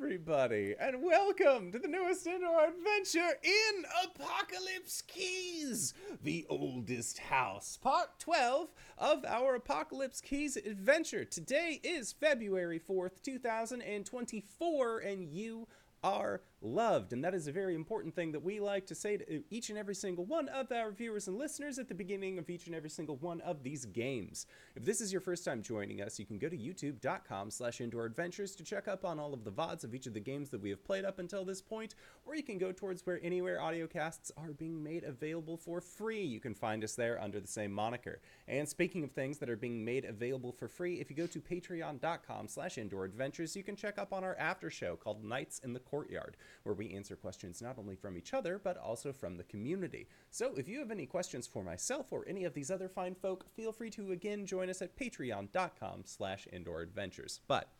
everybody, and welcome to the newest indoor adventure in Apocalypse Keys, the oldest house, part 12 of our Apocalypse Keys adventure. Today is February 4th, 2024, and you are loved. And that is a very important thing that we like to say to each and every single one of our viewers and listeners at the beginning of each and every single one of these games. If this is your first time joining us, you can go to youtube.com slash indoor adventures to check up on all of the VODs of each of the games that we have played up until this point, or you can go towards where anywhere audio casts are being made available for free. You can find us there under the same moniker. And speaking of things that are being made available for free, if you go to patreon.com slash indoor adventures, you can check up on our after show called Nights in the Courtyard where we answer questions not only from each other, but also from the community. So if you have any questions for myself or any of these other fine folk, feel free to again join us at patreon.com slash indoor adventures. But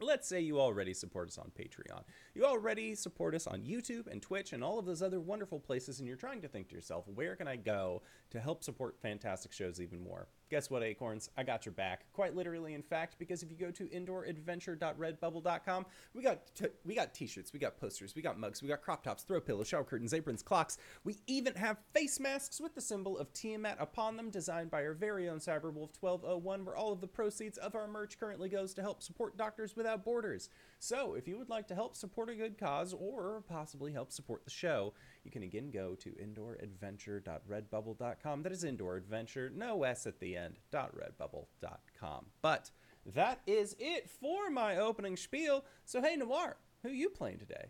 Let's say you already support us on Patreon. You already support us on YouTube and Twitch and all of those other wonderful places, and you're trying to think to yourself, where can I go to help support fantastic shows even more? Guess what, Acorns? I got your back. Quite literally, in fact, because if you go to indooradventure.redbubble.com, we got t- we got t-shirts, we got posters, we got mugs, we got crop tops, throw pillows, shower curtains, aprons, clocks. We even have face masks with the symbol of Tiamat upon them, designed by our very own Cyberwolf 1201, where all of the proceeds of our merch currently goes to help support Doctors Without Borders. So, if you would like to help support a good cause or possibly help support the show, you can again go to indooradventure.redbubble.com. That is indoor adventure, no S at the end, .redbubble.com. But that is it for my opening spiel. So, hey, Noir, who you playing today?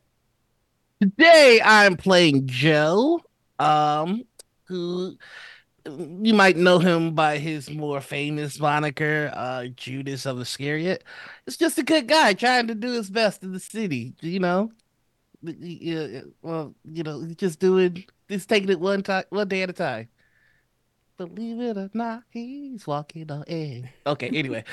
Today I'm playing Joe, um, who you might know him by his more famous moniker, uh, Judas of Iscariot. It's just a good guy trying to do his best in the city, you know. Yeah, well, you know, just doing, just taking it one time, one day at a time. Believe it or not, he's walking on air. Okay, anyway.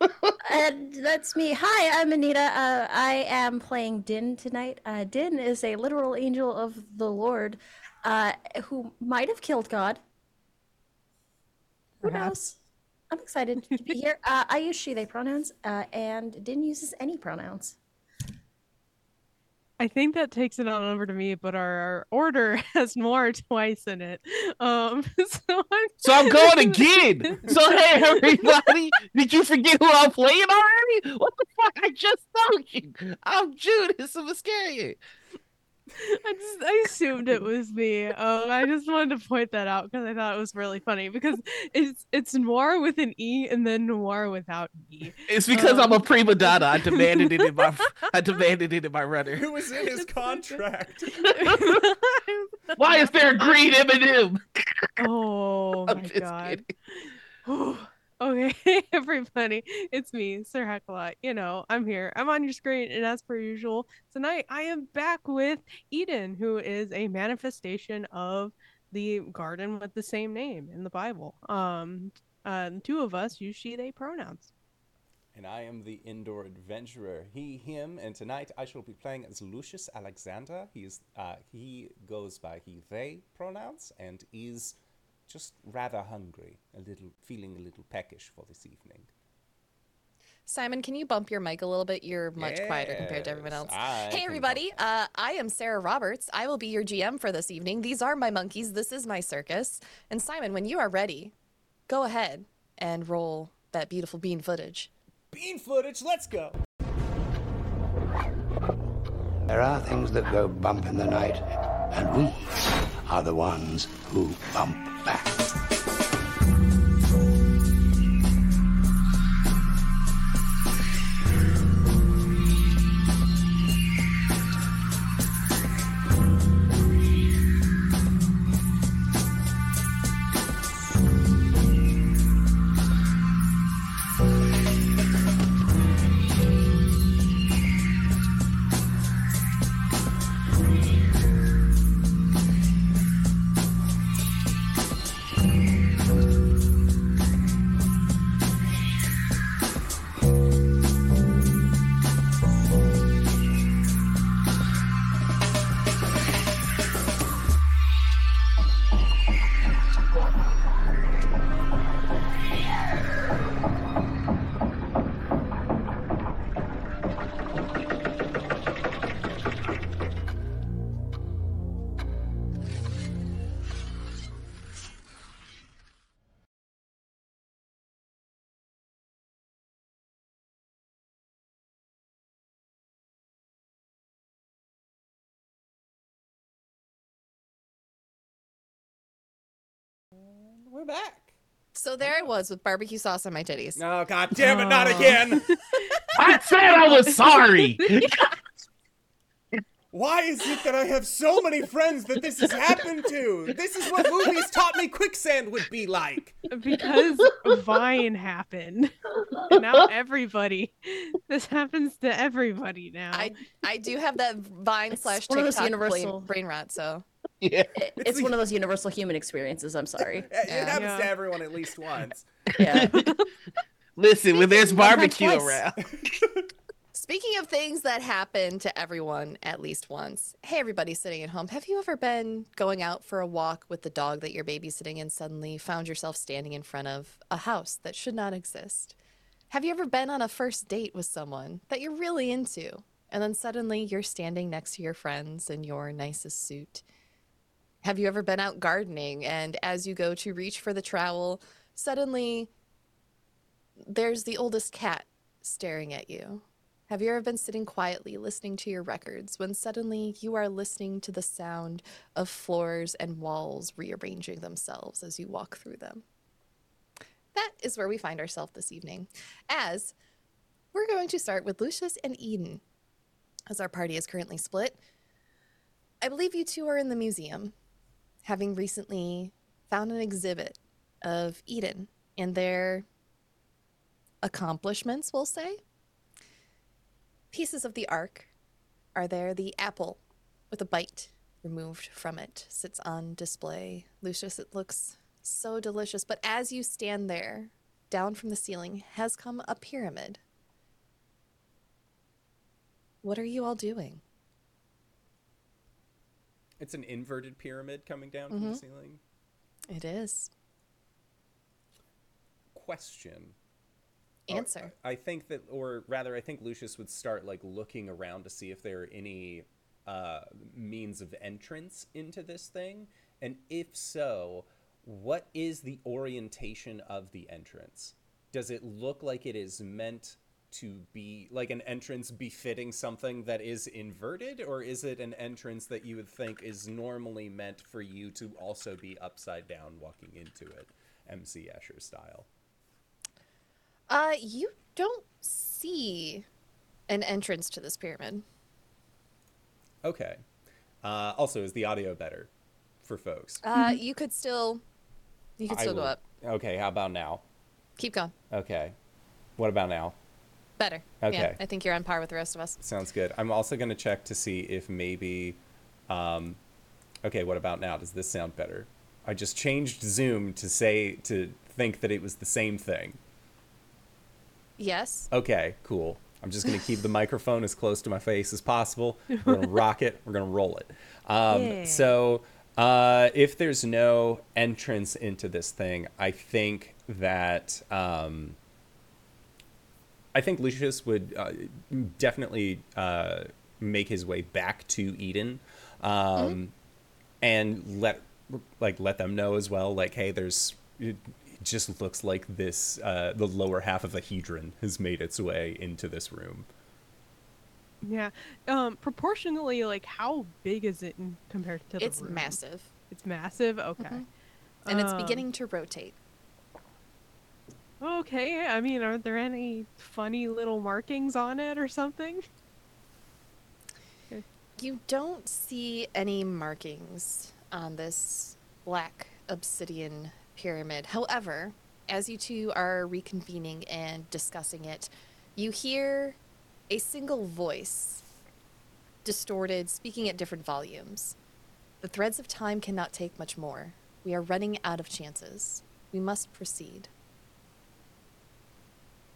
and that's me. Hi, I'm Pahnita. Uh, I am playing Din tonight. Uh, Din is a literal angel of the Lord uh, who might have killed God. Who knows? I'm excited to be here. Uh, I use she, they pronouns, uh, and Din uses any pronouns. I think that takes it on over to me, but our, our order has more twice in it. Um, so I'm, so I'm going again. So hey, everybody, did you forget who I'm playing already? What the fuck? I just told you. I'm Judas of Iscariot. I just I assumed it was me. Um, I just wanted to point that out because I thought it was really funny because it's it's noir with an e and then noir without e. It's because um, I'm a um, prima donna. I demanded it in my I demanded it in my runner. Who was in his contract? Why is there a green M&M? Oh my god. Okay, everybody, it's me, Sir Heckalot. You know, I'm here. I'm on your screen, and as per usual, tonight I am back with Eden, who is a manifestation of the garden with the same name in the Bible. Um, uh, two of us use she, they pronouns. And I am the indoor adventurer, he, him, and tonight I shall be playing as Lucius Alexander. He's uh, he goes by he, they pronouns, and is just rather hungry, a little feeling a little peckish for this evening. Simon, can you bump your mic a little bit? You're much yes, quieter compared to everyone else. I hey, everybody. Uh, I am Sara Roberts. I will be your GM for this evening. These are my monkeys. This is my circus. And Simon, when you are ready, go ahead and roll that beautiful bean footage. Bean footage, let's go. There are things that go bump in the night, and we are the ones who bump back. We're back. So there I was with barbecue sauce on my titties. Oh god damn it, not Oh. again. I said I was sorry. Why is it that I have so many friends that this has happened to? This is what movies taught me quicksand would be like. because Vine happened. And now everybody. This happens to everybody now. I I do have that Vine slash one of those TikTok universal- brain, brain rot. So yeah. It- it's one of those universal human experiences. I'm sorry. It Yeah. happens to everyone at least once. Yeah. Listen, when there's barbecue around. speaking of things that happen to everyone at least once, hey everybody sitting at home, have you ever been going out for a walk with the dog that you're babysitting and suddenly found yourself standing in front of a house that should not exist? Have you ever been on a first date with someone that you're really into, and then suddenly you're standing next to your friends in your nicest suit? Have you ever been out gardening and as you go to reach for the trowel, suddenly there's the oldest cat staring at you? Have you ever been sitting quietly listening to your records when suddenly you are listening to the sound of floors and walls rearranging themselves as you walk through them? That is where we find ourselves this evening, as we're going to start with Lucius and Eden, as our party is currently split. I believe you two are in the museum, having recently found an exhibit of Eden and their accomplishments, we'll say. Pieces of the ark are there. The apple with a bite removed from it sits on display. Lucius, it looks so delicious. But as you stand there, down from the ceiling has come a pyramid. What are you all doing? It's an inverted pyramid coming down from the ceiling. It is. Question. Answer. I think that, or rather, I think Lucius would start like looking around to see if there are any uh, means of entrance into this thing, and if so, what is the orientation of the entrance? Does it look like it is meant to be like an entrance befitting something that is inverted, or is it an entrance that you would think is normally meant for you to also be upside down walking into it, MC Escher style? Uh, you don't see an entrance to this pyramid. Okay. Uh, also, is the audio better for folks? Uh, you could still, you could still go up. Okay, how about now? Keep going. Okay. What about now? Better. Yeah, Okay. I think you're on par with the rest of us. Sounds good. I'm also going to check to see if maybe. Um, okay, what about now? Does this sound better? I just changed Zoom to say, to think that it was the same thing. Yes. Okay, cool. I'm just going to keep the microphone as close to my face as possible. We're going to rock it. We're going to roll it. Um, Yeah. So, uh, if there's no entrance into this thing, I think that um, I think Lucius would uh, definitely uh, make his way back to Eden, um, and let like let them know as well. Like, hey, there's it just looks like this uh, the lower half of a hedron has made its way into this room. yeah. Um, proportionally, like how big is it in, compared to the It's room? massive. It's massive. Okay. And it's Um, beginning to rotate. Okay. I mean, are there any funny little markings on it or something? You don't see any markings on this black obsidian pyramid. However, as you two are reconvening and discussing it, you hear a single voice, distorted, speaking at different volumes. The threads of time cannot take much more. We are running out of chances. We must proceed.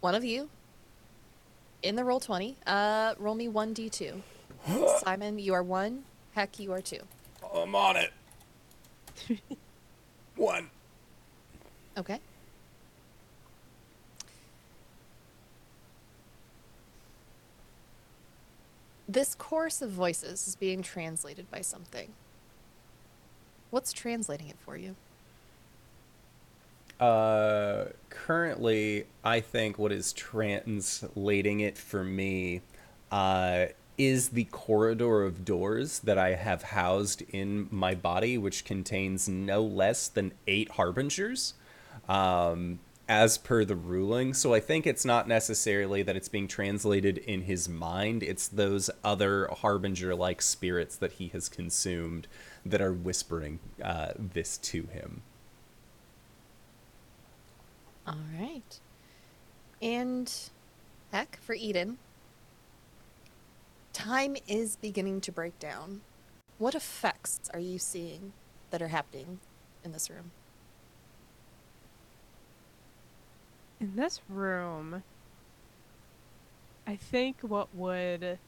One of you, in the Roll20, uh, roll me 1d2. Simon, you are one. Heck, you are two. I'm on it. One. Okay. This chorus of voices is being translated by something. What's translating it for you? Uh, currently, I think what is translating it for me uh, is the corridor of doors that I have housed in my body, which contains no less than eight harbingers, um, as per the ruling. So I think it's not necessarily that it's being translated in his mind, it's those other harbinger like spirits that he has consumed that are whispering uh, this to him. All right. And heck, for Eden, time is beginning to break down. What effects are you seeing that are happening in this room? In this room, I think what would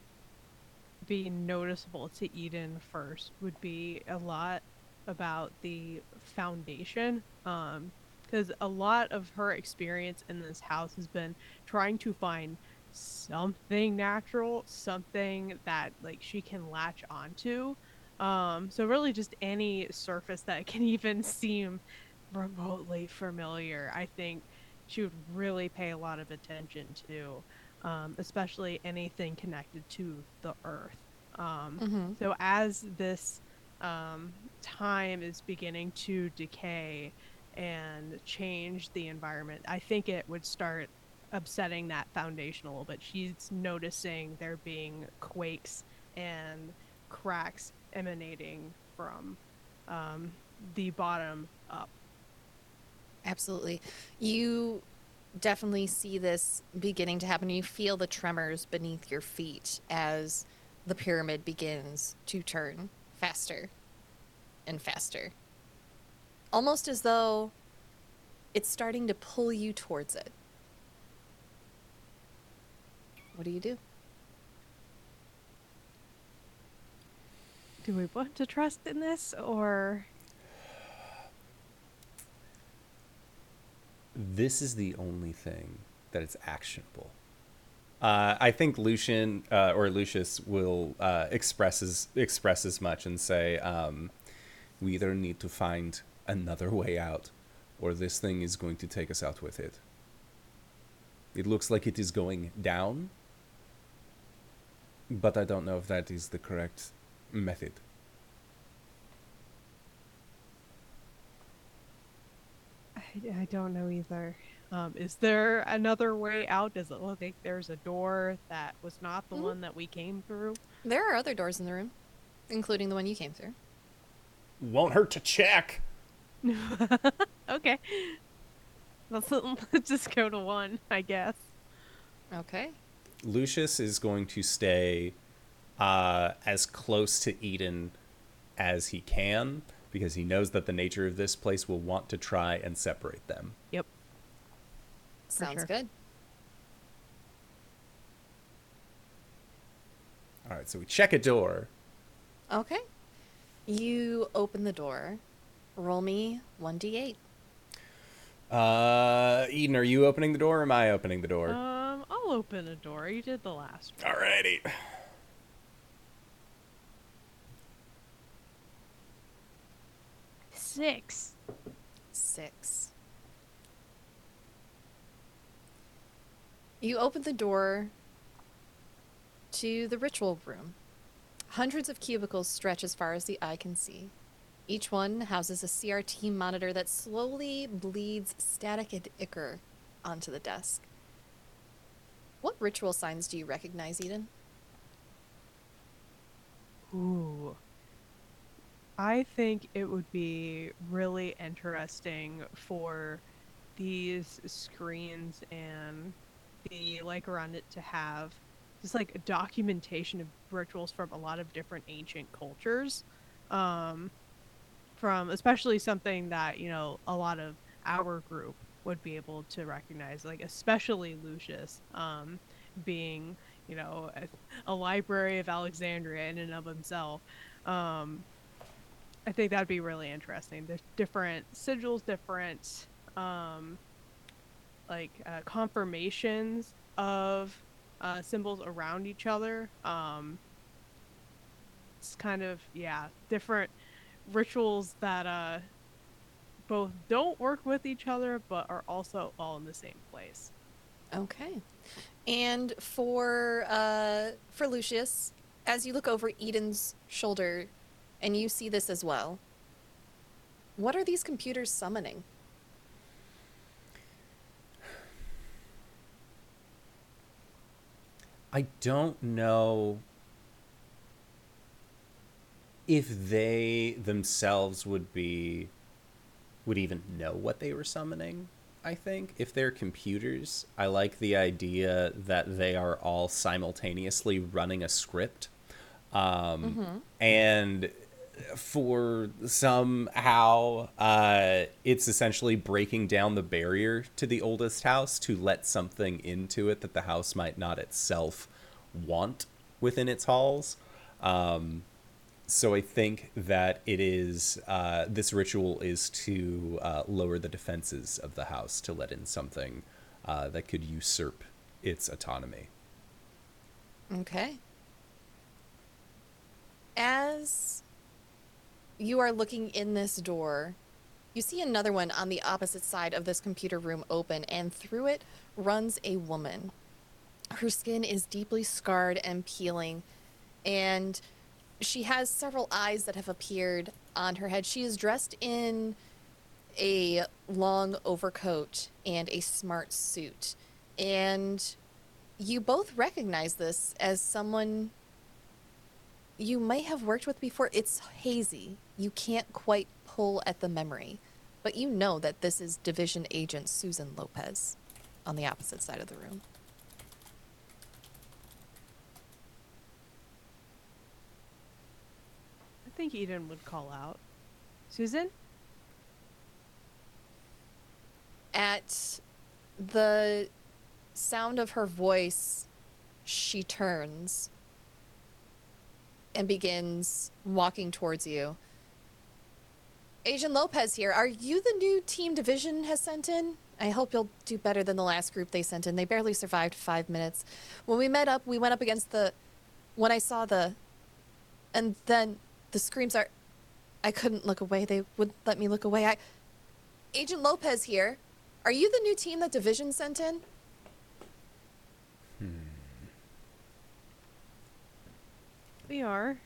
be noticeable to Eden first would be a lot about the foundation. Um, because a lot of her experience in this house has been trying to find something natural, something that like she can latch onto. Um, so really just any surface that can even seem remotely familiar, I think she would really pay a lot of attention to, um, especially anything connected to the earth. Um, Mm-hmm. so as this um, time is beginning to decay and change the environment, I think it would start upsetting that foundation a little bit. She's noticing there being quakes and cracks emanating from um, the bottom up. Absolutely. You definitely see this beginning to happen. You feel the tremors beneath your feet as the pyramid begins to turn faster and faster. Almost as though it's starting to pull you towards it. What do you do? Do we want to trust in this or this is the only thing that is actionable. Uh, I think Lucian uh, or Lucius will uh, express as express as much and say, um, "We either need to find another way out, or this thing is going to take us out with it. It looks like it is going down, but I don't know if that is the correct method." I, I don't know either. Um, is there another way out? Does it look like there's a door that was not the Mhm. one that we came through? There are other doors in the room, including the one you came through. Won't hurt to check. okay. Let's, let's just go to one, I guess. Okay. Lucius is going to stay uh, as close to Eden as he can because he knows that the nature of this place will want to try and separate them. Yep. Sounds sure. good. All right, so we check a door. Okay. You open the door. Roll me 1d8. Uh, Eden, are you opening the door or am I opening the door? Um, I'll open a door. You did the last one. Alrighty. Six. Six. You open the door to the ritual room. Hundreds of cubicles stretch as far as the eye can see. Each one houses a CRT monitor that slowly bleeds static and ichor onto the desk. What ritual signs do you recognize, Eden? Ooh. I think it would be really interesting for these screens and the like around it to have just like a documentation of rituals from a lot of different ancient cultures. Um, from especially something that, you know, a lot of our group would be able to recognize, like especially Lucius, um, being, you know, a, a library of Alexandria in and of himself. Um, I think that'd be really interesting. There's different sigils, different um, like uh, confirmations of uh, symbols around each other. Um, it's kind of yeah, different rituals that uh, both don't work with each other, but are also all in the same place. Okay. And for uh, for Lucius, as you look over Eden's shoulder and you see this as well, what are these computers summoning? I don't know if they themselves would be would even know what they were summoning. I think if they're computers, I like the idea that they are all simultaneously running a script. Um, mm-hmm. And for somehow, uh, it's essentially breaking down the barrier to the oldest house to let something into it that the house might not itself want within its halls. Um, so I think that it is uh, this ritual is to uh, lower the defenses of the house to let in something uh, that could usurp its autonomy. Okay. As you are looking in this door, you see another one on the opposite side of this computer room open, and through it runs a woman. Her skin is deeply scarred and peeling, and she has several eyes that have appeared on her head. She is dressed in a long overcoat and a smart suit. And you both recognize this as someone you might have worked with before. It's hazy. You can't quite pull at the memory. But you know that this is Division Agent Susan Lopez on the opposite side of the room. Think Eden would call out. Susan? At the sound of her voice, she turns and begins walking towards you. Agent Lopez here. Are you the new team division has sent in? I hope you'll do better than the last group they sent in. They barely survived five minutes. When we met up, we went up against the. When I saw the. And then the screams are. I couldn't look away. They wouldn't let me look away. I. Agent Lopez here. Are you the new team that Division sent in? Hmm. We are.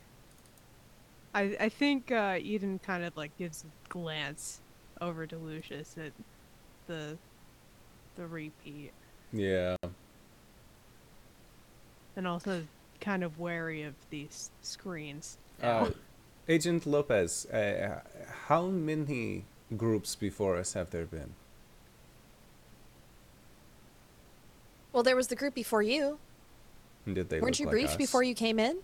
I I think uh, Eden kind of like gives a glance over to Lucius at the the repeat. Yeah. And also kind of wary of these screens. Uh, Agent Lopez, uh, how many groups before us have there been? Well, there was the group before you. Did they? Weren't you like briefed us? before you came in?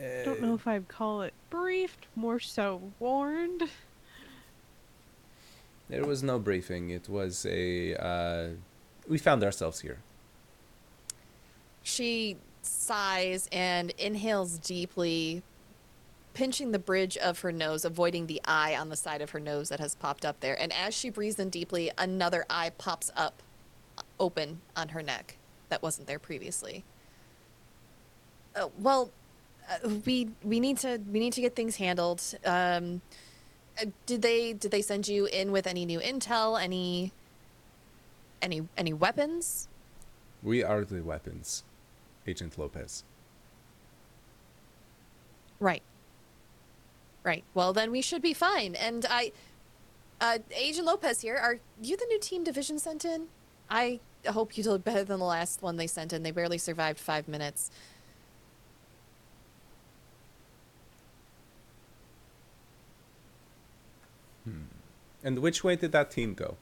I don't know if I'd call it briefed, more so warned. There was no briefing. It was a. Uh, we found ourselves here. She sighs and inhales deeply, pinching the bridge of her nose, avoiding the eye on the side of her nose that has popped up there. And as she breathes in deeply, another eye pops up open on her neck that wasn't there previously. Uh, well, uh, we we need to we need to get things handled. Um, uh, did they did they send you in with any new intel? Any any any weapons? We are the weapons. Agent Lopez. Right. Right. Well, then we should be fine. And I, uh, Agent Lopez here. Are you the new team division sent in? I hope you did better than the last one they sent in. They barely survived five minutes. Hmm. And which way did that team go?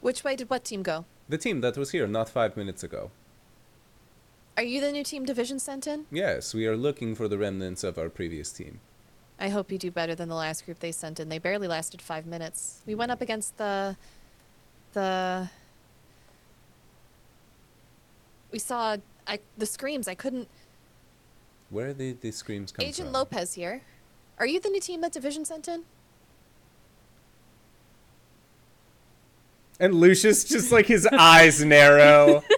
Which way did what team go? The team that was here not five minutes ago. Are you the new team division sent in? Yes, we are looking for the remnants of our previous team. I hope you do better than the last group they sent in. They barely lasted five minutes. We went up against the. the. We saw I the screams. I couldn't. Where did the screams come Agent from? Agent Lopez here. Are you the new team that Division sent in? And Lucius just like his eyes narrow.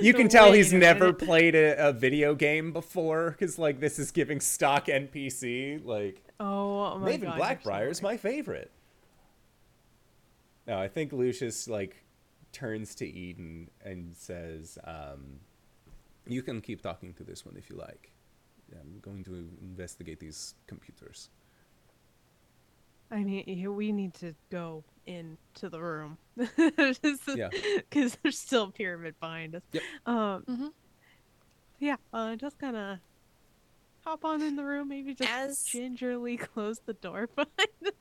You can tell he's never played a, a, video game before because like this is giving stock NPC. Like oh my Maven is my favorite. No, I think Lucius like turns to Eden and says, um, "You can keep talking to this one if you like. I'm going to investigate these computers." I mean, we need to go into the room. Yeah. Because there's still a pyramid behind us. Yep. Um. Mhm. Yeah. Uh, just gonna hop on in the room. Maybe just As- gingerly close the door behind us.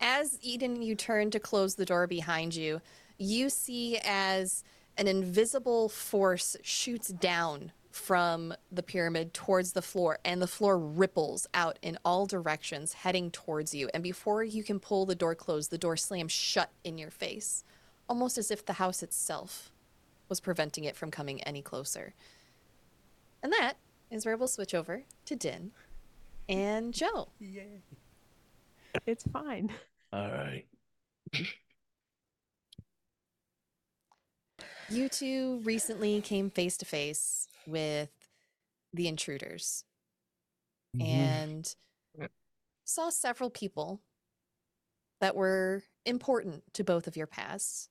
As Eden, you turn to close the door behind you, you see as an invisible force shoots down from the pyramid towards the floor, and the floor ripples out in all directions, heading towards you. And before you can pull the door closed, the door slams shut in your face, almost as if the house itself was preventing it from coming any closer. And that is where we'll switch over to Din and Joe. It's fine. All right. You two recently came face to face with the intruders Mhm. and saw several people that were important to both of your pasts.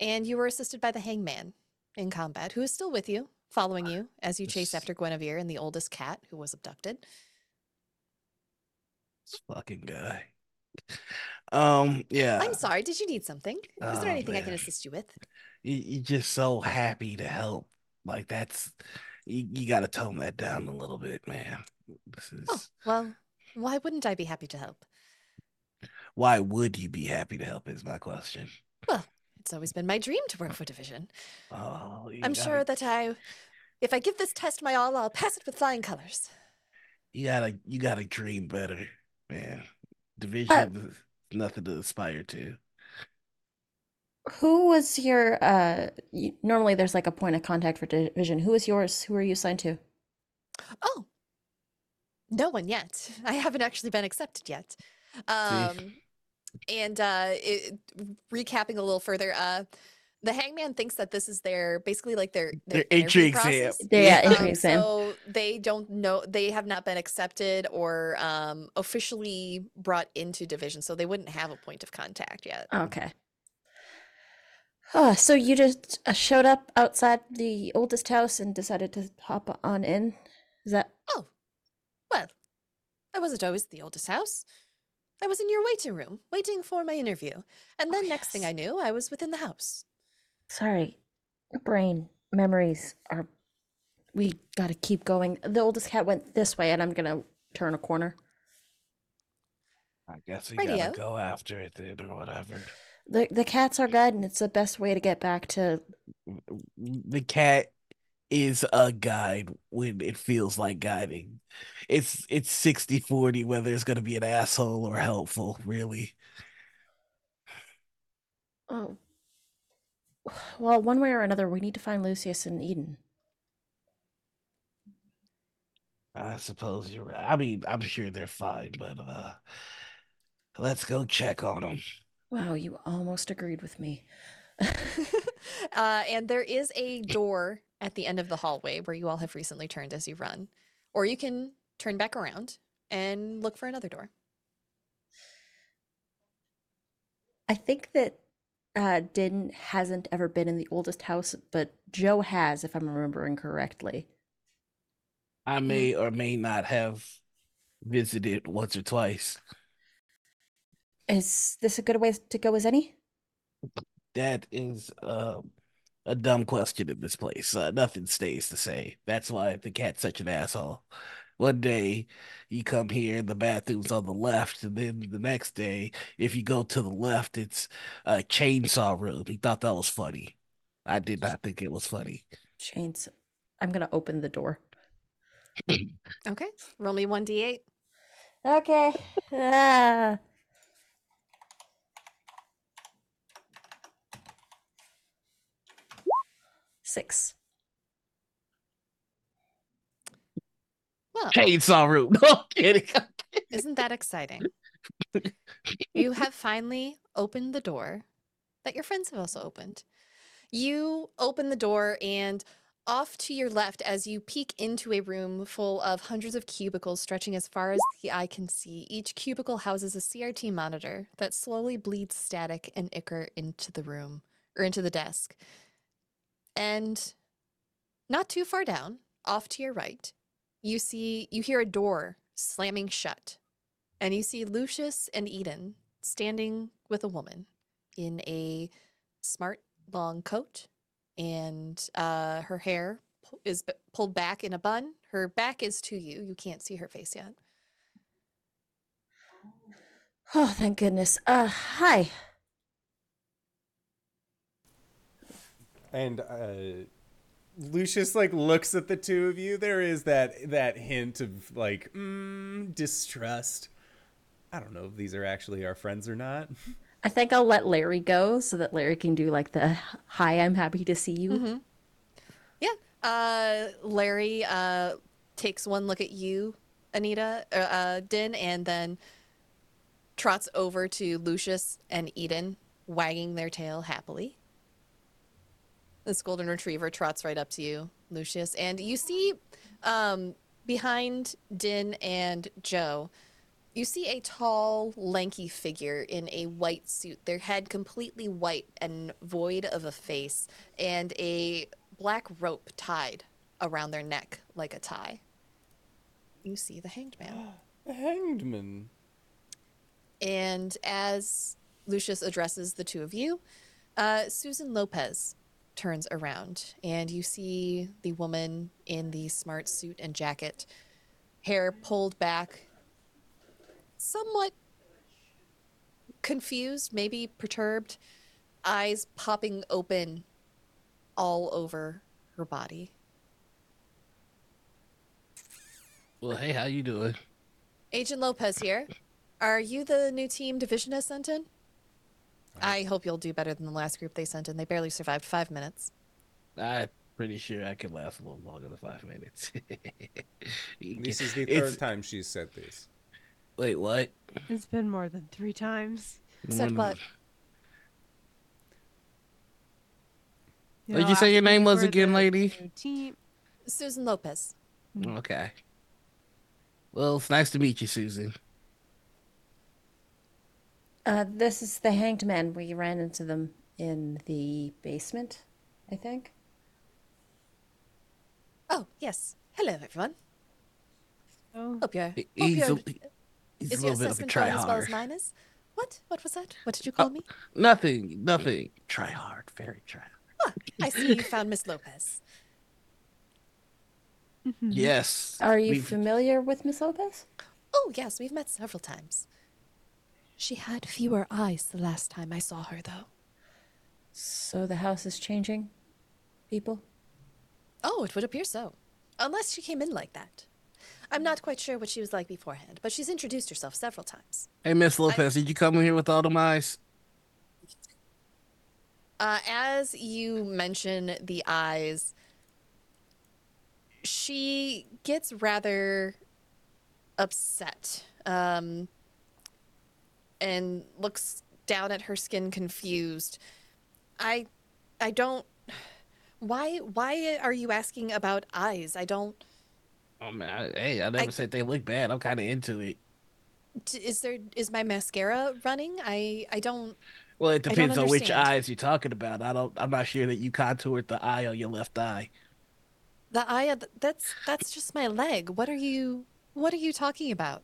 And you were assisted by the hangman in combat, who is still with you, following you as you chase after Guinevere and the oldest cat who was abducted. This fucking guy. Um, yeah. I'm sorry, did you need something? Is Oh, there anything I can assist you with? You're just so happy to help. Like that's you, you got to tone that down a little bit, man. This oh, is Oh, well, why wouldn't I be happy to help? why would you be happy to help? Is my question. Well, it's always been my dream to work for Division. Oh, I'm sure that I, if I give this test my all, I'll pass it with flying colors. you gotta you gotta dream better, man. Division is nothing to aspire to. Who was your uh y- normally there's like a point of contact for division. Who is yours? Who are you assigned to? Oh, no one yet. I haven't actually been accepted yet. Um, and uh, it, recapping a little further, uh, the hangman thinks that this is their basically like their Their their entry exam. Yeah, yeah, Um, entry exam. So they don't know, they have not been accepted or um, officially brought into division, so they wouldn't have a point of contact yet. Okay. Oh, so you just uh, showed up outside the oldest house and decided to hop on in? Is that Oh, well, I wasn't always at the oldest house. I was in your waiting room, waiting for my interview. And then next thing. I knew, I was within the house. sorry? Brain memories are. We gotta keep going. The oldest cat went this way, and I'm gonna turn a corner. I guess we Radio. gotta go after it then, or whatever. The the cat's our guide, and it's the best way to get back to. The cat is a guide when it feels like guiding. It's it's 60-40 whether it's gonna be an asshole or helpful, really. Oh. Well, one way or another, we need to find Lucius and Eden. I suppose you're right. I mean, I'm sure they're fine, but uh let's go check on them. Wow, you almost agreed with me. uh, and there is a door at the end of the hallway where you all have recently turned as you run. Or you can turn back around and look for another door. I think that uh, Din hasn't ever been in the oldest house, but Joe has, if I'm remembering correctly. I may or may not have visited once or twice. Is this a good way to go as any? That is uh, a dumb question in this place. Uh, nothing stays the same. That's why the cat's such an asshole. One day you come here, the bathroom's on the left, and then the next day, if you go to the left, it's a chainsaw room. He thought that was funny. I did not think it was funny. Chains. I'm gonna open the door. Okay. Roll me 1d8. Okay. ah. Six. Well, Chainsaw room. No I'm kidding. isn't that exciting? you have finally opened the door that your friends have also opened. You open the door, and off to your left, as you peek into a room full of hundreds of cubicles stretching as far as the eye can see, each cubicle houses a CRT monitor that slowly bleeds static and ichor into the room, or into the desk. And not too far down, off to your right, you see you hear a door slamming shut. And you see Lucius and Eden standing with a woman in a smart long coat and uh, her hair is pulled back in a bun. Her back is to you. You can't see her face yet. Oh, thank goodness. Uh, hi. And uh, Lucius like looks at the two of you. There is that that hint of like mm, distrust. I don't know if these are actually our friends or not. I think I'll let Larry go so that Larry can do like the hi, I'm happy to see you. Mm-hmm. Yeah. Uh, Larry uh, takes one look at you, Pahnita, uh, uh, Din, and then trots over to Lucius and Eden, wagging their tail happily. This golden retriever trots right up to you, Lucius, and you see um, behind Din and Joe, you see a tall, lanky figure in a white suit, their head completely white and void of a face, and a black rope tied around their neck like a tie. You see the hanged man. The hanged man. And as Lucius addresses the two of you, uh, Susan Lopez turns around and you see the woman in the smart suit and jacket, hair pulled back, somewhat confused, maybe perturbed, eyes popping open all over her body. Well, hey, how you doing? Agent Lopez here. Are you the new team Division has sent in? I hope you'll do better than the last group they sent in. They barely survived five minutes. I'm pretty sure I can last a little longer than five minutes. This is the third It's- time she's said this. Wait, what? It's been more than three times. Said what? What'd know, you say your name was again, lady? Team. Susan Lopez. Okay. Well, it's nice to meet you, Susan. Uh, this is the hanged man. We ran into them in the basement, I think. Oh, yes. Hello, everyone. Oh, Hope you're. Hope He's a, you're he's is a your little bit of a assessment going as well as mine is? What? What was that? What did you call me? Nothing, nothing. Try hard, very try hard. Ah, I see you found Miss Lopez. Yes. Are you we've- familiar with Miss Lopez? Oh, yes, we've met several times. She had fewer eyes the last time I saw her, though. So the house is changing people? Oh, it would appear so. Unless she came in like that. I'm not quite sure what she was like beforehand, but she's introduced herself several times. Hey, Miss Lopez, did you come in here with all them eyes? Uh, as you mention the eyes, she gets rather upset um, and looks down at her skin confused. I, I don't. Why? Why are you asking about eyes? I don't. Oh man, I, hey, I never I- said they look bad. I'm kind of into it. Is there is my mascara running? I. I don't. Well, it depends on which eyes you're talking about. I don't. I'm not sure that you contoured the eye on your left eye. The eye. That's. That's just my leg. What are you? What are you talking about?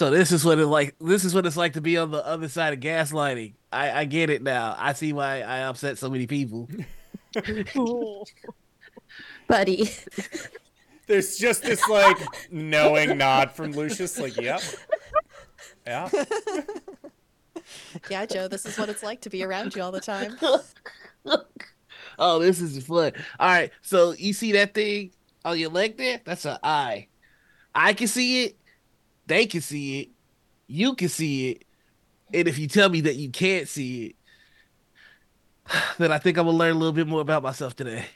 So this is what it like. This is what it's like to be on the other side of gaslighting. I, I get it now. I see why I upset so many people. Buddy. There's just this like knowing nod from Lucius, like, yep. Yeah. Yeah, Joe. This is what it's like to be around you all the time. oh, this is fun. All right, so you see that thing on your leg there? That's an eye. I can see it. They can see it. You can see it. And if you tell me that you can't see it, then I think I'm gonna learn a little bit more about myself today.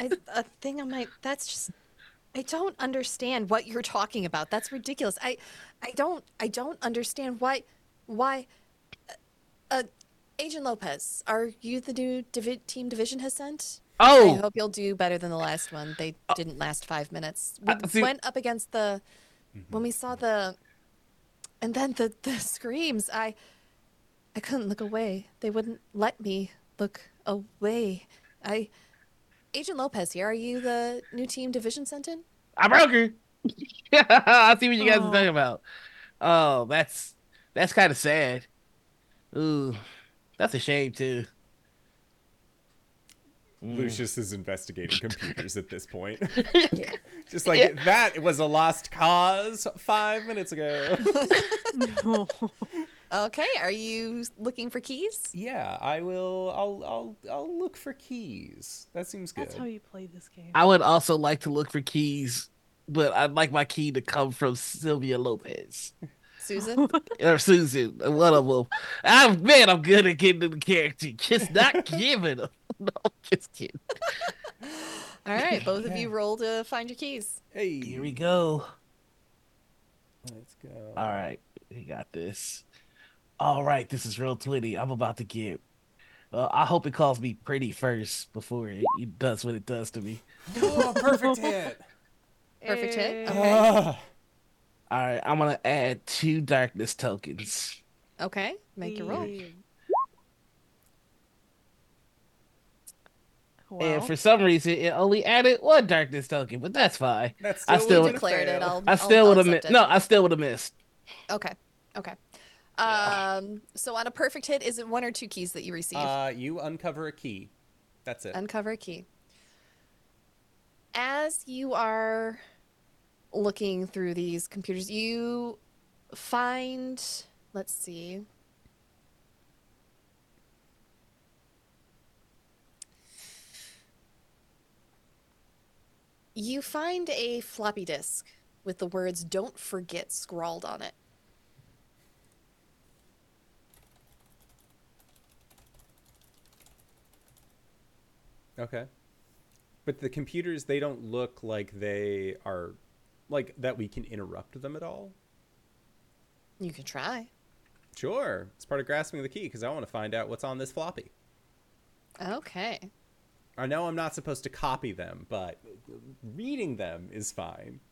I, a thing on my. That's just. I don't understand what you're talking about. That's ridiculous. I, I don't. I don't understand why. Why. Uh, Agent Lopez, are you the new divi- team division has sent? Oh, I hope you'll do better than the last one. They didn't last five minutes. We Uh, see- went up against the when we saw the and then the the screams. I I couldn't look away. They wouldn't let me look away. I. Agent Lopez here. Are you the new team division sent in? I broke her. I see what you guys Oh. are talking about. Oh, that's that's kind of sad. Ooh, that's a shame too. Mm. Lucius is investigating computers at this point. Just like that was a lost cause five minutes ago. No. Okay. Are you looking for keys? yeah, I will. I'll. I'll. I'll look for keys. That seems good. That's how you play this game. I would also like to look for keys, but I'd like my key to come from Sylvia Lopez Susan? or Susan, one of them. I'm man, I'm good at getting into the character, just not giving them. No, just kidding. All right. Both of you roll to find your keys. Hey, Here we go. let's go. All right, we got this. All right, this is Roll20. I'm about to get. Uh, I hope it calls me pretty first before it, it does what it does to me. Oh, perfect hit. Perfect hit. Eh, Okay. Ah. All right, I'm gonna add two darkness tokens. Okay. Make your roll. And for some reason, it only added one darkness token, but that's fine. That's I still, still- would've Declared it. I'll, I still would have missed. No, I still would have missed. Okay. Okay. Um. So on a perfect hit, is it one or two keys that you receive? Uh, you uncover a key. That's it. Uncover a key. As you are looking through these computers, you find. Let's see. You find a floppy disk with the words "Don't forget" scrawled on it. Okay. But the computers, they don't look like they are, like that we can interrupt them at all. You can try. Sure, it's part of grasping the key because I want to find out what's on this floppy. Okay. I know I'm not supposed to copy them, but reading them is fine.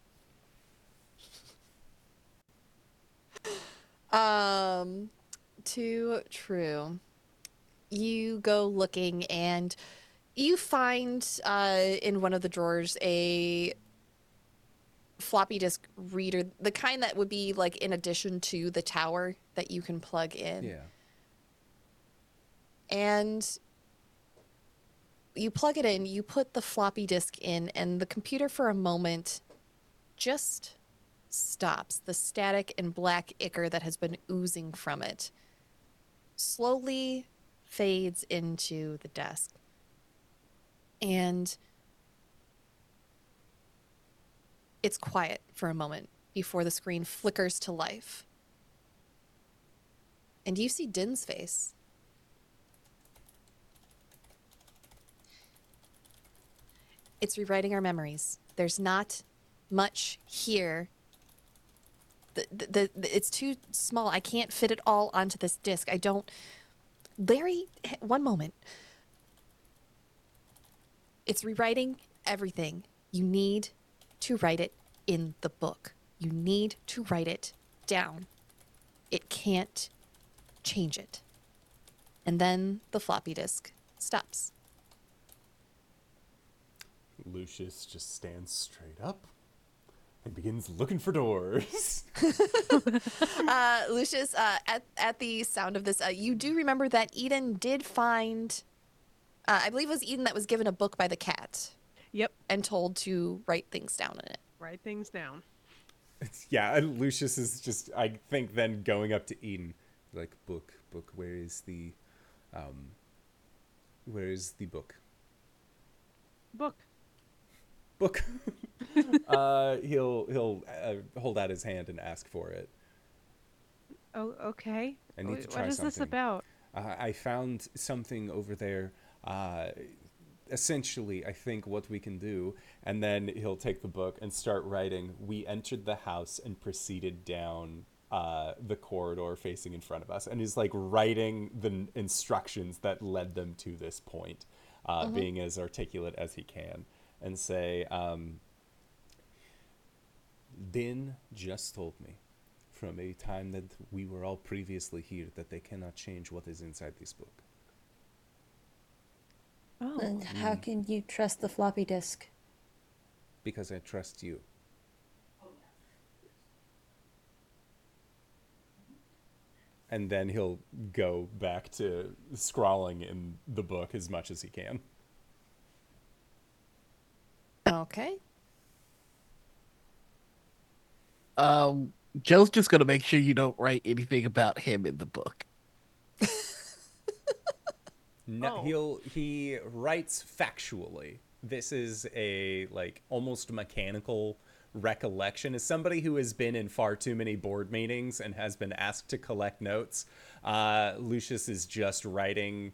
Um, too true. You go looking and you find uh, in one of the drawers a floppy disk reader, the kind that would be like in addition to the tower that you can plug in. Yeah. And you plug it in, you put the floppy disk in, and the computer for a moment just stops. The static and black ichor that has been oozing from it slowly fades into the desk. And it's quiet for a moment before the screen flickers to life. And you see Din's face. It's rewriting our memories. There's not much here. The, the, the, it's too small. I can't fit it all onto this disc. I don't. Larry, one moment. It's rewriting everything. You need to write it in the book. You need to write it down. It can't change it. And then the floppy disk stops. Lucius just stands straight up and begins looking for doors. Uh, Lucius, uh, at, at the sound of this, uh, you do remember that Eden did find, uh, I believe it was Eden that was given a book by the cat Yep. and told to write things down in it. Write things down. yeah, and Lucius is just, I think, then going up to Eden, like, book, book, where is the, um, where is the book? Book. Book. uh, he'll he'll uh, hold out his hand and ask for it. Oh, okay. I need to try What is this about? Uh, I found something over there. Uh, essentially, I think what we can do, and then he'll take the book and start writing. We entered the house and proceeded down uh, the corridor facing in front of us, and he's like writing the n- instructions that led them to this point, uh, being as articulate as he can, and say. Um, Din just told me from a time that we were all previously here that they cannot change what is inside this book. Oh. And how can you trust the floppy disk? Because I trust you. And then he'll go back to scrawling in the book as much as he can. Okay. Um, Joe's just gonna make sure you don't write anything about him in the book. No, Oh. he'll he writes factually. This is a like almost mechanical recollection. As somebody who has been in far too many board meetings and has been asked to collect notes, uh, Lucius is just writing.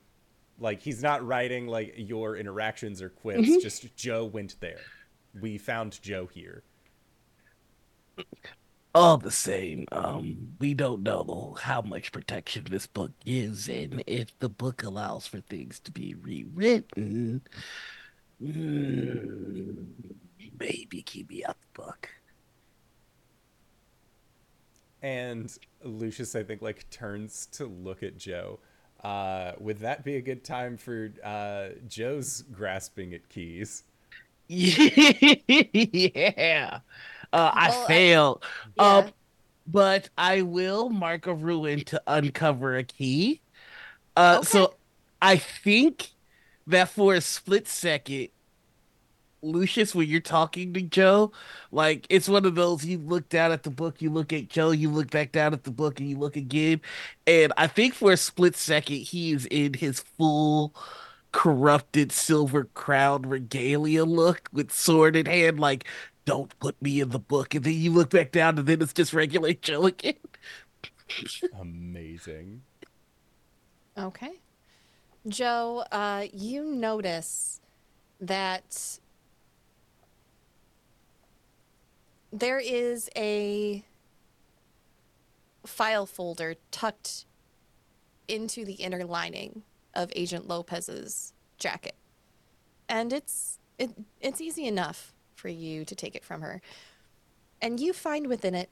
Like he's not writing like your interactions or quips. Just Joe went there. We found Joe here. All the same, um, we don't know how much protection this book gives, and if the book allows for things to be rewritten, mm, maybe keep me out the book. And Lucius, I think, like turns to look at Joe. Uh, would that be a good time for uh, Joe's grasping at keys? yeah. Uh, I Well, I- failed. Yeah. Uh, but I will mark a ruin to uncover a key. Uh, Okay. so I think that for a split second, Lucius, when you're talking to Joe, like it's one of those you look down at the book, you look at Joe, you look back down at the book, and you look again. And I think for a split second, he is in his full corrupted silver crown regalia look with sword in hand, like, don't put me in the book. And then you look back down, and then it's just regular Joe again. Amazing. Okay. Joe, uh, you notice that there is a file folder tucked into the inner lining of Agent Lopez's jacket. And it's it, it's easy enough for you to take it from her. And you find within it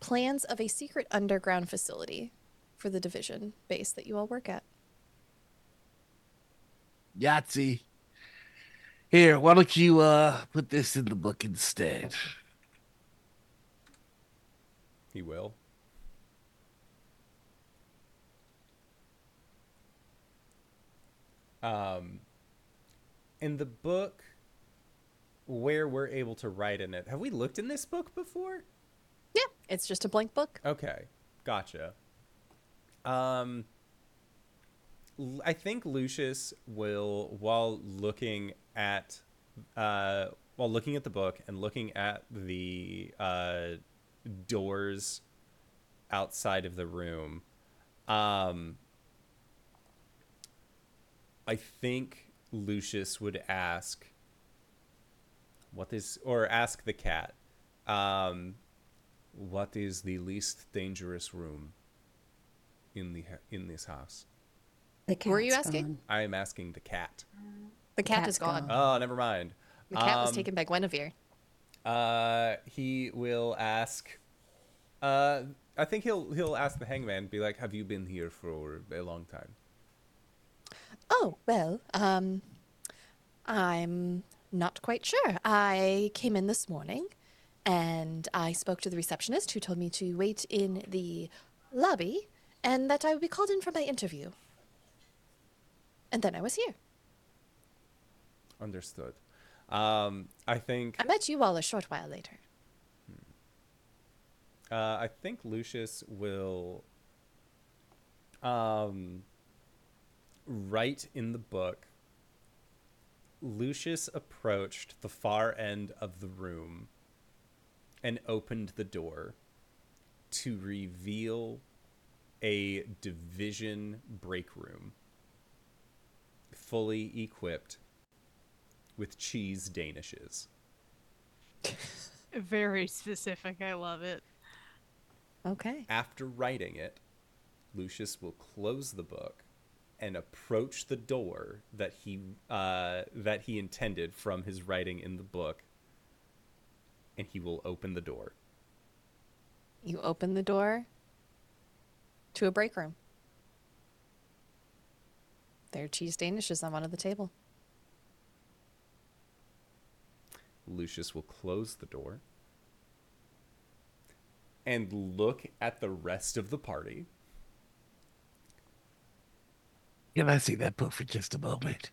plans of a secret underground facility for the division base that you all work at. Yahtzee. Here, why don't you uh put this in the book instead? He will. Um, in the book where we're able to write in it, have we looked in this book before? Yeah, it's just a blank book. Okay, gotcha. Um, I think Lucius will, while looking at, uh, while looking at the book and looking at the uh, doors outside of the room, um, I think Lucius would ask, "What is?" or ask the cat, um, "What is the least dangerous room in the in this house?" The Were you asking? gone. I am asking the cat. The cat cat's is gone. gone. Oh, never mind. The cat was Um, taken by Guinevere. Uh, he will ask. Uh, I think he'll he'll ask the hangman, be like, "Have you been here for a long time?" Oh, well, um, I'm not quite sure. I came in this morning and I spoke to the receptionist who told me to wait in the lobby and that I would be called in for my interview. And then I was here. Understood. Um, I think I met you all a short while later. uh, I think Lucius will um, write in the book. Lucius approached the far end of the room and opened the door to reveal a division break room fully equipped with cheese danishes. Very specific. I love it. Okay. After writing it, Lucius will close the book and approach the door that he uh, that he intended from his writing in the book, and he will open the door. You open the door to a break room. There are cheese danishes on one of the table. Lucius will close the door and look at the rest of the party. Can I see that book for just a moment?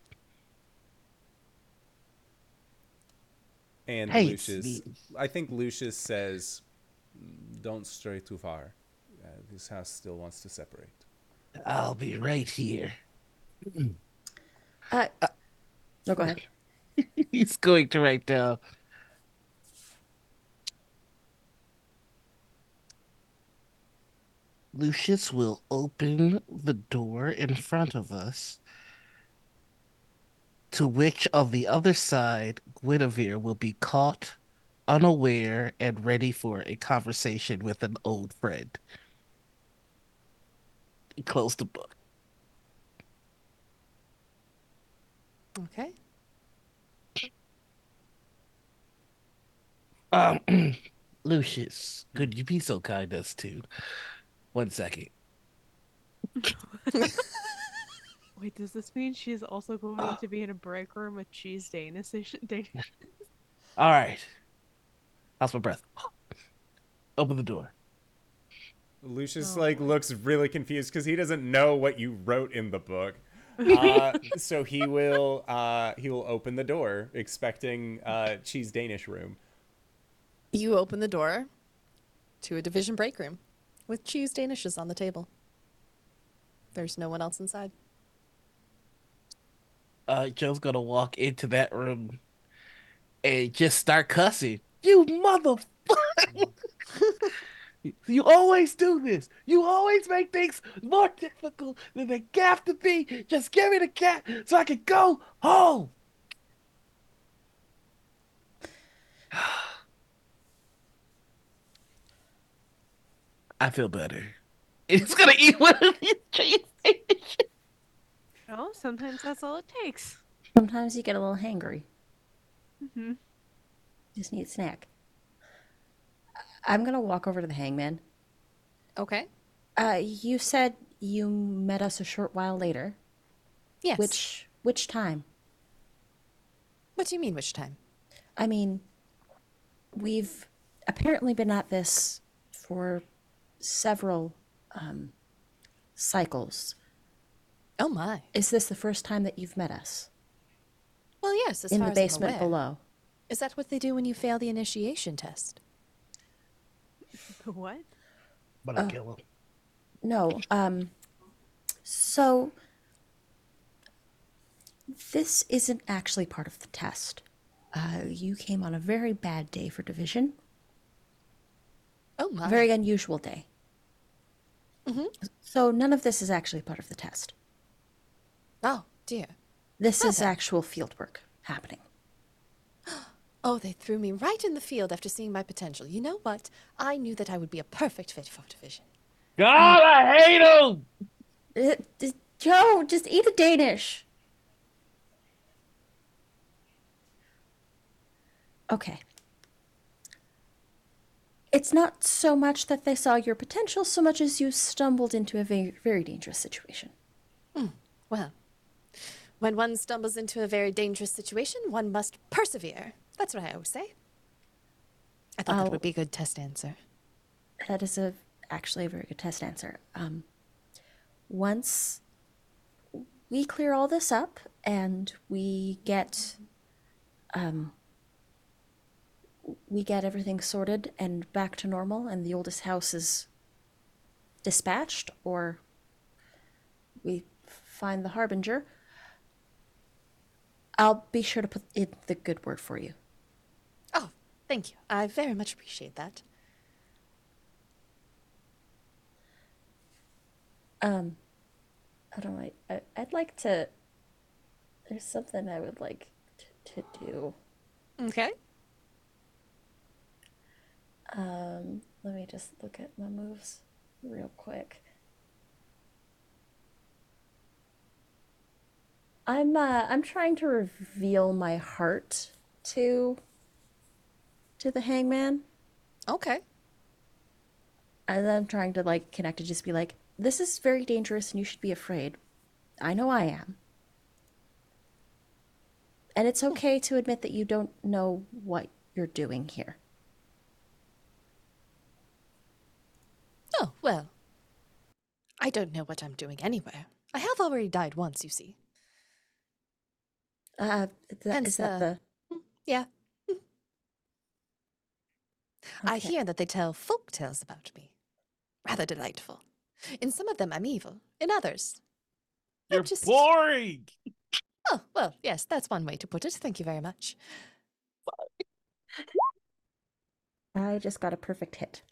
And Hey, Lucius, I think Lucius says, "Don't stray too far. Uh, this house still wants to separate." I'll be right here. Uh, no, go ahead. He's going to write down. Lucius will open the door in front of us, to which on the other side, Guinevere will be caught unaware and ready for a conversation with an old friend. Close the book. Okay. Um, Lucius, could you be so kind as to one second? Wait, does this mean she's also going to be in a break room with cheese Danish? Danish? All right. How's my breath? Open the door. Lucius Oh, like looks really confused because he doesn't know what you wrote in the book. Uh, so he will uh, he will open the door, expecting uh, cheese Danish room. You open the door to a division break room with cheese danishes on the table. There's no one else inside. Uh, Joe's gonna walk into that room and just start cussing. You motherfucker! you always do this. You always make things more difficult than they have to be. Just give me the cat so I can go home. I feel better. It's gonna eat one of these cheese sandwiches. Oh, sometimes that's all it takes. Sometimes you get a little hangry. Mm-hmm. Just need a snack. I'm gonna walk over to the hangman. Okay. Uh, you said you met us a short while later. Yes. Which which time? What do you mean, which time? I mean, we've apparently been at this for several um, cycles. Oh my. Is this the first time that you've met us Well, yes. As in far the as I'm basement aware. below? Is that what they do when you fail the initiation test? What? But I kill him. No. Um. So this isn't actually part of the test. Uh, you came on a very bad day for division. Oh my. A very unusual day. Mhm. So none of this is actually part of the test. Oh dear. This is Okay. actual field work happening. Oh, they threw me right in the field after seeing my potential. You know what? I knew that I would be a perfect fit for division. God, I hate them! Uh, d- Joe, just eat a Danish. Okay. It's not so much that they saw your potential, so much as you stumbled into a very, very dangerous situation. Well, when one stumbles into a very dangerous situation, one must persevere. That's what I always say. I thought that would be a good test answer. That is a actually a very good test answer. Um, once we clear all this up and we get um, we get everything sorted and back to normal, and the oldest house is dispatched, or we find the harbinger. I'll be sure to put in the good word for you. Oh, thank you. I very much appreciate that. Um, I don't know. I, I'd like to. There's something I would like t- to do. Okay. Um, let me just look at my moves real quick. I'm uh, I'm trying to reveal my heart to to the hangman. Okay. And then I'm trying to like connect to just be like, this is very dangerous and you should be afraid. I know I am. And it's okay to admit that you don't know what you're doing here. Oh, well. I don't know what I'm doing anywhere. I have already died once, you see. Uh, is that, Hence is that the- the? Yeah. I hear that they tell folk tales about me. Rather delightful. In some of them, I'm evil. In others, I'm You're just. boring. Oh, well, yes, that's one way to put it. Thank you very much. I just got a perfect hit.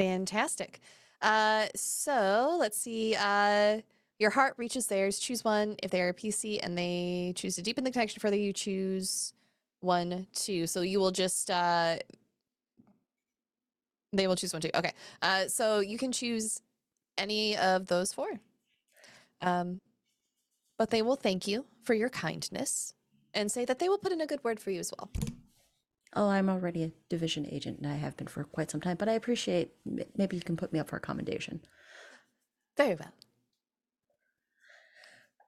Fantastic. Uh, so let's see. Uh, your heart reaches theirs. Choose one. If they are a PC and they choose to deepen the connection further, you choose one, two. So you will just. Uh, they will choose one, two. Okay. Uh, so you can choose any of those four. Um, but they will thank you for your kindness and say that they will put in a good word for you as well. Oh, I'm already a division agent and I have been for quite some time, but I appreciate maybe you can put me up for a commendation. Very well.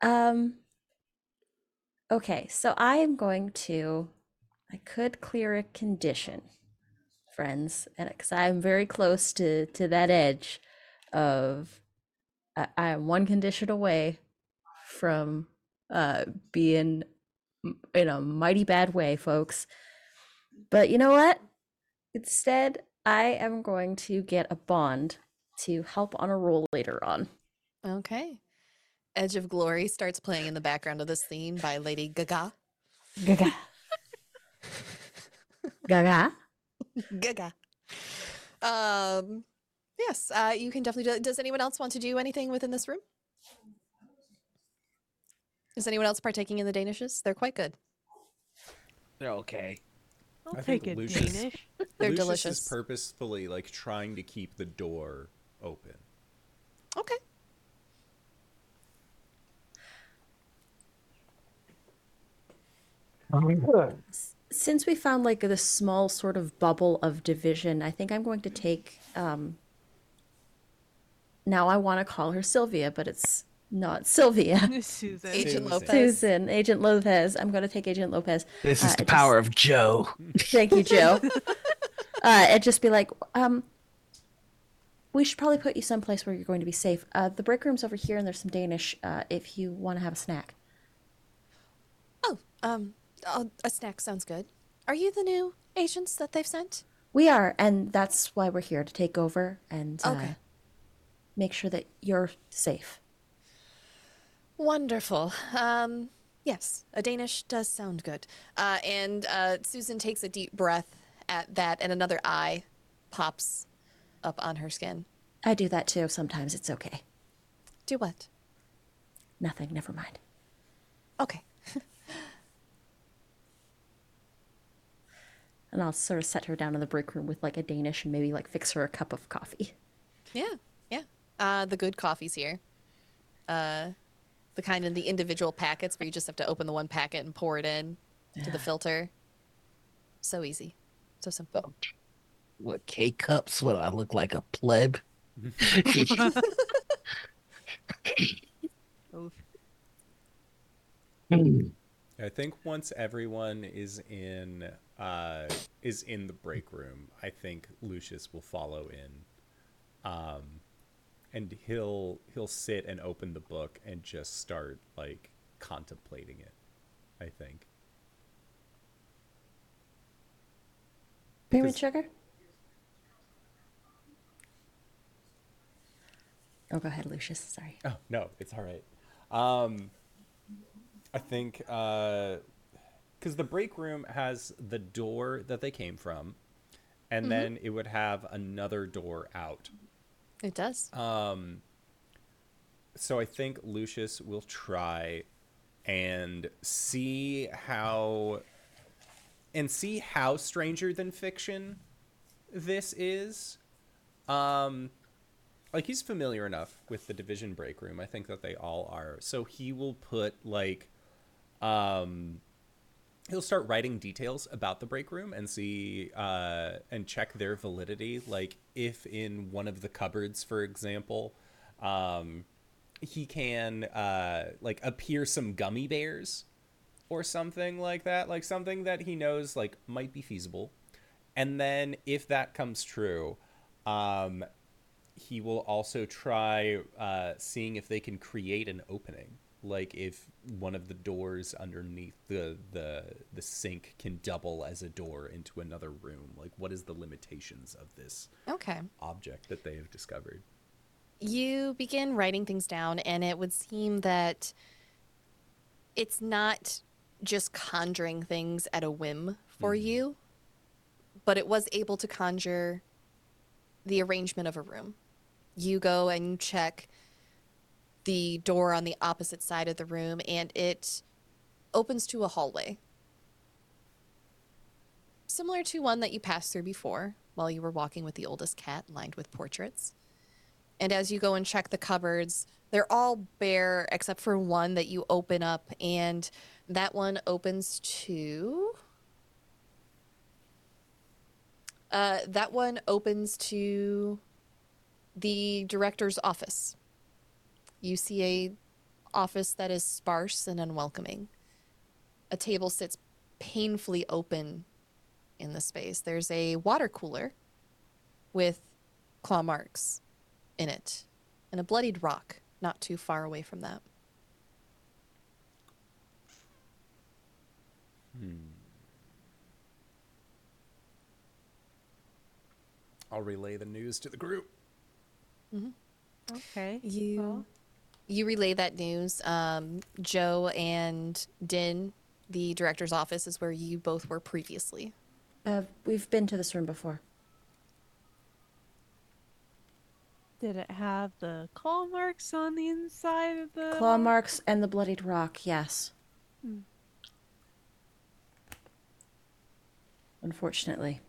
Um Okay, so I am going to I could clear a condition, friends, and because I'm very close to to that edge of I, I am one condition away from uh being in a mighty bad way, folks. But you know what? Instead, I am going to get a bond to help on a roll later on. Okay. Edge of Glory starts playing in the background of this theme by Lady Gaga. Gaga. Gaga. Gaga. Um, yes, uh, you can definitely do Does anyone else want to do anything within this room? Is anyone else partaking in the Danishes? They're quite good. They're okay. I'll I think take it Lucius- Danish. They're Lucius delicious. is purposefully like trying to keep the door open. Okay. Since we found like this small sort of bubble of division, I think I'm going to take um now I want to call her Sylvia, but it's not Sylvia. Susan. Agent Susan. Lopez. Susan, Agent Lopez. I'm going to take Agent Lopez. This Uh, is the it power of Joe. Thank you, Joe. uh, and just be like, um, we should probably put you someplace where you're going to be safe. Uh, the break room's over here, and there's some Danish. Uh, if you want to have a snack. Oh, um, oh, a snack sounds good. Are you the new agents that they've sent? We are, and that's why we're here to take over and uh, Okay. make sure that you're safe. Wonderful. Um, yes, a Danish does sound good. Uh, and uh, Susan takes a deep breath at that, and another eye pops up on her skin. I do that too. Sometimes it's okay. Do what? Nothing. Never mind. Okay. And I'll sort of set her down in the break room with like a Danish and maybe like fix her a cup of coffee. Yeah, yeah. Uh, the good coffee's here. Uh, the kind in the individual packets where you just have to open the one packet and pour it in to the filter. So easy. So simple. What K cups? What I look like a pleb? I think once everyone is in uh, is in the break room, I think Lucius will follow in, um, and he'll he'll sit and open the book and just start like contemplating it. I think. Pyramid sugar? Oh, go ahead, Lucius. Sorry. Oh no, it's all right. Um, I think because the break room has the door that they came from, and then it would have another door out. It does. Um, so I think Lucius will try and see how and see how stranger than fiction this is. Um, like he's familiar enough with the division break room. I think that they all are. So he will put like um he'll start writing details about the break room and see uh, and check their validity. Like if in one of the cupboards, for example, um, he can uh, like appear some gummy bears or something like that, like something that he knows like might be feasible. And then if that comes true, um, he will also try uh, seeing if they can create an opening like if one of the doors underneath the the the sink can double as a door into another room like what is the limitations of this okay. object that they have discovered? You begin writing things down and it would seem that it's not just conjuring things at a whim for mm-hmm. you but it was able to conjure the arrangement of a room. You go and you check the door on the opposite side of the room and it opens to a hallway. Similar to one that you passed through before while you were walking with the oldest cat lined with portraits. And as you go and check the cupboards, they're all bare except for one that you open up, and that one opens to. Uh, that one opens to the director's office you see a office that is sparse and unwelcoming. A table sits painfully open in the space. There's a water cooler with claw marks in it and a bloodied rock not too far away from that. Hmm. I'll relay the news to the group. Mm-hmm. Okay. You well you relay that news. Um, Joe and Din, the director's office, is where you both were previously. Uh, we've been to this room before. Did it have the claw marks on the inside of the claw marks and the bloodied rock? Yes. Hmm. Unfortunately.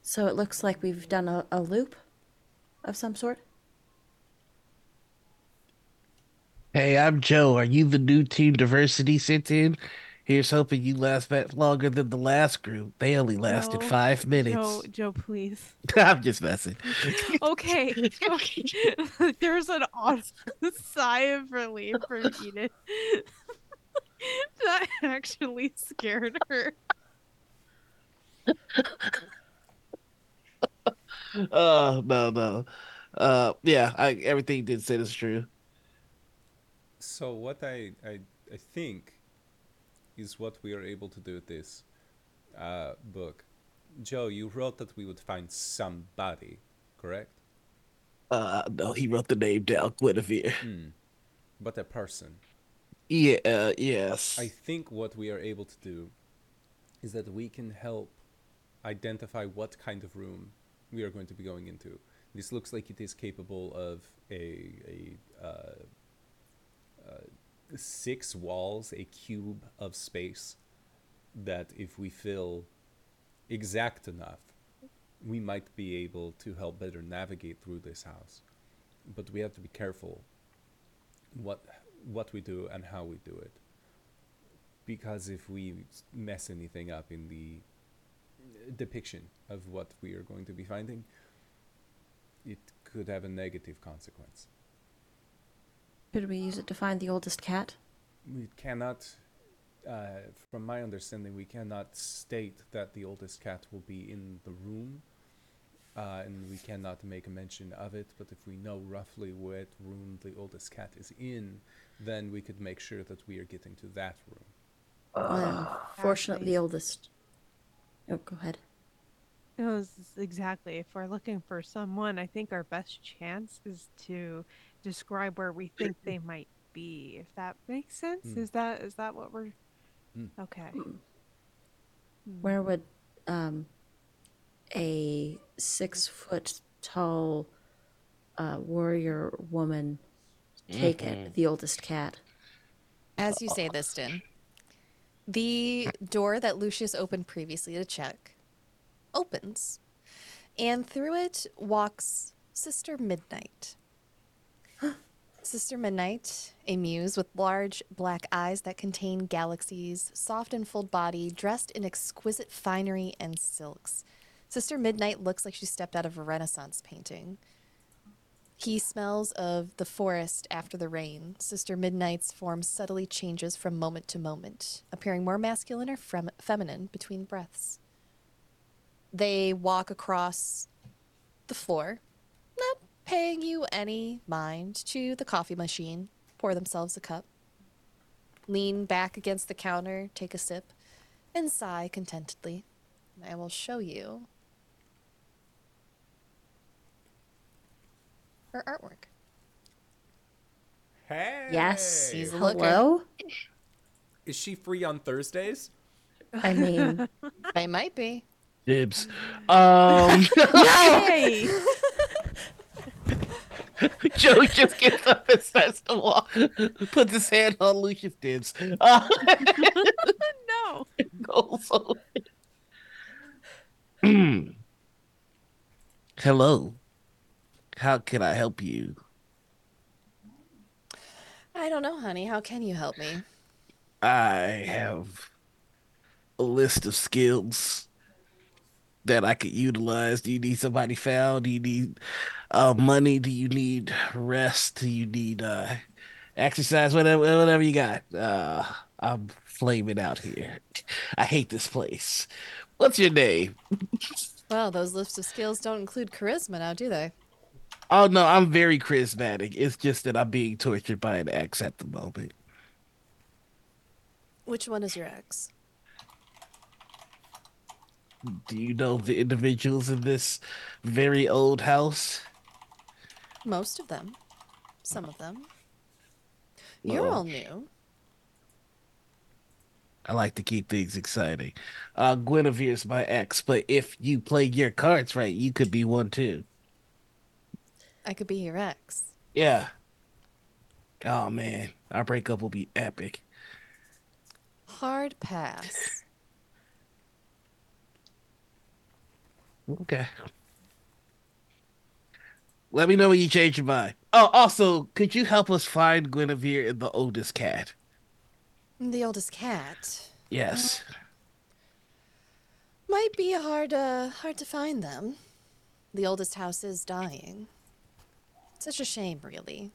So it looks like we've done a, a loop of some sort. Hey, I'm Joe. Are you the new team division sent in? Here's hoping you last back longer than the last group. They only lasted Joe, five minutes. Joe, Joe, please. I'm just messing. okay. okay. There's an awesome sigh of relief from Edith. that actually scared her. Oh no no, uh yeah, I, everything did say is true. So what I, I, I think is what we are able to do with this uh, book. Joe, you wrote that we would find somebody, correct? Uh, no, he wrote the name down, Guinevere. Hmm. But a person. Yeah, uh, yes. I think what we are able to do is that we can help identify what kind of room we are going to be going into. This looks like it is capable of a, a uh, six walls, a cube of space that if we fill exact enough, we might be able to help better navigate through this house. But we have to be careful what what we do and how we do it. Because if we mess anything up in the depiction of what we are going to be finding, it could have a negative consequence. Could we use it to find the oldest cat? We cannot, uh, from my understanding, we cannot state that the oldest cat will be in the room, uh, and we cannot make a mention of it. But if we know roughly what room the oldest cat is in, then we could make sure that we are getting to that room. Well, fortunately, the oldest. Oh, go ahead. It was exactly. If we're looking for someone, I think our best chance is to describe where we think they might be. If that makes sense, mm. is that is that what we're? Mm. Okay. Hmm. Where would um, a six foot tall uh, warrior woman take mm-hmm. it? The oldest cat. As you say this, Din, the door that Lucius opened previously to check opens, and through it walks Sister Midnight. Sister Midnight, a muse with large black eyes that contain galaxies, soft and full body, dressed in exquisite finery and silks. Sister Midnight looks like she stepped out of a Renaissance painting. He smells of the forest after the rain. Sister Midnight's form subtly changes from moment to moment, appearing more masculine or fem- feminine between breaths. They walk across the floor, paying you any mind, to the coffee machine, pour themselves a cup, lean back against the counter, take a sip, and sigh contentedly. I will show you her artwork. Hey. Yes. He's a looker. Hello? Is she free on Thursdays? I mean, I might be. Dibs. Um, Hey! Joe just gets up and starts to walk, puts his hand on Lucius dibs. Uh, no. goes. Hmm. Hello. How can I help you? I don't know, honey. How can you help me? I have a list of skills that I could utilize. Do you need somebody found? Do you need uh, money? Do you need rest? Do you need uh, exercise? Whatever, whatever you got. Uh, I'm flaming out here. I hate this place. What's your name? Well, those lists of skills don't include charisma now, do they? Oh no, I'm very charismatic. It's just that I'm being tortured by an ex at the moment. Which one is your ex? Do you know the individuals in this very old house? Most of them. Some of them. You're Well, all new. I like to keep things exciting. Uh, Guinevere's my ex, but if you play your cards right, you could be one too. I could be your ex. Yeah. Oh man, our breakup will be epic. Hard pass. Okay. Let me know when you change your mind. Oh, also, could you help us find Guinevere and the oldest cat? The oldest cat. Yes. Might be hard uh hard to find them. The oldest house is dying. Such a shame, really.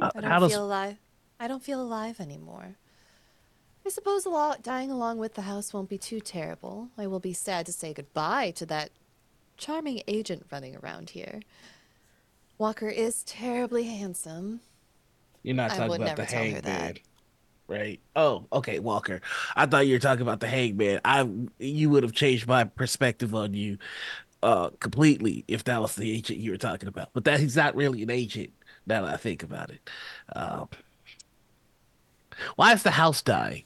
Uh, I don't how does feel alive. I don't feel alive anymore. I suppose a lot dying along with the house won't be too terrible. I will be sad to say goodbye to that charming agent running around here. Walker is terribly handsome. you're not I talking would about the never tell her hangman, that. right? Oh, okay, Walker. I thought you were talking about the hangman. I you would have changed my perspective on you uh completely if that was the agent you were talking about. But that he's not really an agent now that I think about it. Um, why is the house dying?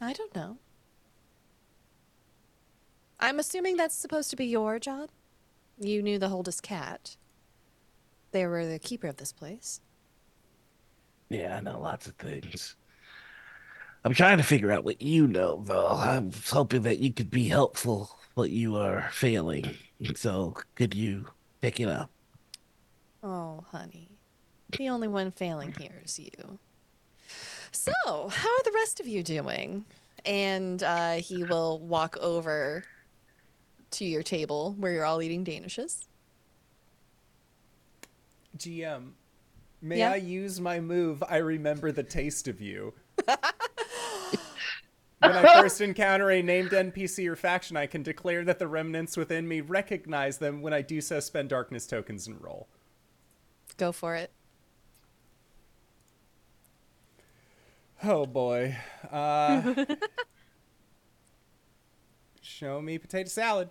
I don't know. I'm assuming that's supposed to be your job. You knew the oldest cat. They were the keeper of this place. Yeah, I know lots of things. I'm trying to figure out what you know, though. I'm hoping that you could be helpful, but you are failing. So, could you pick it up? Oh, honey. The only one failing here is you. So, how are the rest of you doing? And uh, he will walk over to your table where you're all eating Danishes. GM, may Yeah? I use my move? I remember the taste of you. when I first encounter a named NPC or faction, I can declare that the remnants within me recognize them. When I do so, spend darkness tokens and roll. Go for it. Oh boy. Uh, show me potato salad.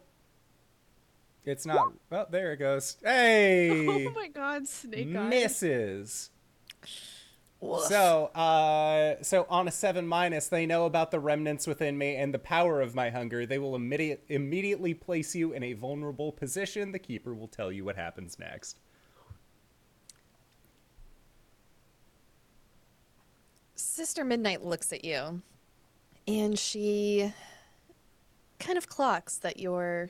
It's not. Oh, there it goes. Hey! Oh my god, snake eyes. misses. So, uh, so on a seven minus, they know about the remnants within me and the power of my hunger. They will immediate, immediately place you in a vulnerable position. The keeper will tell you what happens next. Sister Midnight looks at you and she kind of clocks that you're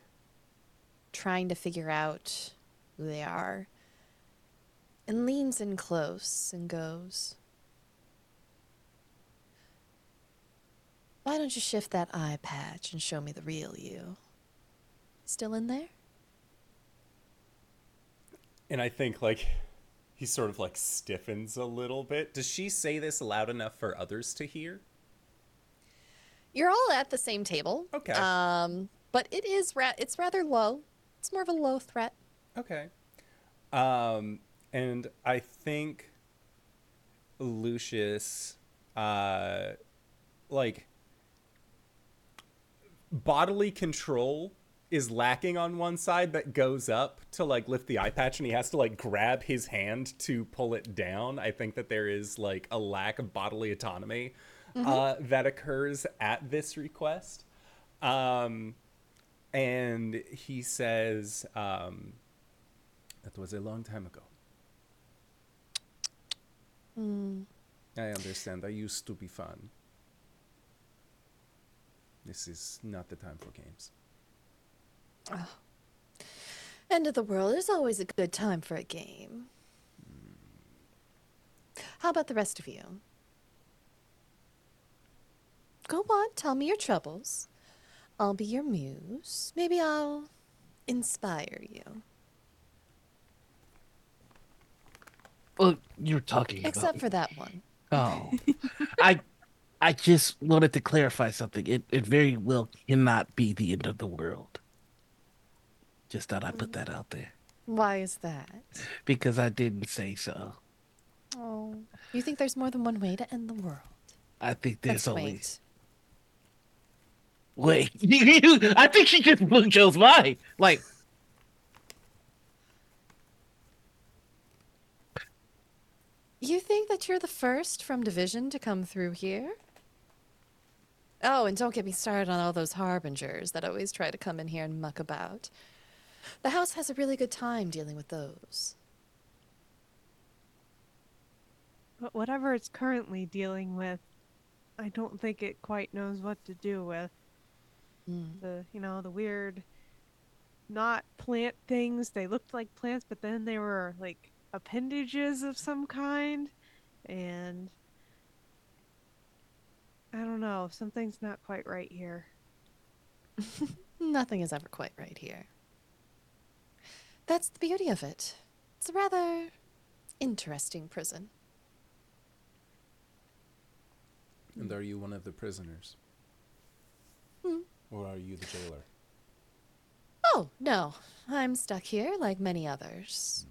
trying to figure out who they are. and leans in close and goes. Why don't you shift that eye patch and show me the real you? Still in there? And I think like he sort of like stiffens a little bit. Does she say this loud enough for others to hear? You're all at the same table. Okay. Um, but it is ra- it's rather low. It's more of a low threat. Okay. Um, and I think Lucius, uh, like bodily control is lacking on one side that goes up to like lift the eye patch and he has to like grab his hand to pull it down. I think that there is like a lack of bodily autonomy uh, that occurs at this request. Um, and he says, um, that was a long time ago. I understand. I used to be fun. This is not the time for games. End of the world is always a good time for a game. How about the rest of you? Go on, tell me your troubles. I'll be your muse. Maybe I'll inspire you. Well, you're talking Except about. for that one. Oh, I, I just wanted to clarify something. It it very well cannot be the end of the world. Just thought I'd put that out there Why is that? because I didn't say so. Oh, you think there's more than one way to end the world? I think there's Let's only wait. Wait. I think she just blew Joe's mind. Like, You think that you're the first from Division to come through here? Oh, and don't get me started on all those harbingers that always try to come in here and muck about. The house has a really good time dealing with those. But whatever it's currently dealing with, I don't think it quite knows what to do with. Hmm. The, you know, the weird, not plant things. They looked like plants, but then they were like appendages of some kind. And I don't know, something's not quite right here. Nothing is ever quite right here. That's the beauty of it. It's a rather interesting prison. And are you one of the prisoners? Hmm. Or are you the jailer? Oh, no. I'm stuck here like many others.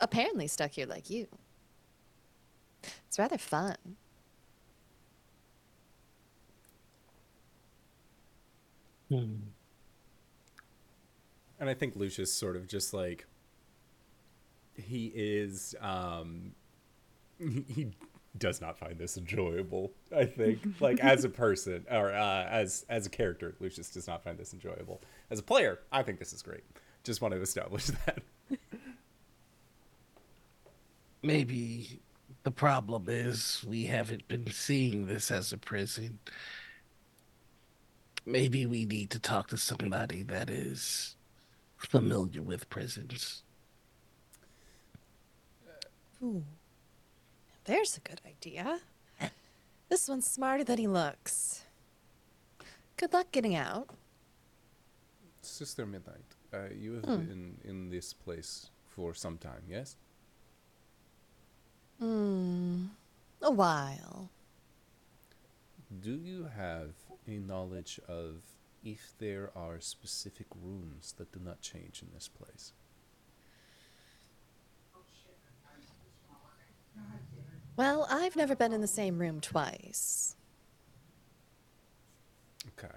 Apparently stuck here like you. It's rather fun. hmm. And I think Lucius sort of just like he is um he, he does not find this enjoyable, I think. like as a person or uh, as as a character, Lucius does not find this enjoyable. As a player, I think this is great. Just want to establish that. maybe the problem is we haven't been seeing this as a prison. Maybe we need to talk to somebody that is familiar with prisons. Ooh. There's a good idea. This one's smarter than he looks. Good luck getting out. Sister Midnight, uh, you have Hmm. been in this place for some time, yes? Hmm. A while. Do you have a knowledge of if there are specific rooms that do not change in this place? Well, I've never been in the same room twice. Okay.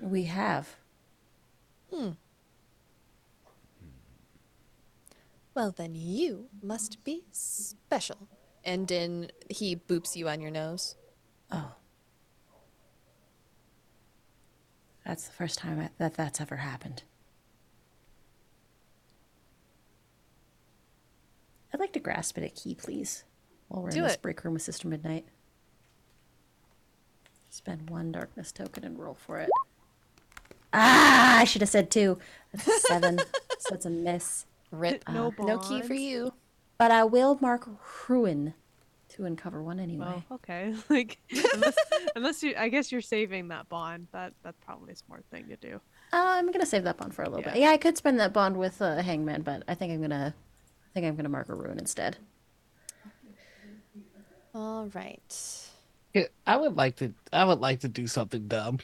We have. Hmm. Well, then you must be special. And then he boops you on your nose. Oh. That's the first time I, that that's ever happened. I'd like to grasp at a key, please, while we're Do in this it. break room with Sister Midnight. Spend one darkness token and roll for it. Ah, I should have said two. That's a seven. so it's a miss. Rip. No no key for you. But I will mark ruin to uncover one anyway. Well, okay. Like unless, unless you, I guess you're saving that bond. That that's probably a smart thing to do. Uh, I'm gonna save that bond for a little Yeah. bit. Yeah, I could spend that bond with uh, Hangman, but I think I'm gonna, I think I'm gonna mark a ruin instead. All right. Yeah, I would like to. I would like to do something dumb.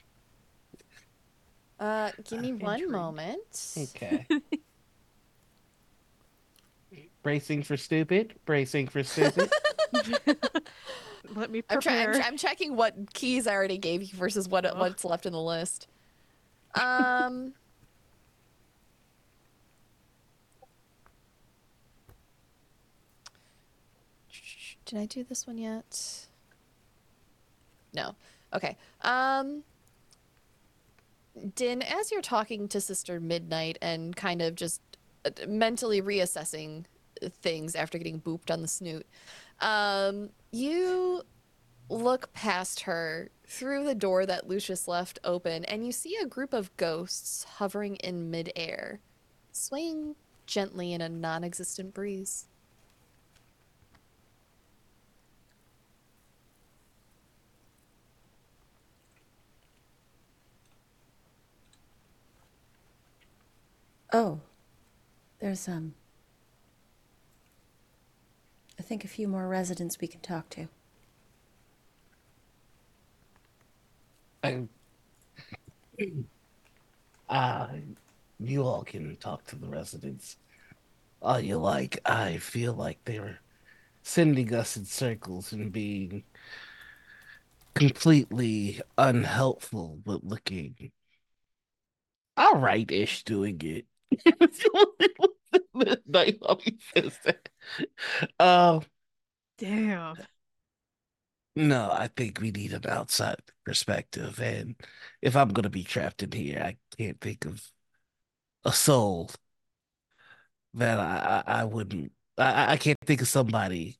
Uh, give me one intrigued. moment. Okay. Bracing for stupid. Bracing for stupid. Let me I'm, try- I'm, prepare. I'm checking what keys I already gave you versus what Oh. what's left in the list. Um. Did I do this one yet? No. Okay. Um. Din, as you're talking to Sister Midnight and kind of just uh, mentally reassessing things after getting booped on the snoot, um, you look past her through the door that Lucius left open, and you see a group of ghosts hovering in midair, swaying gently in a non existent breeze. Oh, there's um, I think a few more residents we can talk to. I, uh, you all can talk to the residents all you like. I feel like they're sending us in circles and being completely unhelpful, but looking all right ish doing it. Night Mommy says that. Uh, Damn. no, I think we need an outside perspective. And if I'm going to be trapped in here, I can't think of a soul that I, I, I wouldn't, I, I can't think of somebody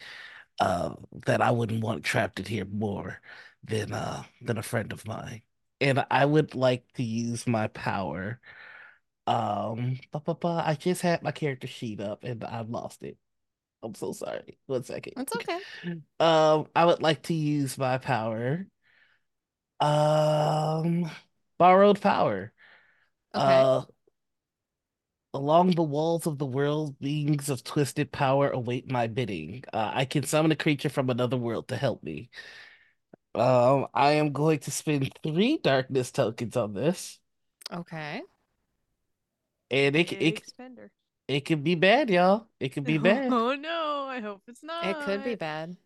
uh, that I wouldn't want trapped in here more than, uh, than a friend of mine. And I would like to use my power. Um, ba, ba, ba, I just had my character sheet up and I lost it. I'm so sorry. One second. It's okay. Um, I would like to use my power. Um, borrowed power. Okay. Uh, along the walls of the world, beings of twisted power await my bidding. Uh, I can summon a creature from another world to help me. Um, I am going to spend three darkness tokens on this, Okay. And it c- it Big c- spender. it could be bad, y'all. It could be bad. Oh no! I hope it's not. It could be bad.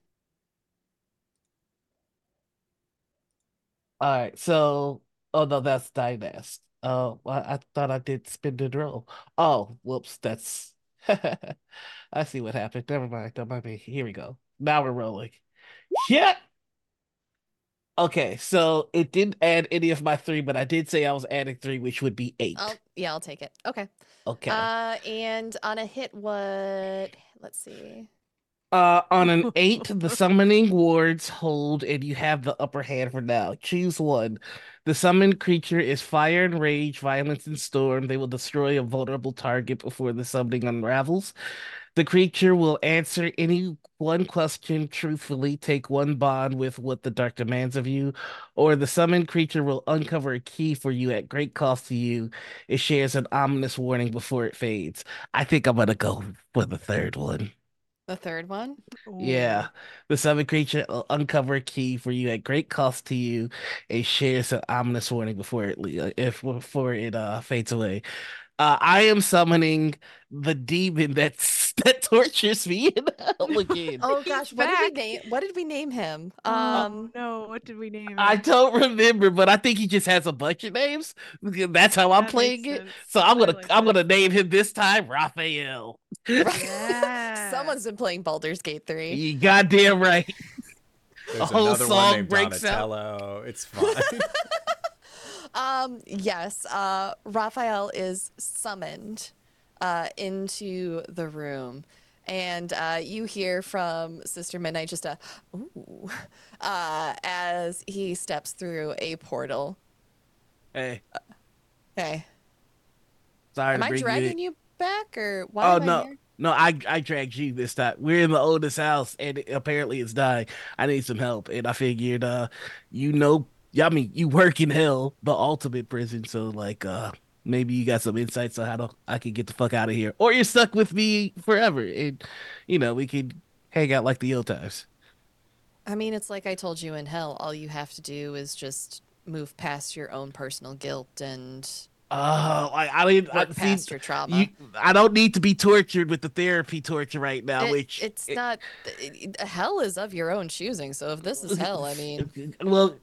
All right, so oh no, that's Dynast. Oh, well, I thought I did spin and roll. Oh, whoops, that's I see what happened. Never mind, don't mind me. Here we go. Now we're rolling. Yeah. Okay, so it didn't add any of my three, but I did say I was adding three, which would be 8 I'll, yeah, I'll take it. Okay. Okay. Uh, and on a hit, what? Let's see. Uh, on an eight, the summoning wards hold, and you have the upper hand for now. Choose one. The summoned creature is fire and rage, violence and storm. They will destroy a vulnerable target before the summoning unravels. The creature will answer any one question truthfully, take one bond with what the dark demands of you, or the summoned creature will uncover a key for you at great cost to you. It shares an ominous warning before it fades. I think I'm gonna go for the third one. The third one. Yeah, the summoned creature will uncover a key for you at great cost to you. It shares an ominous warning before it if before it uh fades away. Uh, I am summoning the demon that's that tortures me in hell again. Oh gosh, what did we name? What did we name him? Um. Um. no. What did we name him? I don't remember, but I think he just has a bunch of names. That's how I'm playing makes it. So I'm gonna like I'm that. gonna name him this time Raphael. Yeah. Someone's been playing Baldur's Gate 3. You goddamn right. There's whole another song one named breaks out. Donatello. It's fine. Um, yes, uh, Raphael is summoned uh, into the room. And uh, you hear from Sister Midnight just a ooh uh, as he steps through a portal. Hey, Hey, sorry am to I bring you dragging in. you back, or why? Oh am I no, here? no, I I dragged you this time. We're in the oldest house, and it- apparently it's dying. I need some help, and I figured, uh, you know, I mean, you work in hell, the ultimate prison, so like, uh, maybe you got some insights on how to I can get the fuck out of here, or you're stuck with me forever, and you know, we could hang out like the old times. I mean, it's like I told you in hell. All you have to do is just move past your own personal guilt and Oh, I I mean, I, work see, past your trauma. you, I don't need to be tortured with the therapy torture right now, It- which it's it- not it- hell is of your own choosing. So if this is hell, I mean, well, see,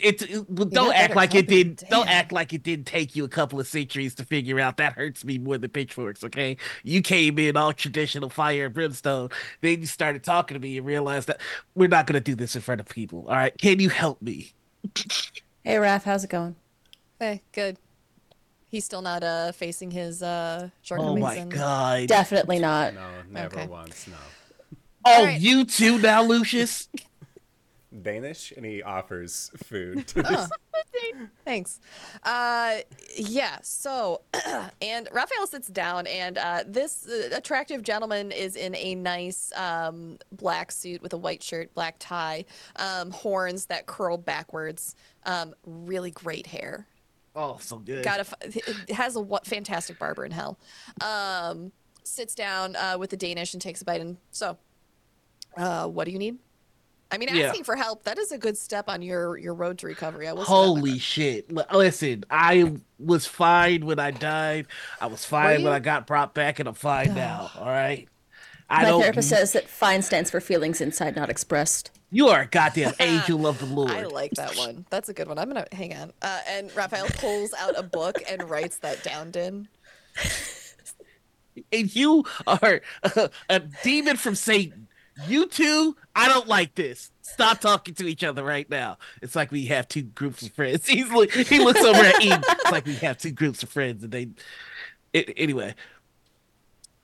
it, it- don't act like it company, did. Don't act like it didn't take you a couple of centuries to figure out. That hurts me more than pitchforks. Okay, you came in all traditional fire and brimstone. Then you started talking to me and realized that we're not gonna do this in front of people. All right, can you help me? Hey, Raph, how's it going? hey, good. He's still not uh facing his uh Oh shortcomings. my and- god! Definitely not. No, never Okay. once. No. oh, Alright. you too now, Lucius. Danish, and he offers food. Oh, thanks. Uh, yeah. So, and Raphael sits down, and uh, this uh, attractive gentleman is in a nice um, black suit with a white shirt, black tie, um, horns that curl backwards, um, really great hair. Oh, so good. Got a f- it has a what fantastic barber in hell. Um, sits down uh, with the Danish and takes a bite. And so, uh, what do you need? I mean, Yeah. asking for help that is a good step on your your road to recovery. I will. say that Holy shit. L- Listen, I was fine when I died. I was fine when? I got brought back, and I'm fine now. All right. I My don't. therapist says that fine stands for feelings inside, not expressed. You are a goddamn angel of the Lord. I like that one. That's a good one. I'm gonna hang on. Uh, and Raphael pulls out a book and writes that down. Din. and you are a, a demon from Satan. You two, I don't like this. Stop talking to each other right now. It's like we have two groups of friends. He's like, he looks over at Eden. It's like we have two groups of friends, and they. It, anyway,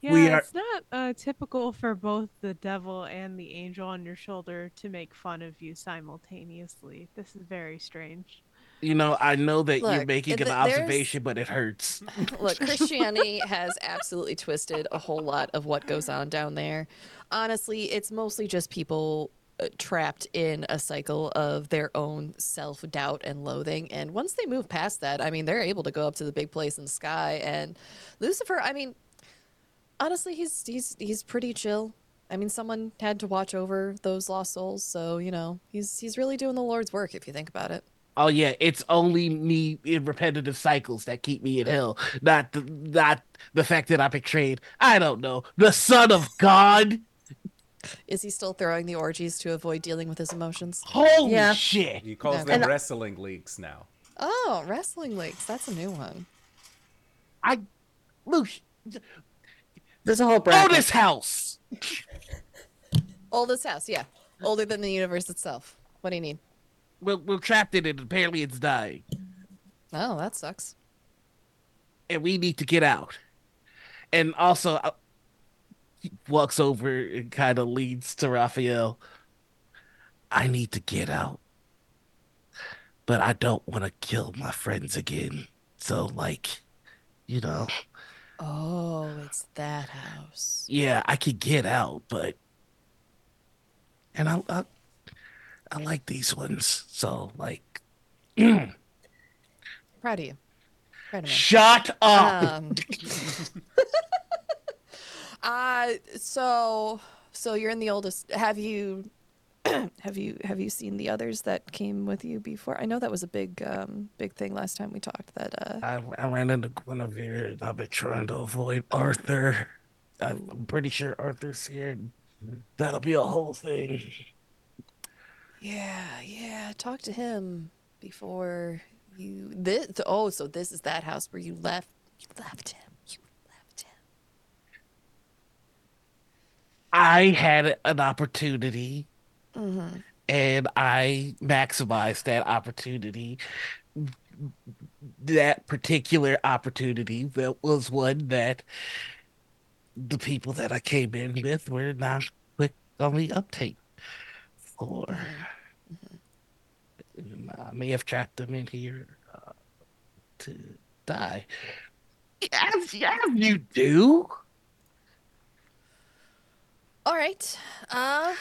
Yeah, We are- it's not uh, typical for both the devil and the angel on your shoulder to make fun of you simultaneously. This is very strange. You know, I know that you're making an observation, but it hurts. Look, Christianity has absolutely twisted a whole lot of what goes on down there. Honestly, it's mostly just people uh, trapped in a cycle of their own self doubt and loathing. And once they move past that, I mean, they're able to go up to the big place in the sky. And Lucifer, I mean, honestly, he's he's he's pretty chill. I mean, someone had to watch over those lost souls, so you know, he's he's really doing the Lord's work if you think about it. Oh yeah, it's only me in repetitive cycles that keep me in hell, not the not the fact that I betrayed. I don't know the Son of God. Is he still throwing the orgies to avoid dealing with his emotions? Holy Yeah. shit! He calls Okay. them wrestling leagues now. Oh, wrestling leagues. That's a new one. I, Luke, There's a whole own bracket. this house. Oldest house, yeah. Older than the universe itself. What do you need? We're, we're trapped in it. and Apparently, it's dying, Oh, that sucks. and we need to get out. And also, uh, he walks over and kind of leads to Raphael. I need to get out, but I don't want to kill my friends again. So, like, you know. Oh, it's that house. yeah, I could get out, but and I I, I like these ones. So like, Proud of you. Proud of me. shut up. Um, uh, so so you're in the oldest. Have you have you have you seen the others that came with you before? I know that was a big um big thing last time we talked. That uh I, I ran into Guinevere. and I've been trying to avoid Arthur. I'm I'm pretty sure Arthur's here. That'll be a whole thing. Yeah yeah talk to him before you this oh so this is that house where you left you left him you left him. I had an opportunity Mm-hmm. and I maximized that opportunity. That particular opportunity that was one that the people that I came in with were not quick on the uptake for. And I may have trapped them in here uh, to die. As, as you do. All right. Uh.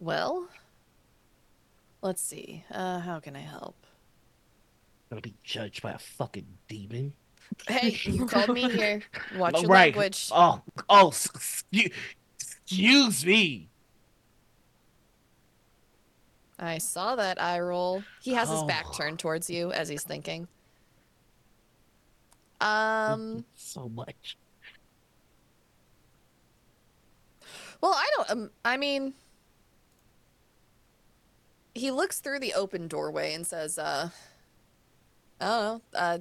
Well. Let's see. Uh, how can I help? Gonna be judged by a fucking demon. Hey, you called me here. Watch your right. language. Oh, oh, excuse me. I saw that eye roll. He has his back Oh. turned towards you as he's thinking. Um. so much. Well, I don't. Um, I mean, he looks through the open doorway and says, "Uh, I don't know. Uh,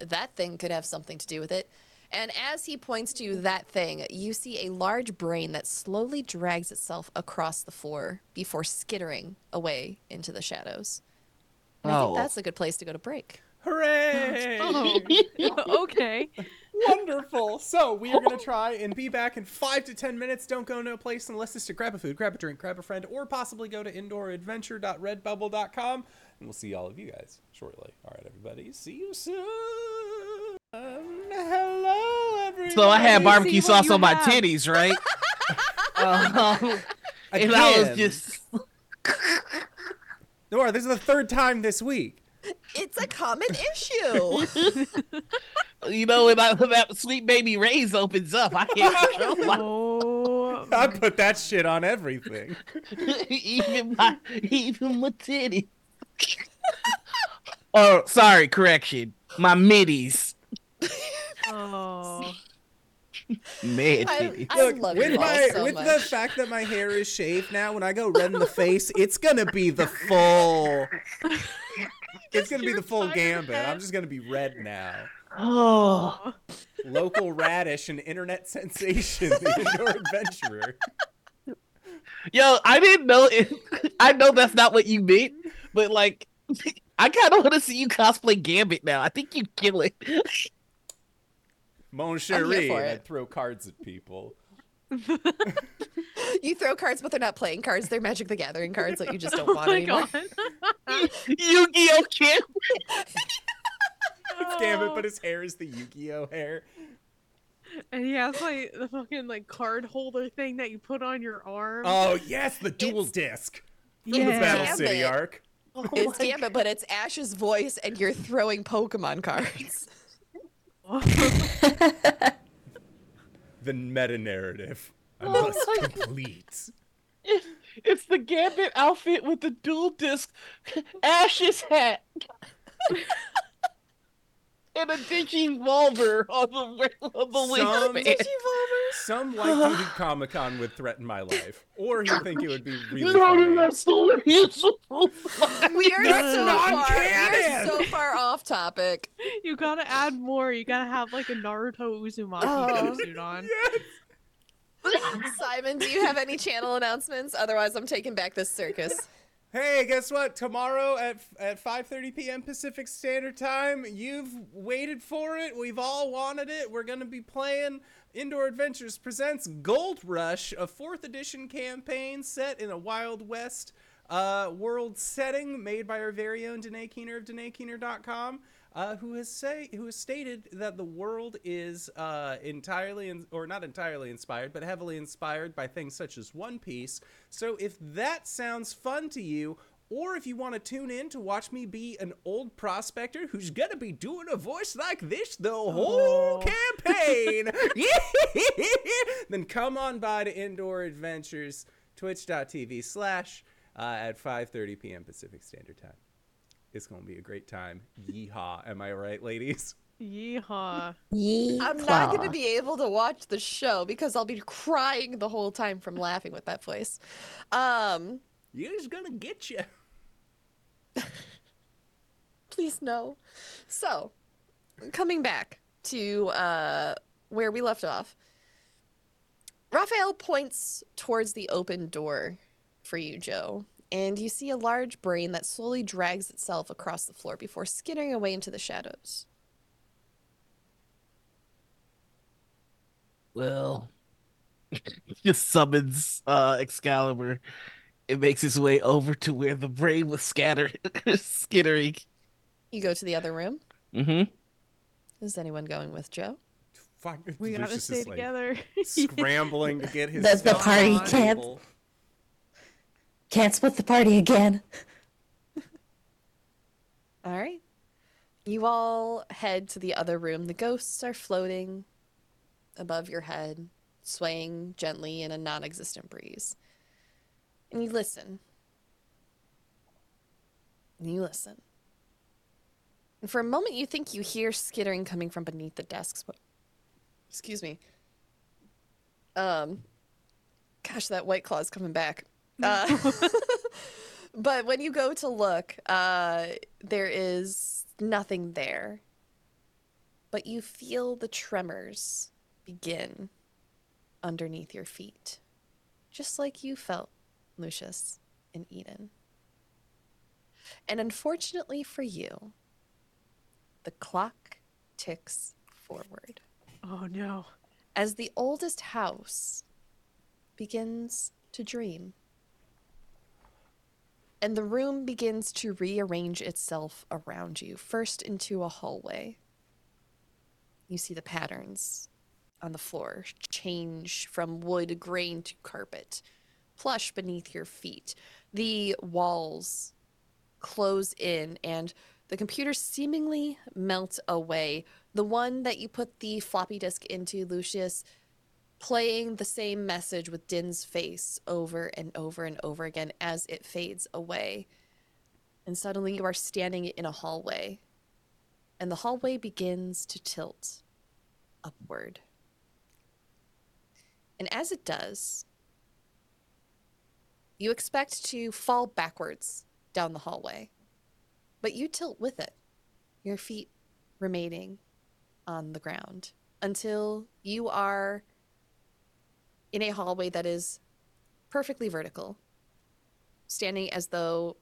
that thing could have something to do with it." And as he points to that thing, you see a large brain that slowly drags itself across the floor before skittering away into the shadows. And I think Oh. that's a good place to go to break. Hooray! Oh, okay. Wonderful. So we are going to try and be back in five to ten minutes. Don't go no place unless it's to grab a food, grab a drink, grab a friend, or possibly go to indooradventure.redbubble.com. And we'll see all of you guys shortly. All right, everybody. See you soon. Hello, everybody. So I had barbecue sauce you on my have. titties, right? um, and I was Again. just Nora, this is the third time this week. It's a common issue. you know, when, I, when that Sweet Baby Ray's opens up, I can't control my, Oh. I put that shit on everything. even my even my titties. oh, sorry, correction. My middies. Oh. Mid I- I- Look, love with you my so with the fact that my hair is shaved now, when I go red in the face, it's gonna be the full. It's gonna be the full gambit. head. I'm just gonna be red now. Oh, Local radish and internet sensation, the indoor adventurer. yo, I didn't know it. I know that's not what you meant, but like, I kind of want to see you cosplay Gambit now. I think you kill it. Mon I'm Cherie, here for and it. I'd throw cards at people. you throw cards, but they're not playing cards. They're Magic the Gathering cards that you just don't Oh want my anymore. god. Yu-Gi-Oh! Gambit. It's Gambit, but his hair is the Yu-Gi-Oh hair. And he has like the fucking like card holder thing that you put on your arm. Oh yes, the duel It's- disc from Yeah. the Battle City Gambit. arc. Oh it's Gambit, but it's Ash's voice, and you're throwing Pokemon cards. The meta narrative. I Oh must my God. complete. It's the Gambit outfit with the Duel Disk Ash's hat. and a Digivolver on the on the Some- waistband. Some white dude at Comic Con would threaten my life, or he'd think it would be really No, funny. no, that's so beautiful. We are That's so far. We are so far off topic. You gotta add more. You gotta have like a Naruto Uzumaki Oh. suit on. Yes. Simon, do you have any channel announcements? Otherwise, I'm taking back this circus. Hey, guess what? Tomorrow at at 5:30 p.m. Pacific Standard Time, you've waited for it. We've all wanted it. We're gonna be playing Indoor Adventures presents Gold Rush, a fourth edition campaign set in a Wild West uh, world setting, made by our very own Danae Keener of DanaeKeener.com. Uh, who has say who has stated that the world is uh, entirely in, or not entirely inspired, but heavily inspired by things such as One Piece. So if that sounds fun to you, or if you want to tune in to watch me be an old prospector who's gonna be doing a voice like this the whole Oh. campaign, then come on by to Indoor Adventures, twitch.tv slash uh, at 5.30 p.m. Pacific Standard Time. It's gonna be a great time. Yeehaw. Am I right, ladies? Yeehaw. I'm not going to be able to watch the show because I'll be crying the whole time from laughing with that voice. Um, You's gonna get you. please no. So, coming back to uh, where we left off, Raphael points towards the open door for you, Joe, and you see a large brain that slowly drags itself across the floor before skittering away into the shadows. Well, just summons uh Excalibur. It makes its way over to where the brain was scattered, skittering. You go to the other room. Mm-hmm. Is anyone going with Joe? Fuck, We gotta stay is, like, together. scrambling to get his The- the party on the can't- table. Can't split the party again. All right. You all head to the other room. The ghosts are floating above your head, swaying gently in a non existent breeze. And you listen. And you listen. And for a moment, you think you hear skittering coming from beneath the desks. But, excuse me. Um, gosh, that white claw's coming back. Uh, but when you go to look, uh, there is nothing there. But you feel the tremors begin underneath your feet, just like you felt, Lucius in Eden. And unfortunately for you, the clock ticks forward oh no. as the oldest house begins to dream. And the room begins to rearrange itself around you, first into a hallway. You see the patterns on the floor change from wood grain to carpet, plush beneath your feet. The walls close in and the computer seemingly melts away. The one that you put the floppy disk into, Lucius, playing the same message with Din's face over and over and over again as it fades away. And suddenly you are standing in a hallway, and the hallway begins to tilt upward. And as it does, you expect to fall backwards down the hallway, but you tilt with it, your feet remaining on the ground until you are in a hallway that is perfectly vertical, standing as though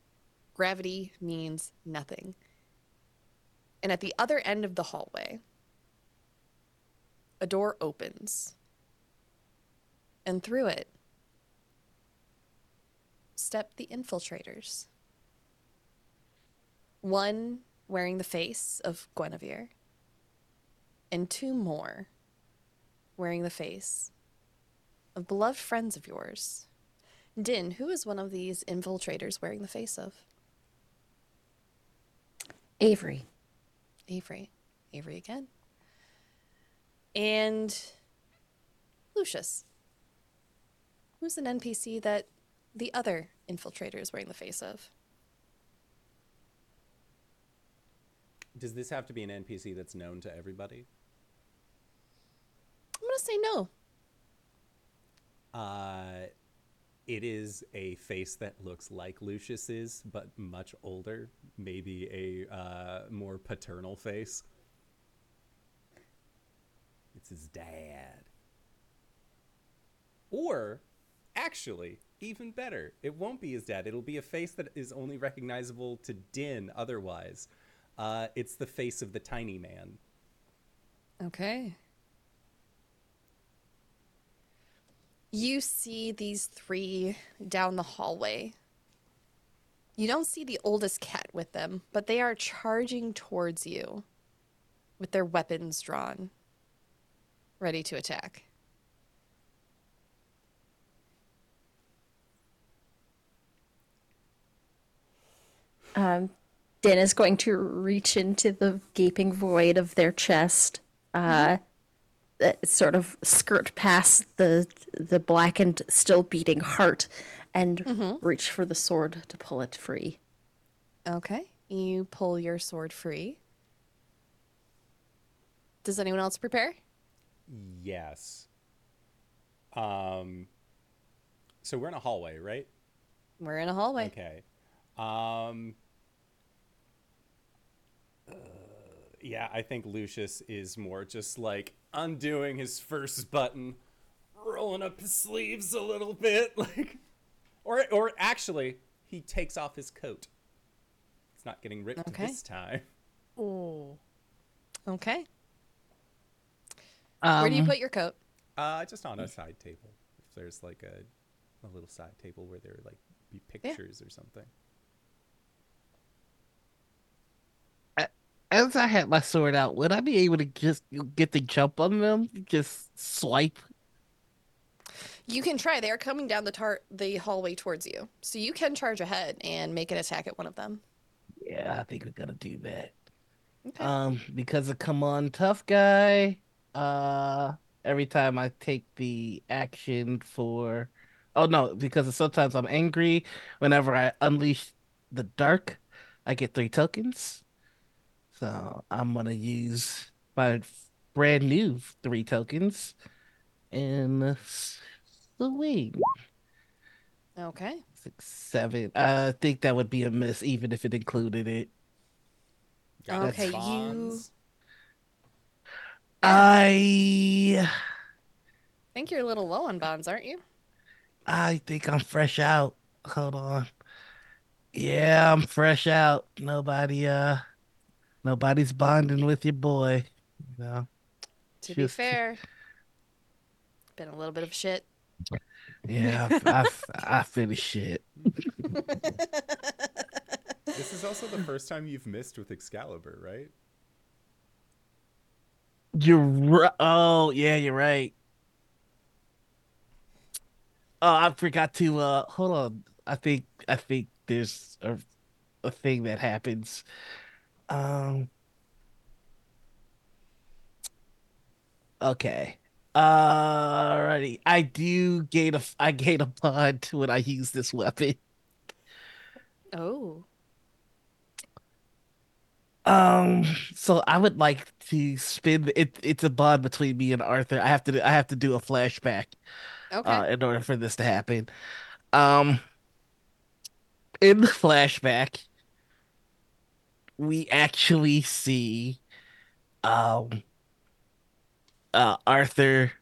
gravity means nothing. And at the other end of the hallway, a door opens. And through it step the infiltrators. One wearing the face of Guinevere, and two more wearing the face of beloved friends of yours. Din, who is one of these infiltrators wearing the face of? Avery. Avery. Avery again. And Lucius. Who's an NPC that the other infiltrator is wearing the face of? Does this have to be an NPC that's known to everybody? I'm going to say no. Uh, it is a face that looks like Lucius's, but much older. Maybe a uh, more paternal face. It's his dad. Or, actually, even better, it won't be his dad. It'll be a face that is only recognizable to Din otherwise. Uh, it's the face of the tiny man. Okay. You see these three down the hallway. You don't see the oldest cat with them, but they are charging towards you with their weapons drawn, ready to attack. Um, Din is going to reach into the gaping void of their chest, uh, sort of skirt past the the blackened, still beating heart, and reach for the sword to pull it free. Okay. You pull your sword free. Does anyone else prepare? Yes. Um. So we're in a hallway, right? We're in a hallway. Okay. Um. uh, yeah, I think Lucius is more just like undoing his first button, rolling up his sleeves a little bit, like, or or actually, he takes off his coat. It's not getting ripped Okay. this time. Oh. Okay. Um, Where do you put your coat? Uh, just on a side table. If there's like a a little side table where there like be pictures or something. Once I had my sword out, would I be able to just get the jump on them? Just swipe? You can try. They are coming down the tar- the hallway towards you, so you can charge ahead and make an attack at one of them. Yeah, I think we're gonna do that. Okay. Um, because of come on, tough guy. Uh, every time I take the action for, oh no, because sometimes I'm angry. Whenever I unleash the dark, I get three tokens. So I'm gonna use my brand new three tokens and swing. okay. Six, seven. I think that would be a miss, even if it included it. Got Okay, you- I I think you're a little low on bonds, aren't you? I think I'm fresh out. Hold on. Yeah, I'm fresh out. Nobody uh nobody's bonding with your boy. You know. To be fair, been a little bit of shit. Yeah, I, I, I finished shit. This is also the first time you've missed with Excalibur, right? You're right. Oh, yeah, you're right. Oh, I forgot to uh hold on. I think I think there's a a thing that happens. Um Okay. Alrighty. I do gain a I gain a bond when I use this weapon. oh. Um, so I would like to spin it. It's a bond between me and Arthur. I have to. I have to do a flashback Okay. uh, in order for this to happen. Um, in the flashback, we actually see, um, uh, Arthur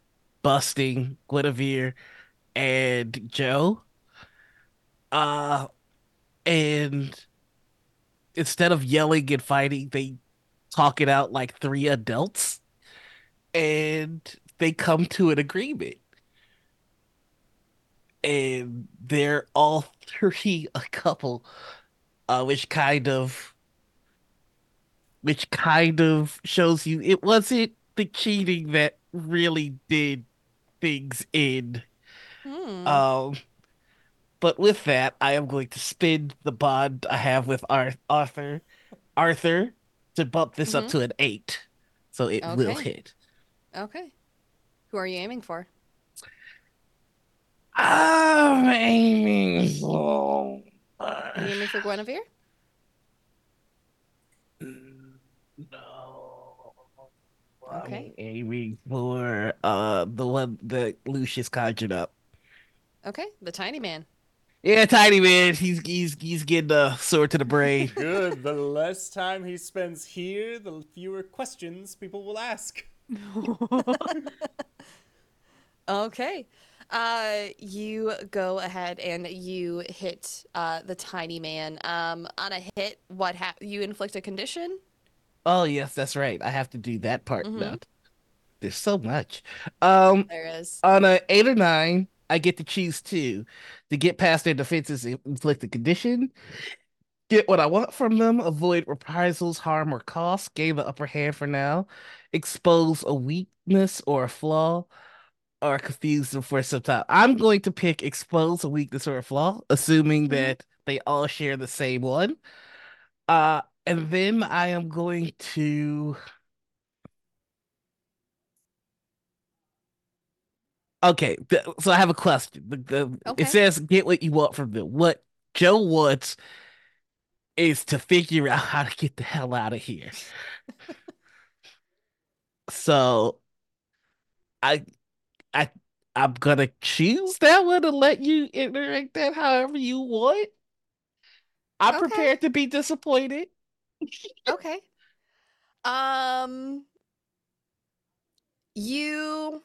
busting Guinevere and Joe. Uh, and instead of yelling and fighting, they talk it out like three adults, and they come to an agreement. And they're all three a couple, uh, which kind of, which kind of shows you it wasn't the cheating that really did things in. Hmm. Um, but with that, I am going to spin the bond I have with Ar- Arthur, Arthur, to bump this up Mhm. to an eight, so it will hit. okay. Who are you aiming for? I'm aiming for. Are you aiming for Guinevere? Okay. I'm aiming for uh the one that Lucius conjured up. Okay. The tiny man. Yeah, tiny man. He's he's he's getting the sword to the brain. Good. the less time he spends here, the fewer questions people will ask. Okay. Uh, you go ahead and you hit uh the tiny man. Um, on a hit, what hap- you inflict a condition? Oh yes, that's right. I have to do that part Mhm. now. There's so much. Um, There is. on a eight or nine, I get to choose two to get past their defenses, inflict a condition, get what I want from them, avoid reprisals, harm, or cost, gain the upper hand for now, expose a weakness or a flaw, or confuse them for some time. I'm going to pick expose a weakness or a flaw, assuming Mhm. that they all share the same one. Uh, and then I am going to. Okay, so I have a question. The, the, Okay. It says get what you want from them. What Joe wants is to figure out how to get the hell out of here. so I I I'm gonna choose that one and let you interact that however you want. I'm Okay. prepared to be disappointed. Okay. Um, you.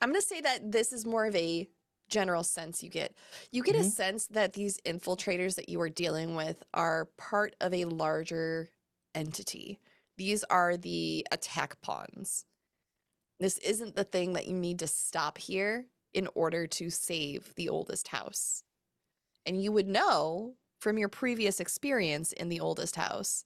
I'm gonna say that this is more of a general sense you get. You get a Mhm. sense that these infiltrators that you are dealing with are part of a larger entity. These are the attack pawns. This isn't the thing that you need to stop here in order to save the oldest house. And you would know from your previous experience in the oldest house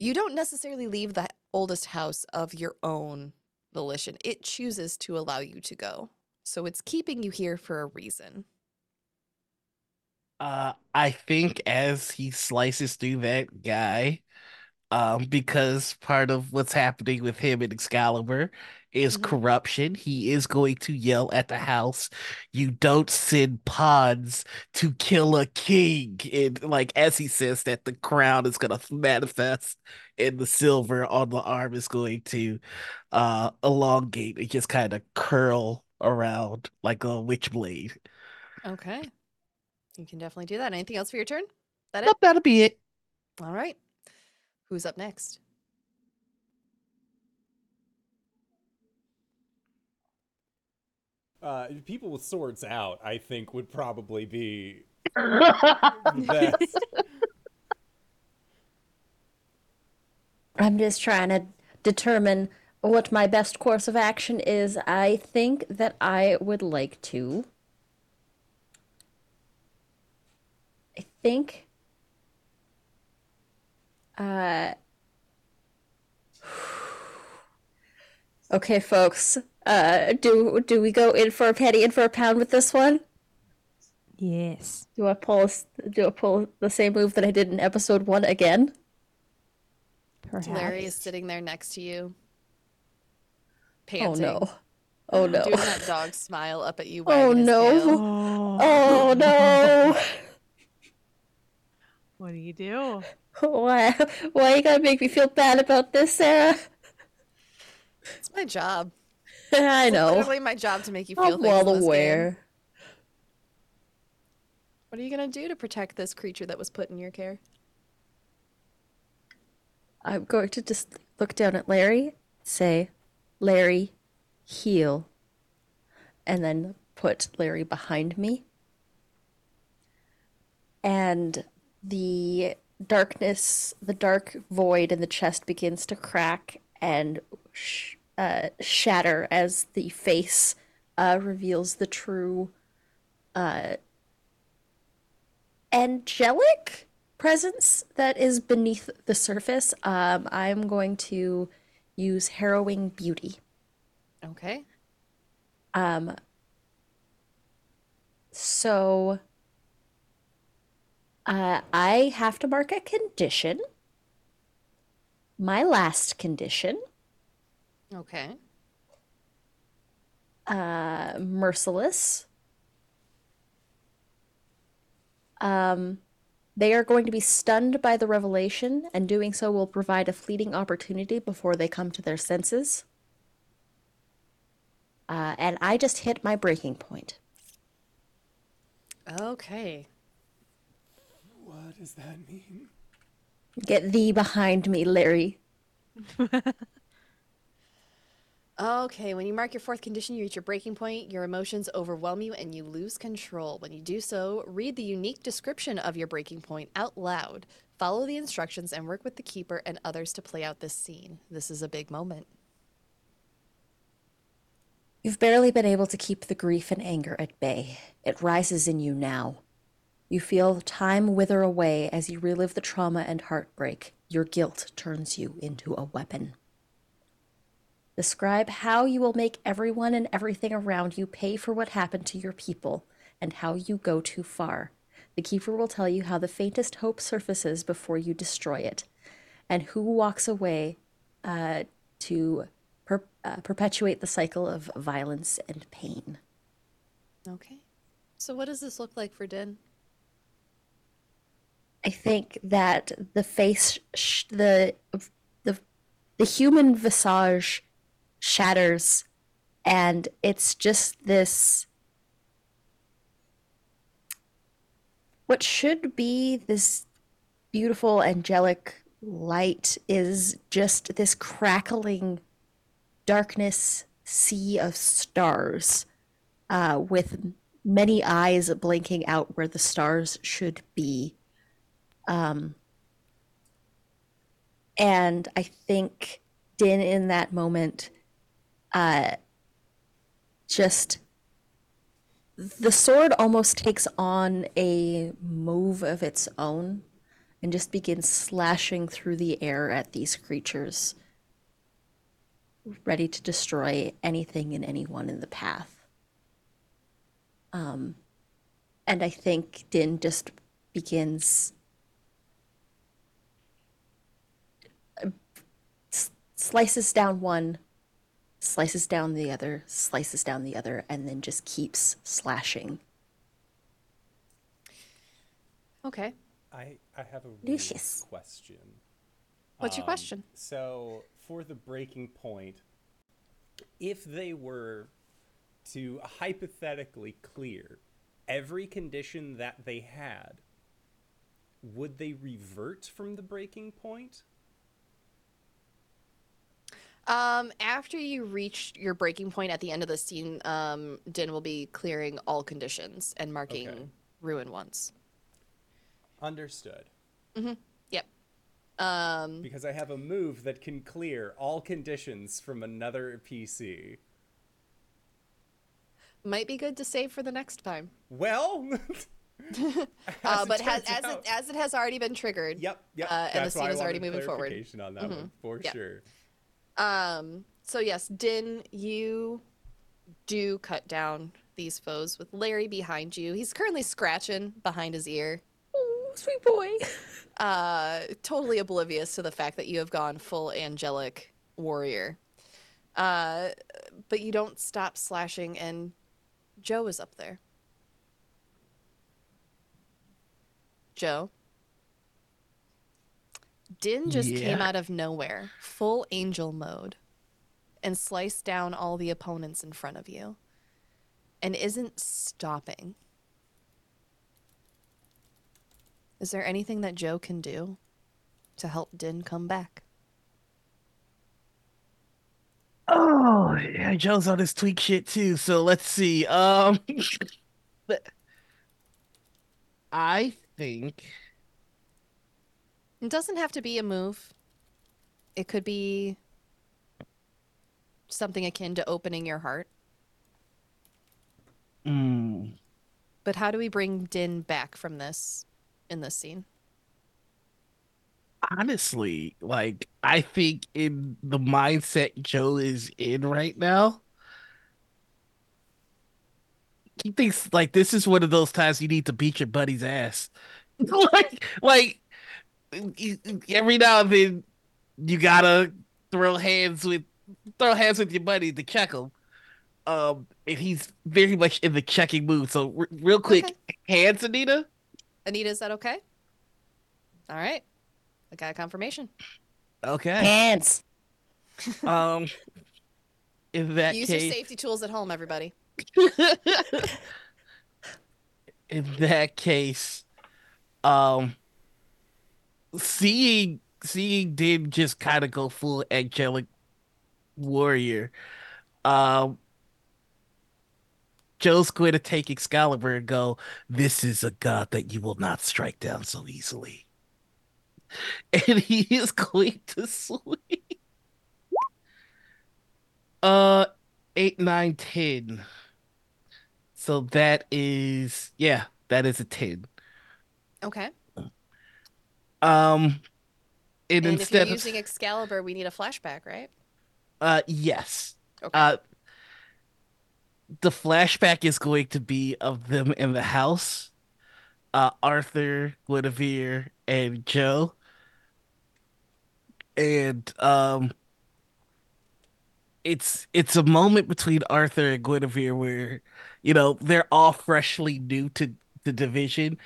You don't necessarily leave the oldest house of your own volition. It chooses to allow you to go. So it's keeping you here for a reason. Uh, I think as he slices through that guy, um, because part of what's happening with him and Excalibur is Mhm. corruption. He is going to yell at the house, "You don't send pawns to kill a king!" And like as he says that, the crown is gonna manifest, and the silver on the arm is going to uh elongate and just kind of curl around like a Witchblade. Okay. You can definitely do that. Anything else for your turn? That it? Nope, that'll be it. All right. Who's up next? Uh, people with swords out, I think, would probably be best. I'm just trying to determine what my best course of action is. I think that I would like to. I think. Uh. Okay, folks. Uh, do do we go in for a penny in for a pound with this one? Yes. Do I pull do I pull the same move that I did in episode one again? Perhaps. Larry is sitting there next to you. panting. Oh no! Oh no! Doing that dog smile up at you. Oh, no. Oh. Oh no! What do you do? Why? Why you gotta make me feel bad about this, Sara? It's my job. I know. It's literally my job to make you feel I'm well aware. What are you gonna do to protect this creature that was put in your care? I'm going to just look down at Larry, say, Larry, heal, and then put Larry behind me. And the darkness, the dark void in the chest begins to crack and uh, shatter as the face uh, reveals the true uh, angelic presence that is beneath the surface. Um, I'm going to use harrowing beauty. Okay. Um, so uh, I have to mark a condition. My last condition, Okay. uh, merciless. Um, they are going to be stunned by the revelation, and doing so will provide a fleeting opportunity before they come to their senses. Uh, and I just hit my breaking point. Okay. What does that mean? Get thee behind me, Larry. Okay, when you mark your fourth condition, you reach your breaking point, your emotions overwhelm you, and you lose control. When you do so, read the unique description of your breaking point out loud. Follow the instructions and work with the keeper and others to play out this scene. This is a big moment. You've barely been able to keep the grief and anger at bay. It rises in you now. You feel time wither away as you relive the trauma and heartbreak. Your guilt turns you into a weapon. Describe how you will make everyone and everything around you pay for what happened to your people and how you go too far. The Keeper will tell you how the faintest hope surfaces before you destroy it, and who walks away uh, to per- uh, perpetuate the cycle of violence and pain. Okay. So, what does this look like for Din? I think that the face, sh- the the the human visage shatters, and it's just this. What should be this beautiful angelic light is just this crackling darkness sea of stars, uh, with many eyes blinking out where the stars should be. Um, and I think Din in that moment, uh, just the sword almost takes on a move of its own and just begins slashing through the air at these creatures, ready to destroy anything and anyone in the path. Um, and I think Din just begins uh, slices down one, slices down the other, slices down the other, and then just keeps slashing. Okay. I I have a really Lucius. question. What's your Um, question? So for the breaking point, if they were to hypothetically clear every condition that they had, would they revert from the breaking point? Um, after you reach your breaking point at the end of the scene, um, Din will be clearing all conditions and marking Okay. ruin ones. Understood. Yep. Um, Because I have a move that can clear all conditions from another PC. might be good to save for the next time. Well, Uh, but has, turns as out- it as it has already been triggered. Yep, yep. Uh, and the that's why scene I is already wanted moving forward. clarification on that one for sure. Um, so yes, Din, you do cut down these foes with Larry behind you. He's currently scratching behind his ear, Oh, sweet boy. uh, totally oblivious to the fact that you have gone full angelic warrior. Uh, but you don't stop slashing, and Joe is up there. Joe. Din just came out of nowhere, full angel mode, and sliced down all the opponents in front of you, and isn't stopping. Is there anything that Joe can do to help Din come back? Oh, yeah, Joe's on his tweak shit too. So let's see. Um, I think It doesn't have to be a move. It could be something akin to opening your heart. mm, But how do we bring Din back from this in this scene? honestly, like I think in the mindset Joe is in right now, he thinks like this is one of those times you need to beat your buddy's ass. like, like every now and then you gotta throw hands with throw hands with your buddy to check him. Um, and he's very much in the checking mood. So r- real quick, Okay. hands, Anita. Anita, is that okay? All right. I got confirmation. Okay. Hands. Um, in that Use case, your safety tools at home, everybody. in that case, um, seeing seeing Din just kind of go full angelic warrior, um, Joe's going to take Excalibur and go, "This is a god that you will not strike down so easily," and he is going to swing. Uh, eight, nine, ten. So that is yeah, that is a ten. Okay. Um, and, And if you're instead of using Excalibur, we need a flashback, right? uh, yes, Okay. uh, the flashback is going to be of them in the house, uh, Arthur, Guinevere, and Joe, and um, it's it's a moment between Arthur and Guinevere where, you know, they're all freshly new to the division,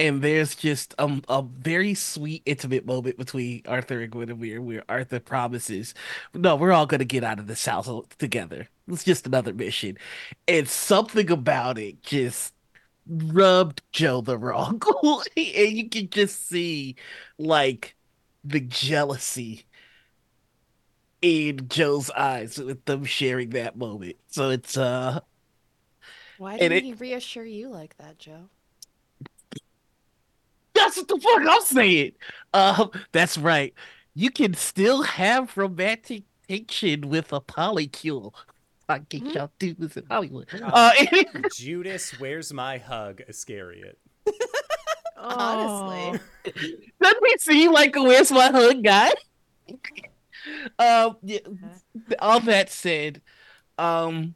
and there's just um a very sweet intimate moment between Arthur and Guinevere where Arthur promises, "No, we're all gonna get out of this house together. It's just another mission," and something about it just rubbed Joe the wrong way, and you can just see like the jealousy in Joe's eyes with them sharing that moment. So it's uh Why didn't it- he reassure you like that, Joe? That's what the fuck I'm saying. Um, that's right. You can still have romantic tension with a polycule. I get Mhm. y'all do this in Hollywood. Uh, Uh, Judas, where's my hug, Iscariot? Honestly. Doesn't he seem like a where's my hug guy? um, yeah, all that said, um,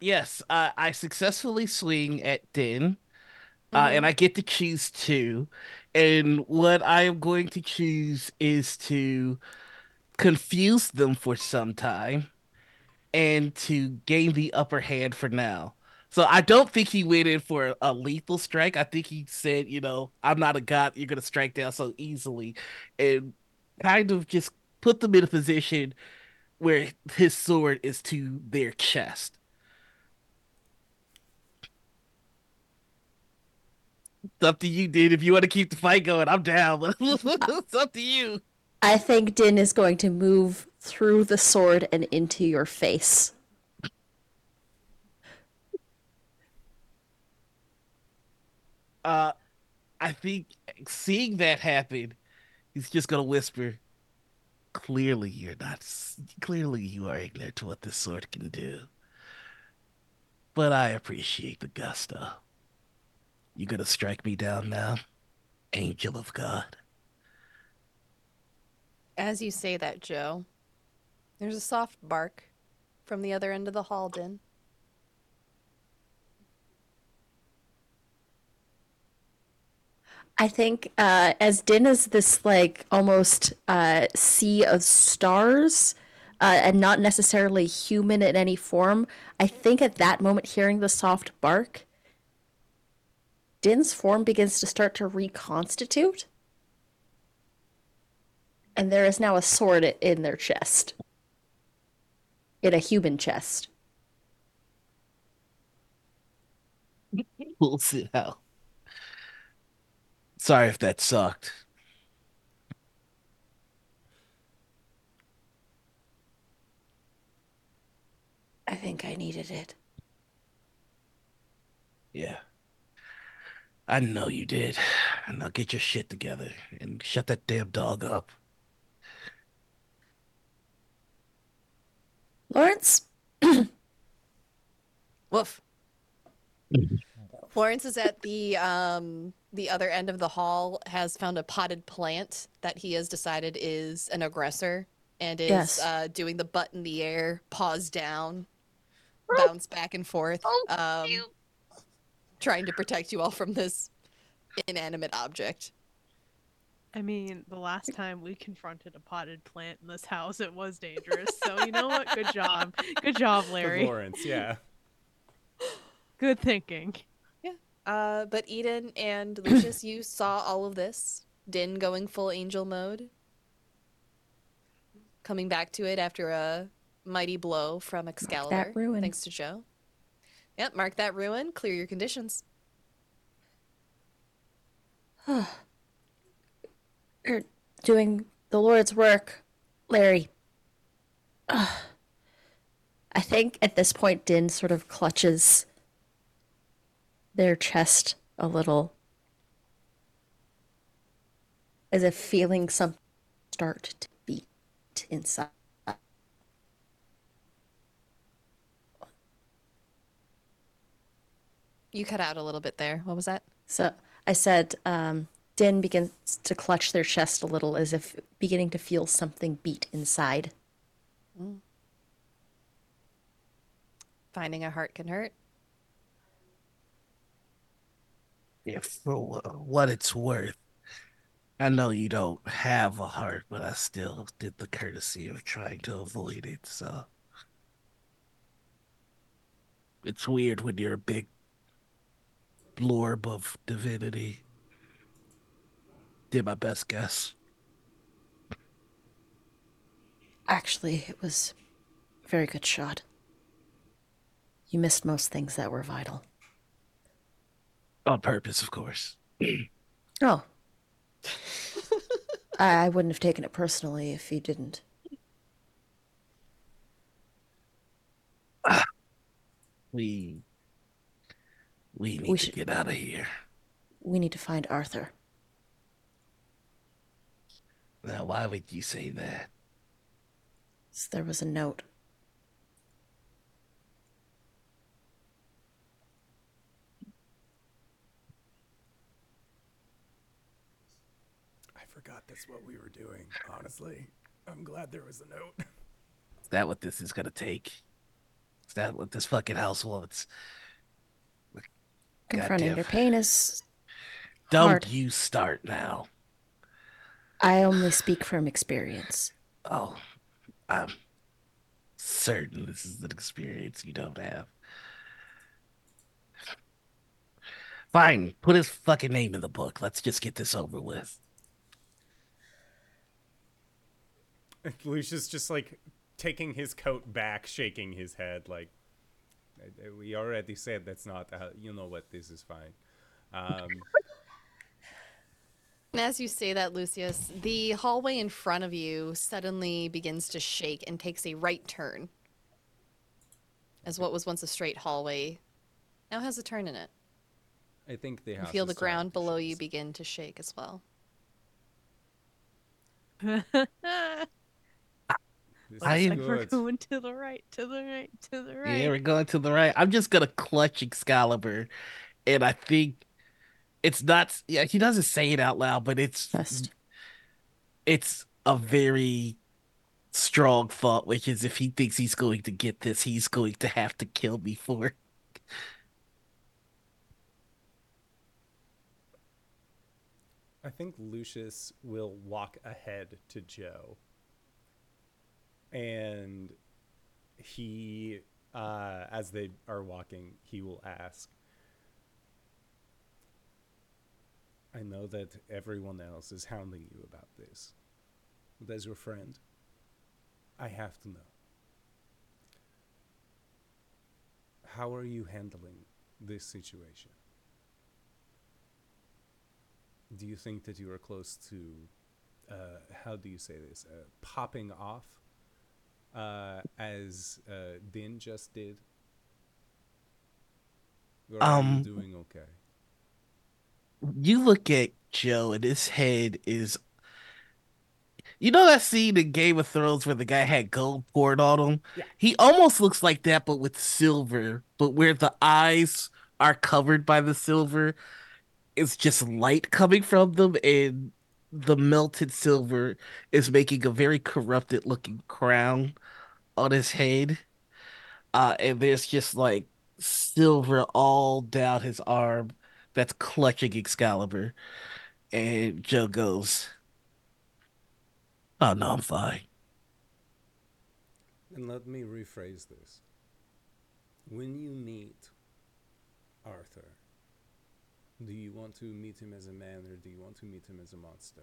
yes, I, I successfully swing at Uh, Mhm. and I get to choose two. And what I am going to choose is to confuse them for some time and to gain the upper hand for now. So I don't think he went in for a lethal strike. I think he said, you know, I'm not a god. You're gonna strike down so easily, and kind of just put them in a position where his sword is to their chest. It's up to you, dude. If you want to keep the fight going, I'm down. But it's up to you. I think Din is going to move through the sword and into your face. Uh, I think seeing that happen, he's just gonna whisper. Clearly, you're not. Clearly, you are ignorant to what this sword can do. But I appreciate the gusto. You gonna strike me down now, angel of God? As you say that, Joe, there's a soft bark from the other end of the hall, Din. I think uh, as Din is this like almost uh, sea of stars uh, and not necessarily human in any form, I think at that moment, hearing the soft bark, Din's form begins to start to reconstitute. And there is now a sword in their chest. In a human chest. We'll see how. Sorry if that sucked. I think I needed it. Yeah. I know you did. Now get your shit together and shut that damn dog up. Lawrence? Woof. Lawrence is at the um the other end of the hall has found a potted plant that he has decided is an aggressor and is Yes. uh doing the butt in the air, paws down, bounce back and forth, um trying to protect you all from this inanimate object. I mean, the last time we confronted a potted plant in this house, it was dangerous. So you know what? Good job. Good job, With Larry. Lawrence, yeah. Good thinking. Yeah. Uh, but Eden and Lucius, you saw all of this. Din going full angel mode. Coming back to it after a mighty blow from Excalibur. ruin. Thanks to Joe. Yep, mark that ruin. Clear your conditions. You're doing the Lord's work, Larry. Ugh. I think at this point, Din sort of clutches their chest a little, as if feeling something start to beat inside. You cut out a little bit there. What was that? So I said, um, Din begins to clutch their chest a little, as if beginning to feel something beat inside. Finding a heart can hurt. Yeah, for what it's worth, I know you don't have a heart, but I still did the courtesy of trying to avoid it, so. It's weird when you're a big blorb of divinity. Did my best guess. Actually, it was a very good shot. You missed most things that were vital. On purpose, of course. Oh. I I wouldn't have taken it personally if you didn't. We we need we to should... get out of here. We need to find Arthur. Now, why would you say that? So there was a note. I forgot that's what we were doing, honestly. I'm glad there was a note. Is that what this is gonna take? Is that what this fucking house wants? Confronting Goddamn. your pain is. Don't Hard. you start now. I only speak from experience. Oh, I'm certain this is an experience you don't have. Fine, put his fucking name in the book. Let's just get this over with. Lucius just like taking his coat back, shaking his head, like "I- I- we already said that's not. Uh, you know what? This is fine. Um, as you say that, Lucius, the hallway in front of you suddenly begins to shake and takes a right turn. As what was once a straight hallway now has a turn in it. I think the You feel the ground below you begin to shake as well. This I is am- like we're going to the right, to the right, to the right. Yeah, we're going to the right. I'm just gonna clutch Excalibur, and I think it's not. Yeah, he doesn't say it out loud, but it's Trust. it's a very strong thought, which is if he thinks he's going to get this, he's going to have to kill me for it. I think Lucius will walk ahead to Joe. And he, uh, as they are walking, he will ask, I know that everyone else is hounding you about this. But as your friend, I have to know. How are you handling this situation? do you think that you are close to uh, how do you say this uh, popping off uh, as uh, Din just did? Or are Um, you doing okay? You look at Joe, and his head is. You know that scene in Game of Thrones where the guy had gold poured on him? Yeah. He almost looks like that, but with silver. But where the eyes are covered by the silver, it's just light coming from them, and the melted silver is making a very corrupted looking crown on his head. Uh, and there's just like silver all down his arm that's clutching Excalibur. And Joe goes, Oh, no, I'm fine. And let me rephrase this. When you meet Arthur, do you want to meet him as a man or do you want to meet him as a monster?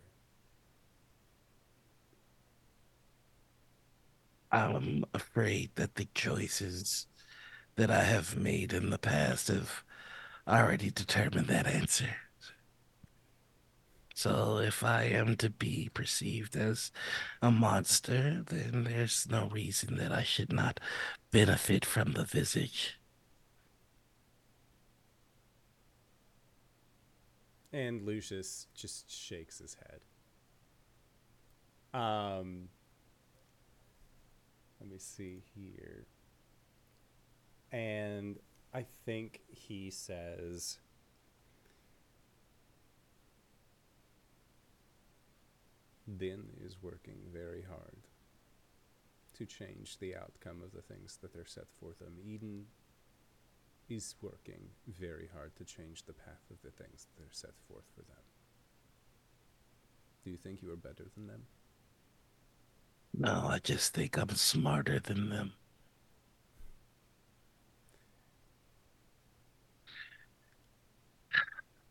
I'm afraid that the choices that I have made in the past have already determined that answer. So if I am to be perceived as a monster, then there's no reason that I should not benefit from the visage. And Lucius just shakes his head. Um, let me see here. And I think he says, Din is working very hard to change the outcome of the things that are set forth them. Eden is working very hard to change the path of the things that are set forth for them. Do you think you are better than them? No, I just think I'm smarter than them.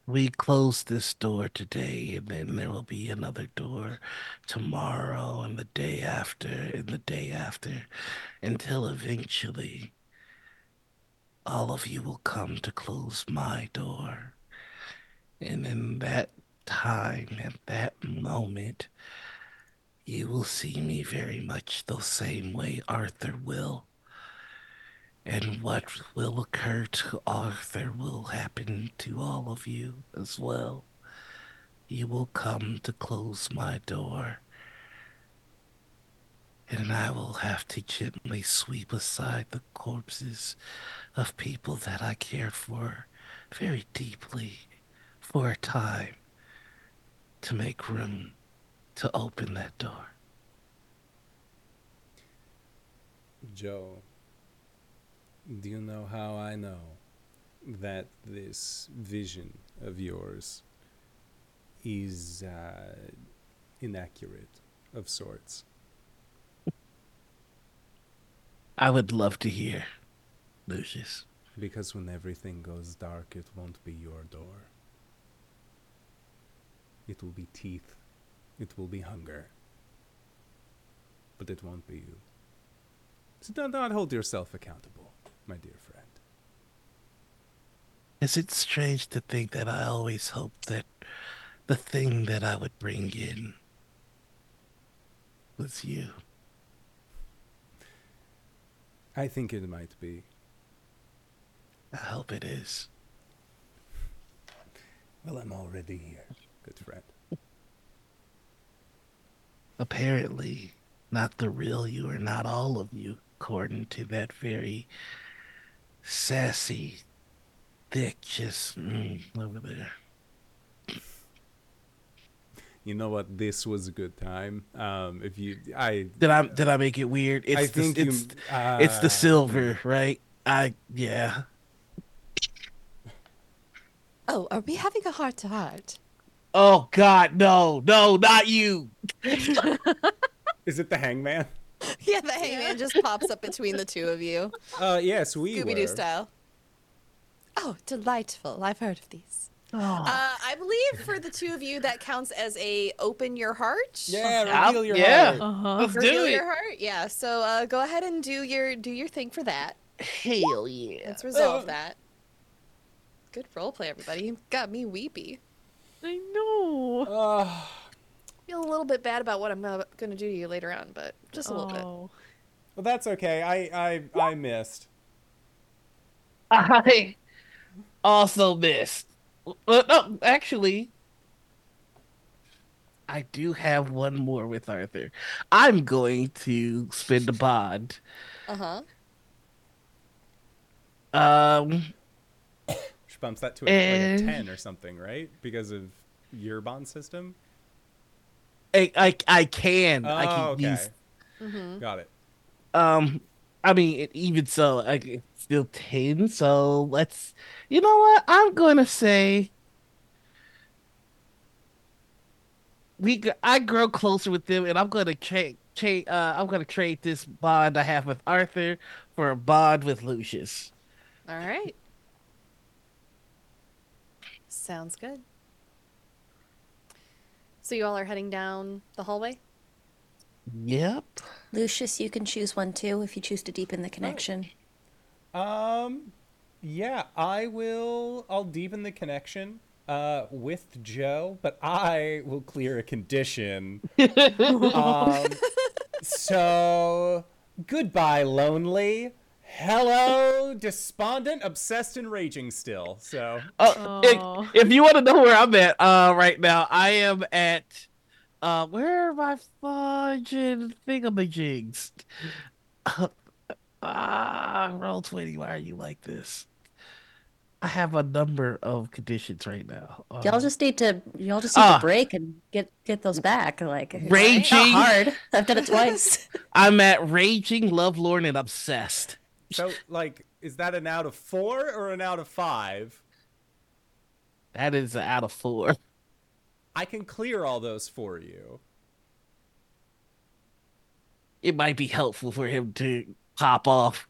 We close this door today, and then there will be another door tomorrow, and the day after, and the day after, until eventually all of you will come to close my door. And in that time, at that moment, you will see me very much the same way Arthur will. And what will occur to Arthur will happen to all of you as well. You will come to close my door. And I will have to gently sweep aside the corpses of people that I cared for very deeply for a time to make room to open that door. Joe, do you know how I know that this vision of yours is uh, inaccurate of sorts? I would love to hear, Lucius. Because when everything goes dark, it won't be your door. It will be teeth. It will be hunger. But it won't be you. So do not hold yourself accountable, my dear friend. Is it strange to think that I always hoped that the thing that I would bring in was you? I think it might be. I hope it is. Well, I'm already here, good friend. Apparently, not the real you or not all of you, according to that very sassy, thick, just mm, over there. You know what? This was a good time. Um, if you, I Did I did I make it weird? It's I the, think it's you, uh, it's the silver, right? I yeah. Oh, are we having a heart to heart? Oh God, no, no, not you. Is it the hangman? Yeah, the hangman just pops up between the two of you, Uh, yes, we Scooby Doo were. style. Oh, delightful! I've heard of these. Oh. Uh, I believe for the two of you that counts as a open your heart. Yeah, I'll- reveal your yeah. heart. Uh-huh. Let's do it. your heart. Yeah. So uh, go ahead and do your do your thing for that. Hell yeah. Let's resolve Uh. that. Good role play, everybody. You got me weepy. I know. Uh, Feel a little bit bad about what I'm uh, gonna do to you later on, but just a little bit. Oh. well, that's okay. I, I, I missed. I also missed. Uh, no, actually, I do have one more with Arthur. I'm going to spend a bond. Uh huh. Which Um, bumps that to a, like a Eh. ten or something, right? Because of your bond system. I I, I can I Oh, can okay. use Mm-hmm. Got it. um. I mean, even so, I it's still ten. So let's. You know what? I'm going to say. We, i grow closer with them, and I'm going to trade. Trade. Uh, I'm going to trade this bond I have with Arthur for a bond with Lucius. All right. Sounds good. So you all are heading down the hallway. Yep. Lucius, you can choose one too if you choose to deepen the connection. Um, yeah, I will. I'll deepen the connection uh, with Joe, but I will clear a condition. um, so goodbye, lonely. Hello, despondent, obsessed, and raging still. So Uh, if- Oh. if, you want to know where I'm at uh, right now, I am at. Uh, where are my fudging thingamajigs? Ah, Roll20. Why are you like this? I have a number of conditions right now. Y'all Um, just need to y'all just need Ah. to break and get get those back. Like it's Raging. not hard. I've done it twice. I'm at raging, lovelorn, and obsessed. So, like, is that an out of four or an out of five? That is a out of four. I can clear all those for you. It might be helpful for him to pop off,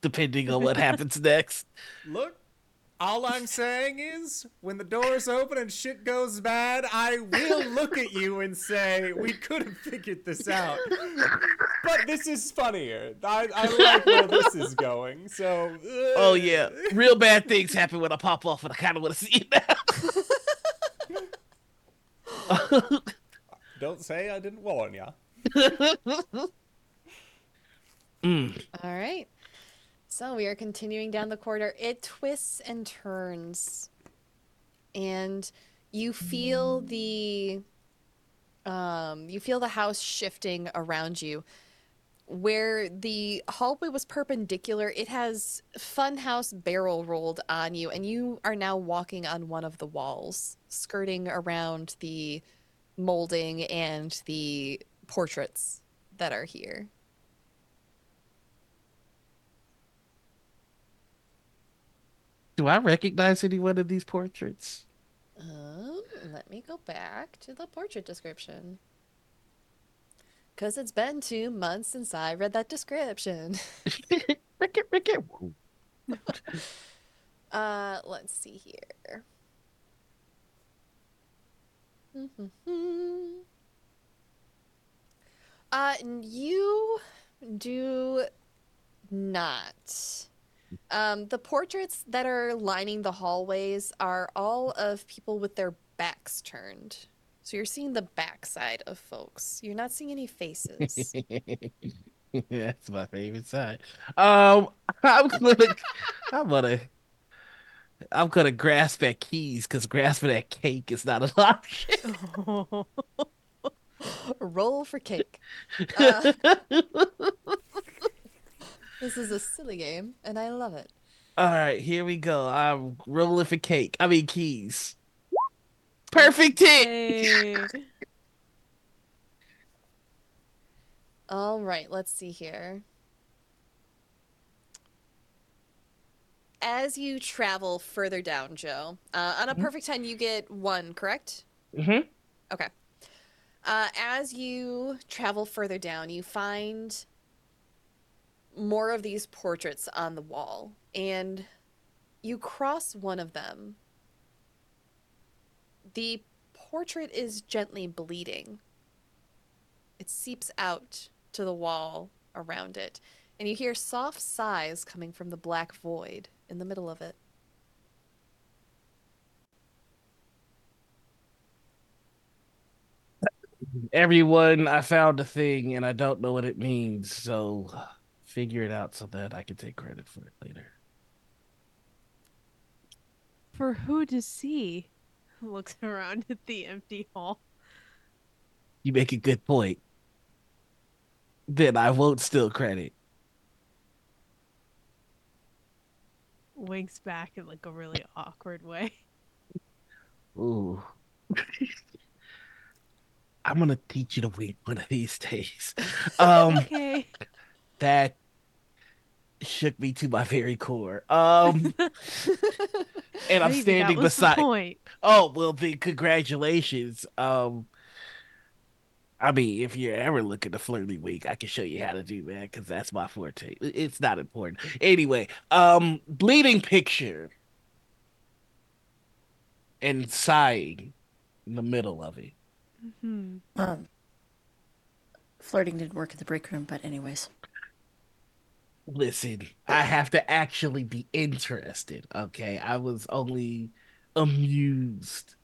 depending on what happens next. Look, all I'm saying is, when the doors open and shit goes bad, I will look at you and say, we could have figured this out. But this is funnier. I, I like where this is going, so. uh, Oh yeah, real bad things happen when I pop off, and I kind of want to see it now. Don't say I didn't warn ya. Mm. All right. So we are continuing down the corridor. It twists and turns. And you feel the um you feel the house shifting around you. Where the hallway was perpendicular, it has funhouse barrel rolled on you and you are now walking on one of the walls, skirting around the molding and the portraits that are here. Do I recognize any one of these portraits? Um, let me go back to the portrait description. Because it's been two months since I read that description. Ricket, Ricket. uh, let's see here. uh, you do not. Um, the portraits that are lining the hallways are all of people with their backs turned. So you're seeing the backside of folks. You're not seeing any faces. That's my favorite side. Um, I'm gonna, I'm gonna, I'm gonna grasp at keys because grasping at cake is not an option. Roll for cake. Uh, this is a silly game, and I love it. All right, here we go. I'm rolling for cake. I mean keys. Perfect hit. Hey. All right, let's see here. As you travel further down, Joe, uh, on a Mhm. perfect 10, you get one, correct? Mm-hmm. Okay. Uh, as you travel further down, you find more of these portraits on the wall, and you cross one of them. The portrait is gently bleeding. It seeps out to the wall around it, and you hear soft sighs coming from the black void in the middle of it. Everyone, I found a thing and I don't know what it means, so figure it out so that I can take credit for it later. For who to see? Looks around at the empty hall. You make a good point. Then I won't steal credit. Winks back in like a really awkward way. Ooh. I'm gonna teach you to win one of these days. Um, Okay. that shook me to my very core. Um, and I'm Maybe standing that was the beside. point. Oh well, then congratulations. Um, I mean, if you're ever looking to flirty week, I can show you how to do that because that's my forte. I- It's not important. Anyway, um, bleeding picture and sighing in the middle of it. Hmm. Um, flirting didn't work in the break room, but anyways. Listen, I have to actually be interested. Okay, I was only amused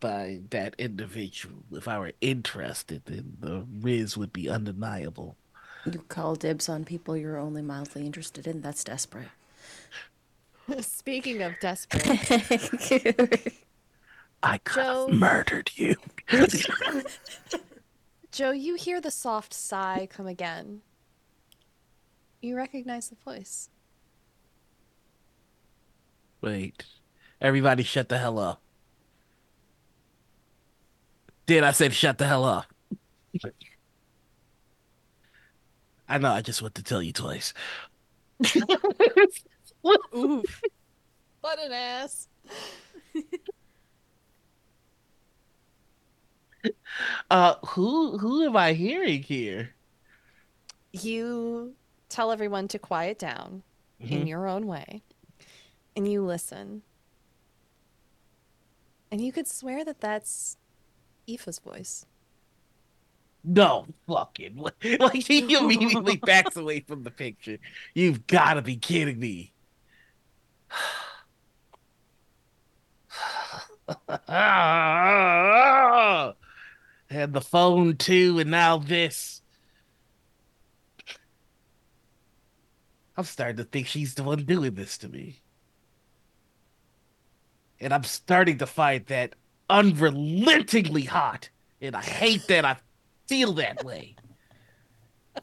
by that individual. If I were interested, then the riz would be undeniable. You call dibs on people you're only mildly interested in. That's desperate. Speaking of desperate, I could have Joe. murdered you. Joe, you hear the soft sigh come again. You recognize the voice. Wait, everybody, shut the hell up. Did I say shut the hell up? I know. I just want to tell you twice. Oof. What an ass. Uh, who who am I hearing here? You tell everyone to quiet down in Mhm. your own way, and you listen. And you could swear that that's Aoife's voice. No fucking. Like he immediately backs away from the picture. You've got to be kidding me. and the phone too, and now this. I'm starting to think she's the one doing this to me. And I'm starting to find that unrelentingly hot. And I hate that I feel that way.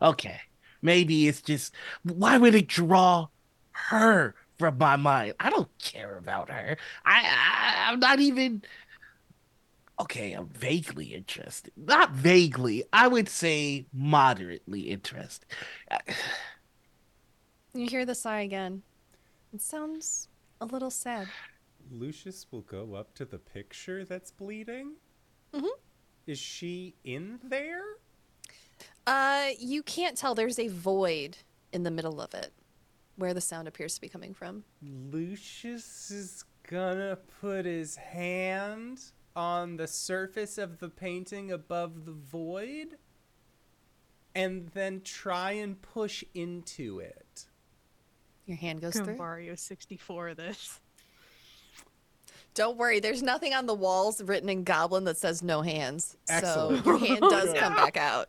okay. Maybe it's just why would it draw her from my mind. I don't care about her. I, I I'm not even okay, I'm vaguely interested. Not vaguely, I would say moderately interested. You hear the sigh again. It sounds a little sad. Lucius will go up to the picture that's bleeding. Mm-hmm. Is she in there? Uh, you can't tell. There's a void in the middle of it, where the sound appears to be coming from. Lucius is gonna put his hand on the surface of the painting above the void and then try and push into it. Your hand goes Can through. Mario 64 this. Don't worry, there's nothing on the walls written in Goblin that says no hands. Excellent. So your hand does come back out.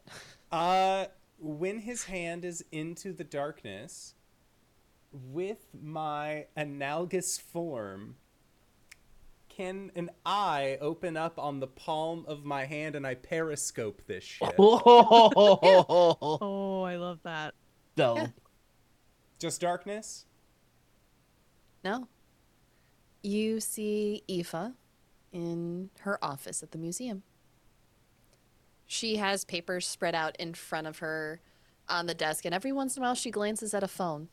Uh when his hand is into the darkness with my analogous form can an eye open up on the palm of my hand and I periscope this shit? Oh, Oh, I love that. no. Yeah. Just darkness? No. You see Aoife in her office at the museum. She has papers spread out in front of her on the desk, and every once in a while she glances at a phone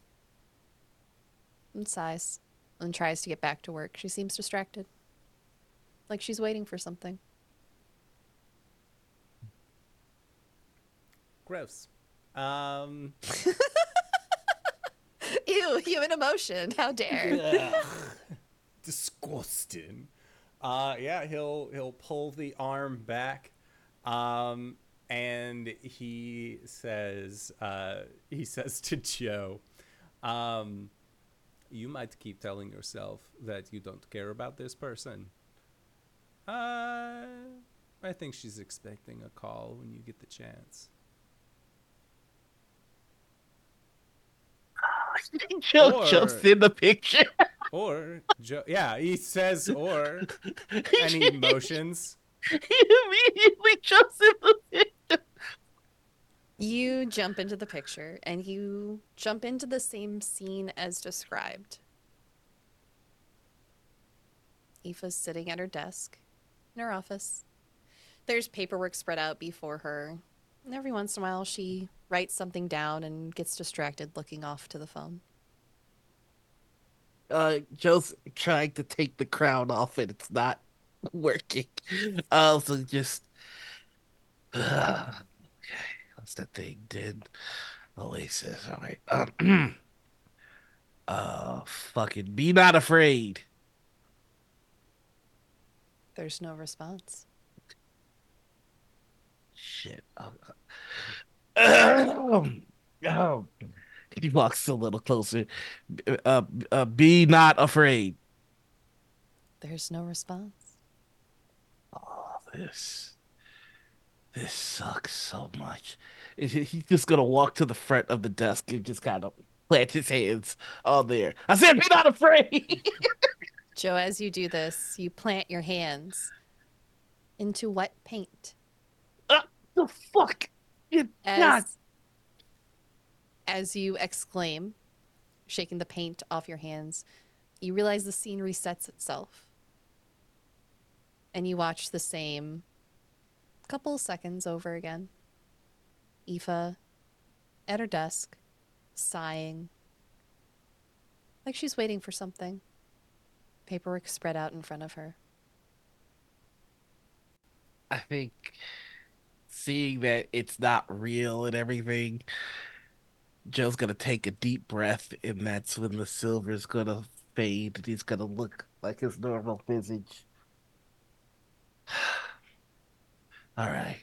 and sighs and tries to get back to work. She seems distracted, like she's waiting for something. Gross. Um Ew, human emotion. How dare. disgusting. Uh, yeah, he'll he'll pull the arm back, um, and he says uh, he says to Joe, um, "You might keep telling yourself that you don't care about this person. Uh, I think she's expecting a call when you get the chance." Joe Or- jumps in the picture. Or Joe, yeah, he says or any emotions. he immediately jumps in the picture. You jump into the picture and you jump into the same scene as described. Aoife's sitting at her desk in her office. There's paperwork spread out before her. And every once in a while, she writes something down and gets distracted looking off to the phone. Uh, Joe's trying to take the crown off and it's not working. Uh, just. okay, what's that thing did? Oasis. All right. Um, uh, fucking be not afraid. There's no response. Shit. Oh, uh, oh. He walks a little closer. Uh, uh, be not afraid. There's no response. Oh, this. This sucks so much. He's just gonna walk to the front of the desk and just kind of plant his hands on there. I said, be not afraid. Joe, as you do this, you plant your hands into wet paint. Uh, the fuck? As God. as you exclaim, shaking the paint off your hands, you realize the scene resets itself. And you watch the same couple seconds over again. Aoife at her desk, sighing, like she's waiting for something. Paperwork spread out in front of her. I think seeing that it's not real and everything, Joe's gonna take a deep breath, and that's when the silver's gonna fade, and he's gonna look like his normal visage. All right,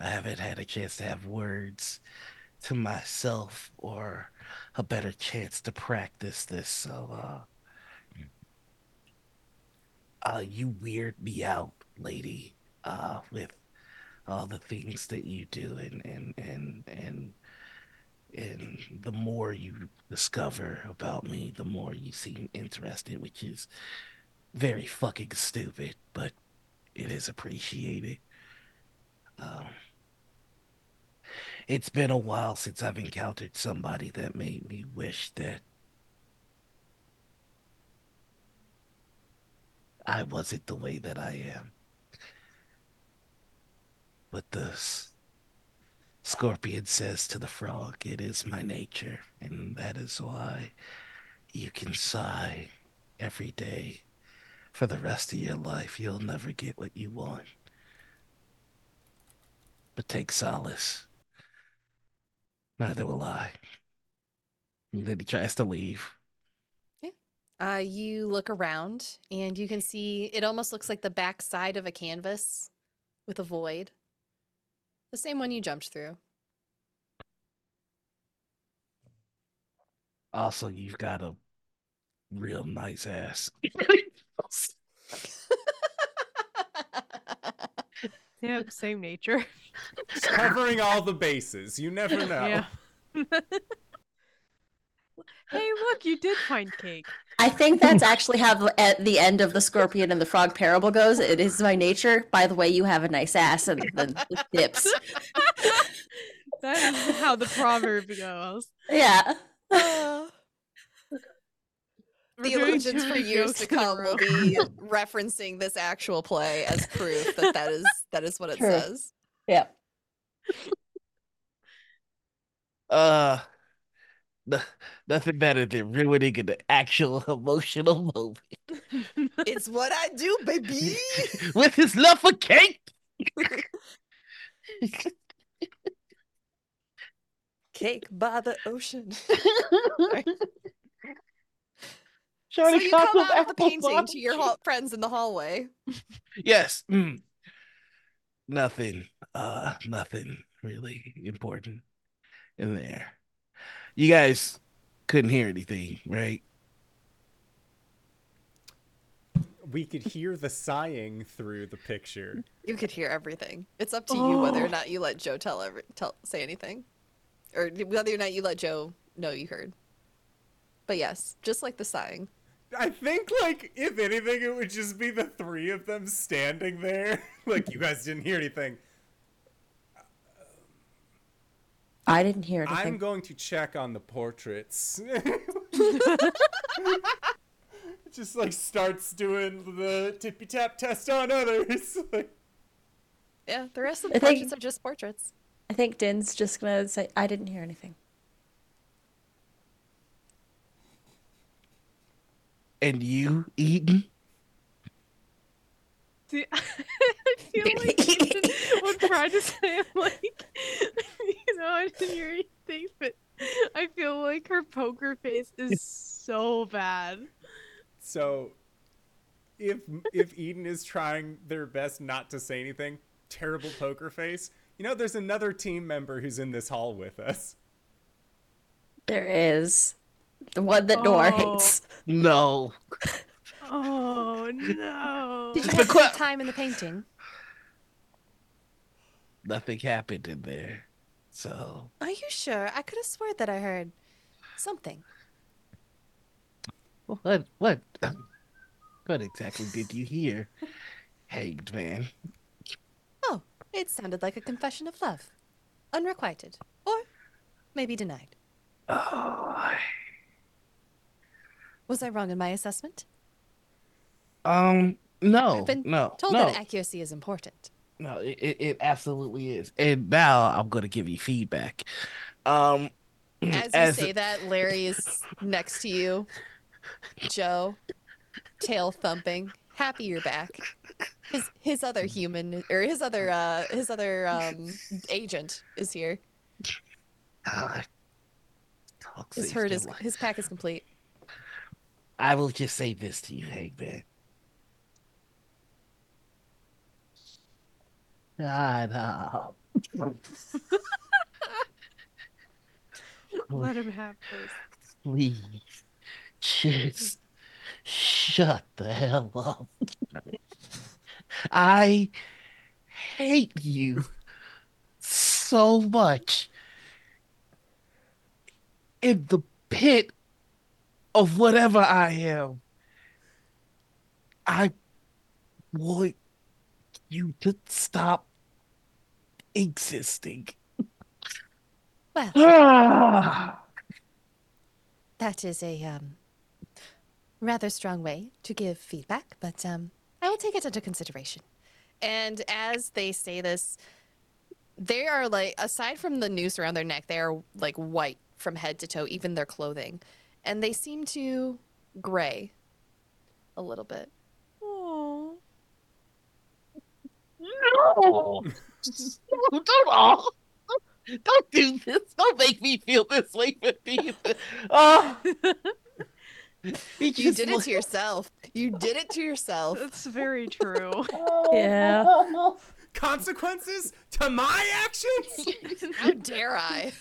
I haven't had a chance to have words to myself or a better chance to practice this, so uh, uh, you weird me out, lady, uh, with all the things that you do, and and and and and the more you discover about me, the more you seem interested, which is very fucking stupid, but it is appreciated. Um, it's been a while since I've encountered somebody that made me wish that I wasn't the way that I am. But the scorpion says to the frog, It is my nature, and that is why you can sigh every day. For the rest of your life, you'll never get what you want. But take solace. Neither will I. And then he tries to leave. Uh, you look around and you can see it almost looks like the back side of a canvas with a void. The same one you jumped through. Also, you've got a real nice ass. Yep, same nature. Covering all the bases. You never know. Yeah. Hey, look, you did find cake. I think that's actually how at the end of the scorpion and the frog parable goes. It is my nature. By the way, you have a nice ass, and then it dips. That is how the proverb goes. Yeah. the We're illusions for years to come will be referencing this actual play as proof that that is that is what it True. says. Yeah. Uh, no- nothing better than ruining an actual emotional moment It's what I do, baby. with his love for cake. Cake by the ocean. so you come out of the apple painting to your bottom. hall- friends in the hallway. Yes. mm. Nothing. Uh, nothing really important in there. You guys couldn't hear anything, right? We could hear the sighing through the picture. You could hear everything. It's up to you whether or Oh. not you let Joe tell every tell say anything, or whether or not you let Joe know you heard. But yes, just like the sighing. I think, like, if anything, it would just be the three of them standing there. like, you guys didn't hear anything. I didn't hear anything. I'm going to check on the portraits. It just, like, starts doing the tippy tap test on others. Yeah, the rest of I the think- are just portraits. I think Din's just gonna say, "I didn't hear anything." And you, Eden? See, I feel like Eden would try to say, I'm like, you know, I didn't hear anything, but I feel like her poker face is so bad. so, if if Eden is trying their best not to say anything, terrible poker face. You know, there's another team member who's in this hall with us. There is the one that Noir Oh. hates. No. Oh no. Did you But have a que- good time in the painting? Nothing happened in there. So, Are you sure? I could have sworn that I heard something. what, what, what exactly did you hear, hanged man? Oh, it sounded like a confession of love, unrequited, or maybe denied. Oh, Was I wrong in my assessment? um, no, I've been no, Told no, that accuracy is important. No. It, it, absolutely is. And now I'm gonna give you feedback. Um, As you say that, Larry is next to you. Joe, tail thumping, happy you're back. His his other human or his other uh his other um agent is here. Talk His herd is life. his pack is complete. I will just say this to you, Hank. Hangman. Shut up. Let him have this. Please, just shut the hell up. I hate you so much. In the pit of whatever I am, I want you to stop existing. Well, that is a um rather strong way to give feedback, but um I will take it into consideration. And as they say this, they are like, aside from the noose around their neck, they are like white from head to toe, even their clothing. And they seem to gray a little bit. Oh. No, no don't all. Don't do this. Don't make me feel this way for me. Oh. You did it to yourself. You did it to yourself. That's very true. Yeah. Consequences to my actions? How dare I?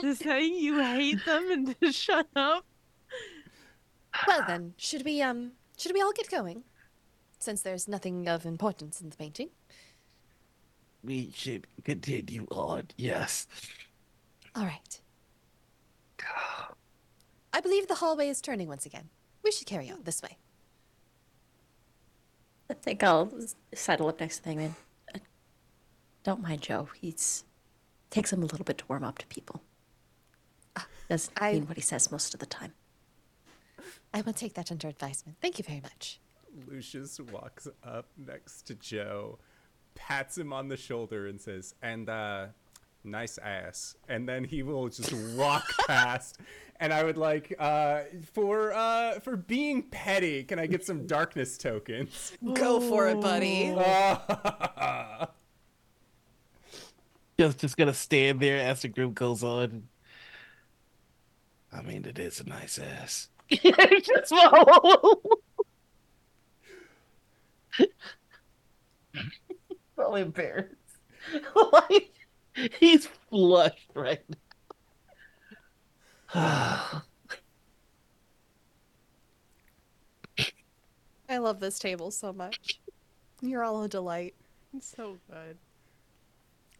to say you hate them and to shut up. Well then, should we um should we all get going? Since there's nothing of importance in the painting. We should continue on. Yes. All right. I believe the hallway is turning once again. We should carry on this way. I think I'll s- sidle up next to Thingman. Uh, Don't mind Joe. He's takes him a little bit to warm up to people. Doesn't I- mean what he says most of the time. I will take that under advisement. Thank you very much. Lucius walks up next to Joe, pats him on the shoulder, and says, "And uh, nice ass." And then he will just walk past. And I would like uh, for uh, for being petty. Can I get some darkness tokens? Go for it, buddy. Just just gonna stand there as the group goes on. I mean, it is a nice ass. just so embarrassed. like he's flushed right now. I love this table so much. You're all a delight. It's so good.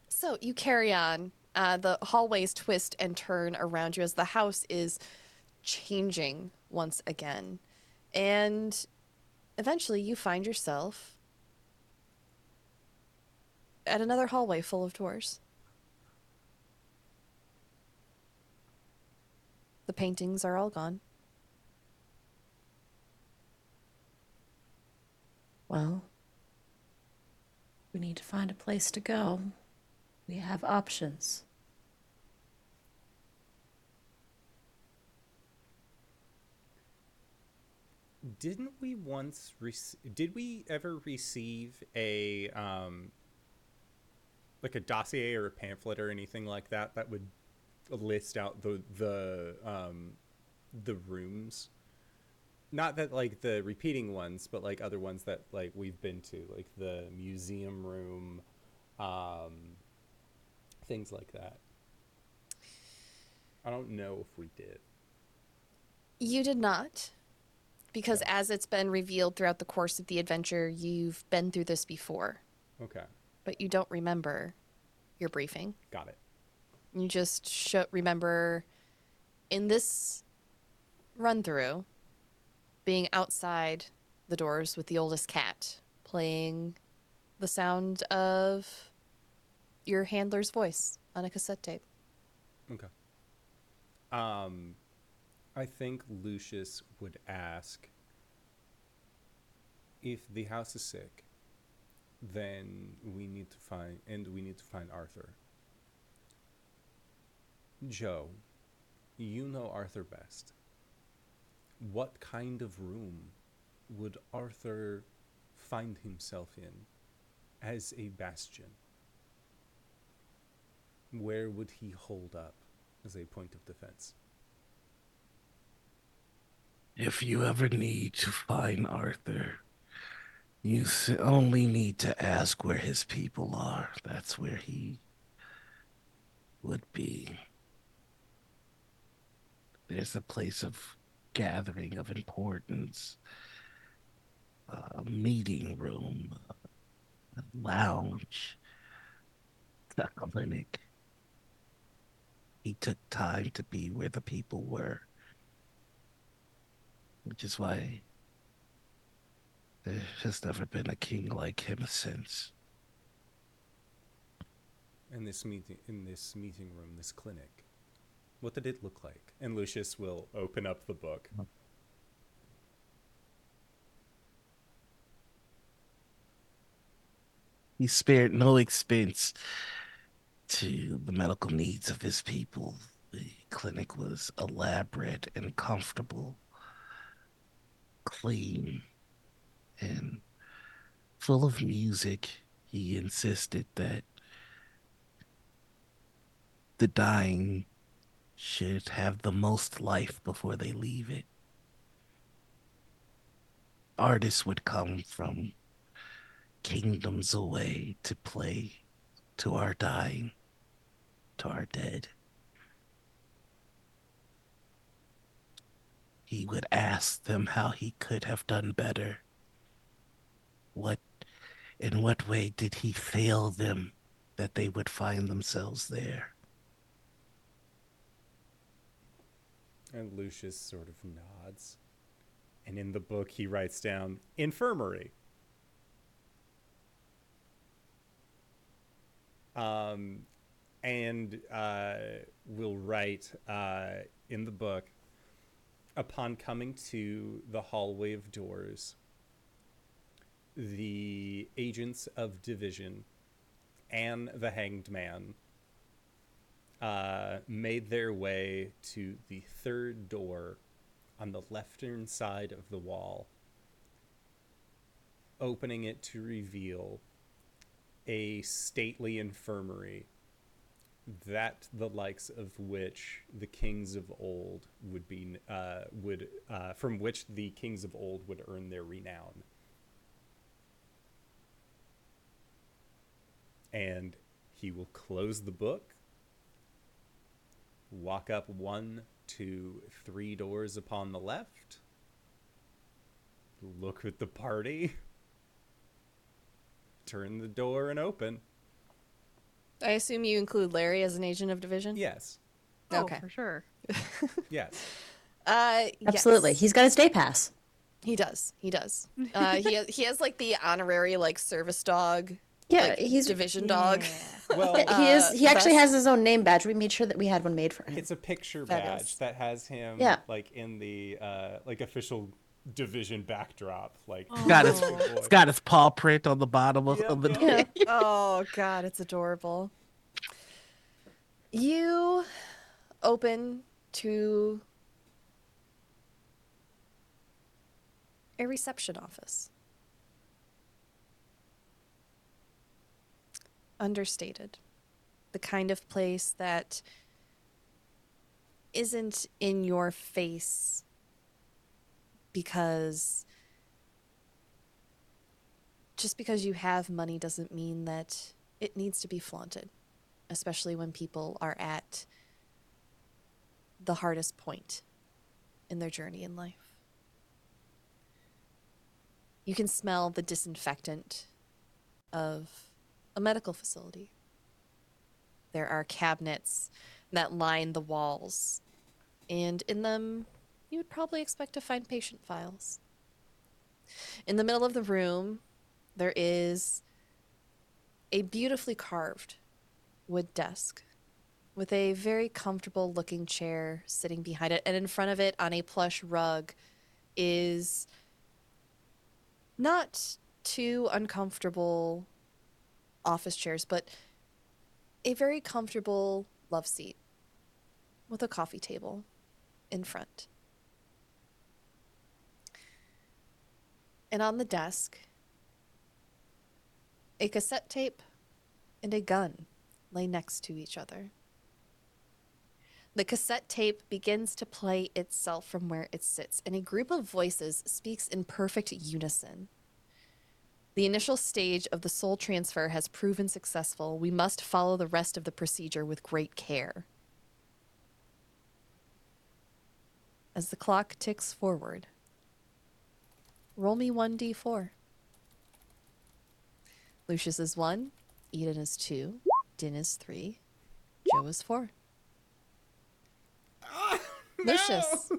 So you carry on. Uh, the hallways twist and turn around you as the house is changing once again. And eventually you find yourself at another hallway full of doors. The paintings are all gone. Well, we need to find a place to go. We have options. Didn't we once rec- did we ever receive a um like a dossier or a pamphlet or anything like that that would list out the the um the rooms? Not that like the repeating ones, but like other ones that like we've been to, like the museum room, um things like that. I don't know if we did. You did not. Because as it's been revealed throughout the course of the adventure, you've been through this before, Okay. But you don't remember your briefing. Got it. You just sh- remember in this run through being outside the doors with the oldest cat, playing the sound of your handler's voice on a cassette tape. Okay. Um, I think Lucius would ask if the house is sick, then we need to find and we need to find Arthur. Joe, you know Arthur best. What kind of room would Arthur find himself in as a bastion? Where would he hold up as a point of defense? If you ever need to find Arthur, you only need to ask where his people are. That's where he would be. There's a place of gathering of importance, a meeting room, a lounge, a clinic. He took time to be where the people were which is why there has never been a king like him since. in this meeting in this meeting room, this clinic. What did it look like? And Lucius will open up the book. He spared no expense to the medical needs of his people. The clinic was elaborate and comfortable, clean, and full of music. He insisted that the dying should have the most life before they leave it. Artists would come from kingdoms away to play to our dying, to our dead. He would ask them how he could have done better. What, in what way did he fail them that they would find themselves there? And Lucius sort of nods. And in the book, he writes down infirmary. Um, and uh, will write uh, in the book upon coming to the hallway of doors, the agents of division and the hanged man uh, made their way to the third door on the left-hand side of the wall, opening it to reveal a stately infirmary that the likes of which the kings of old would be uh, would uh, from which the kings of old would earn their renown and he will close the book walk up one two three doors upon the left look at the party turn the door and open I assume you include Larry as an agent of division? yes Oh, Okay. for sure. yes Uh, Absolutely. yes. He's got his day pass. He does. He does. Uh, he has, he has like the honorary like service dog. Yeah, like, he's division dog. well he is. Uh, He actually has his own name badge. We made sure that we had one made for him. It's a picture Fabulous. badge that has him Yeah. like in the uh like official division backdrop. Like Got his, Oh, it's got his paw print on the bottom of, Yep, of the yep. Yeah. oh god, it's adorable. You open to a reception office. Understated. The kind of place that isn't in your face because just because you have money doesn't mean that it needs to be flaunted, especially when people are at the hardest point in their journey in life. You can smell the disinfectant of a medical facility. There are cabinets that line the walls, and in them, you would probably expect to find patient files. In the middle of the room, there is a beautifully carved wood desk with a very comfortable looking chair sitting behind it. And in front of it, on a plush rug, is not too uncomfortable office chairs, but a very comfortable love seat with a coffee table in front. And on the desk, a cassette tape and a gun lay next to each other. The cassette tape begins to play itself from where it sits, and a group of voices speaks in perfect unison. The initial stage of the soul transfer has proven successful. We must follow the rest of the procedure with great care. As the clock ticks forward, roll me 1d4. Lucius is 1, Eden is 2, Din is 3, Joe is 4. Ah, Lucius.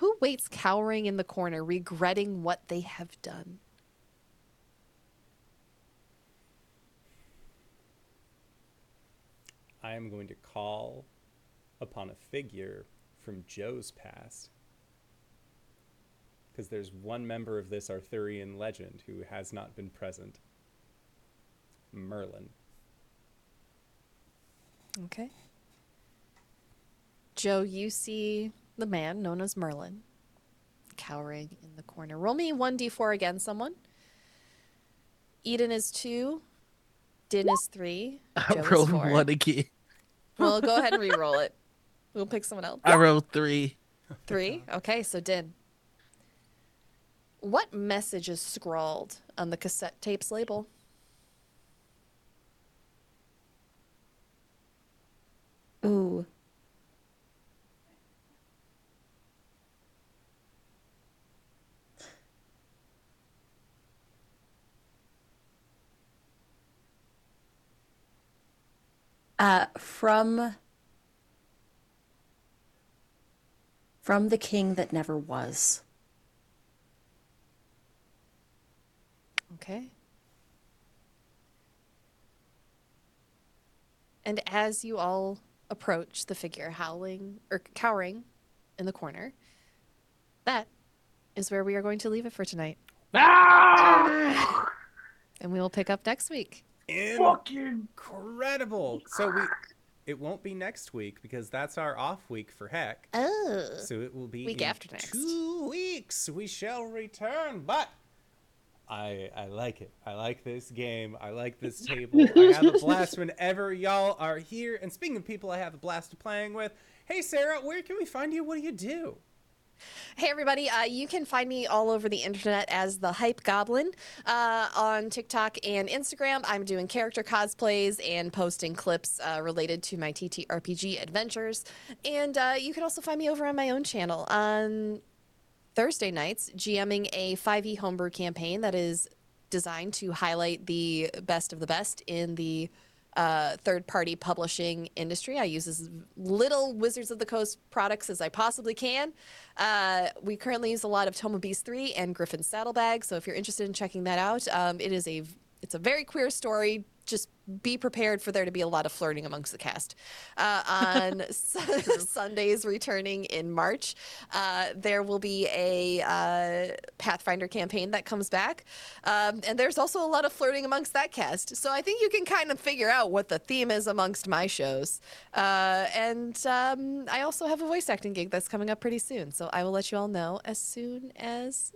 Who waits cowering in the corner, regretting what they have done? I am going to call upon a figure from Joe's past. because there's one member of this Arthurian legend who has not been present. Merlin. Okay. Joe, you see the man known as Merlin cowering in the corner. Roll me 1d4 again, someone. Eden is 2. Din is 3. I Joe is rolled 4. one again. Well, go ahead and re-roll it. We'll pick someone else. I rolled three. Three? Okay, so Din. What message is scrawled on the cassette tape's label? Ooh. Uh, from from the king that never was. Okay. And as you all approach the figure howling or cowering in the corner, that is where we are going to leave it for tonight. Ah! And we will pick up next week. Fucking Incredible. So we it won't be next week because that's our off week for heck. Oh. So it will be Week in after next. Two weeks we shall return, but I I like it. I like this game. I like this table. I have a blast whenever y'all are here. And speaking of people I have a blast playing with, hey Sara, where can we find you? What do you do? Hey, everybody. Uh, you can find me all over the internet as the Hype Goblin uh, on TikTok and Instagram. I'm doing character cosplays and posting clips uh, related to my TTRPG adventures. And uh, you can also find me over on my own channel on Thursday nights, GMing a 5e homebrew campaign that is designed to highlight the best of the best in the uh, third party publishing industry. I use as little Wizards of the Coast products as I possibly can. Uh, we currently use a lot of Tome of Beasts 3 and Griffon's Saddlebag. So if you're interested in checking that out, um, it is a it's a very queer story. Just be prepared for there to be a lot of flirting amongst the cast. Uh, on Sundays, returning in March, uh, there will be a uh, Pathfinder campaign that comes back. Um, and there's also a lot of flirting amongst that cast. So I think you can kind of figure out what the theme is amongst my shows. Uh, and um, I also have a voice acting gig that's coming up pretty soon. So I will let you all know as soon as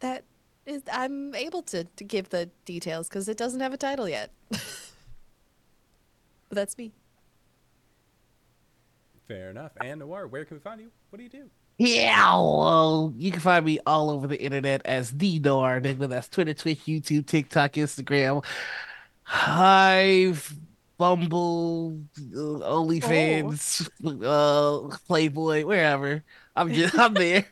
that is I'm able to, to give the details because it doesn't have a title yet. but that's me. Fair enough. And Noir, where can we find you? What do you do? Yeah, well, you can find me all over the internet as the Noir Enigma. That's Twitter, Twitch, YouTube, TikTok, Instagram, Hive, Bumble, uh, OnlyFans, uh, Playboy, wherever. I'm just, I'm there.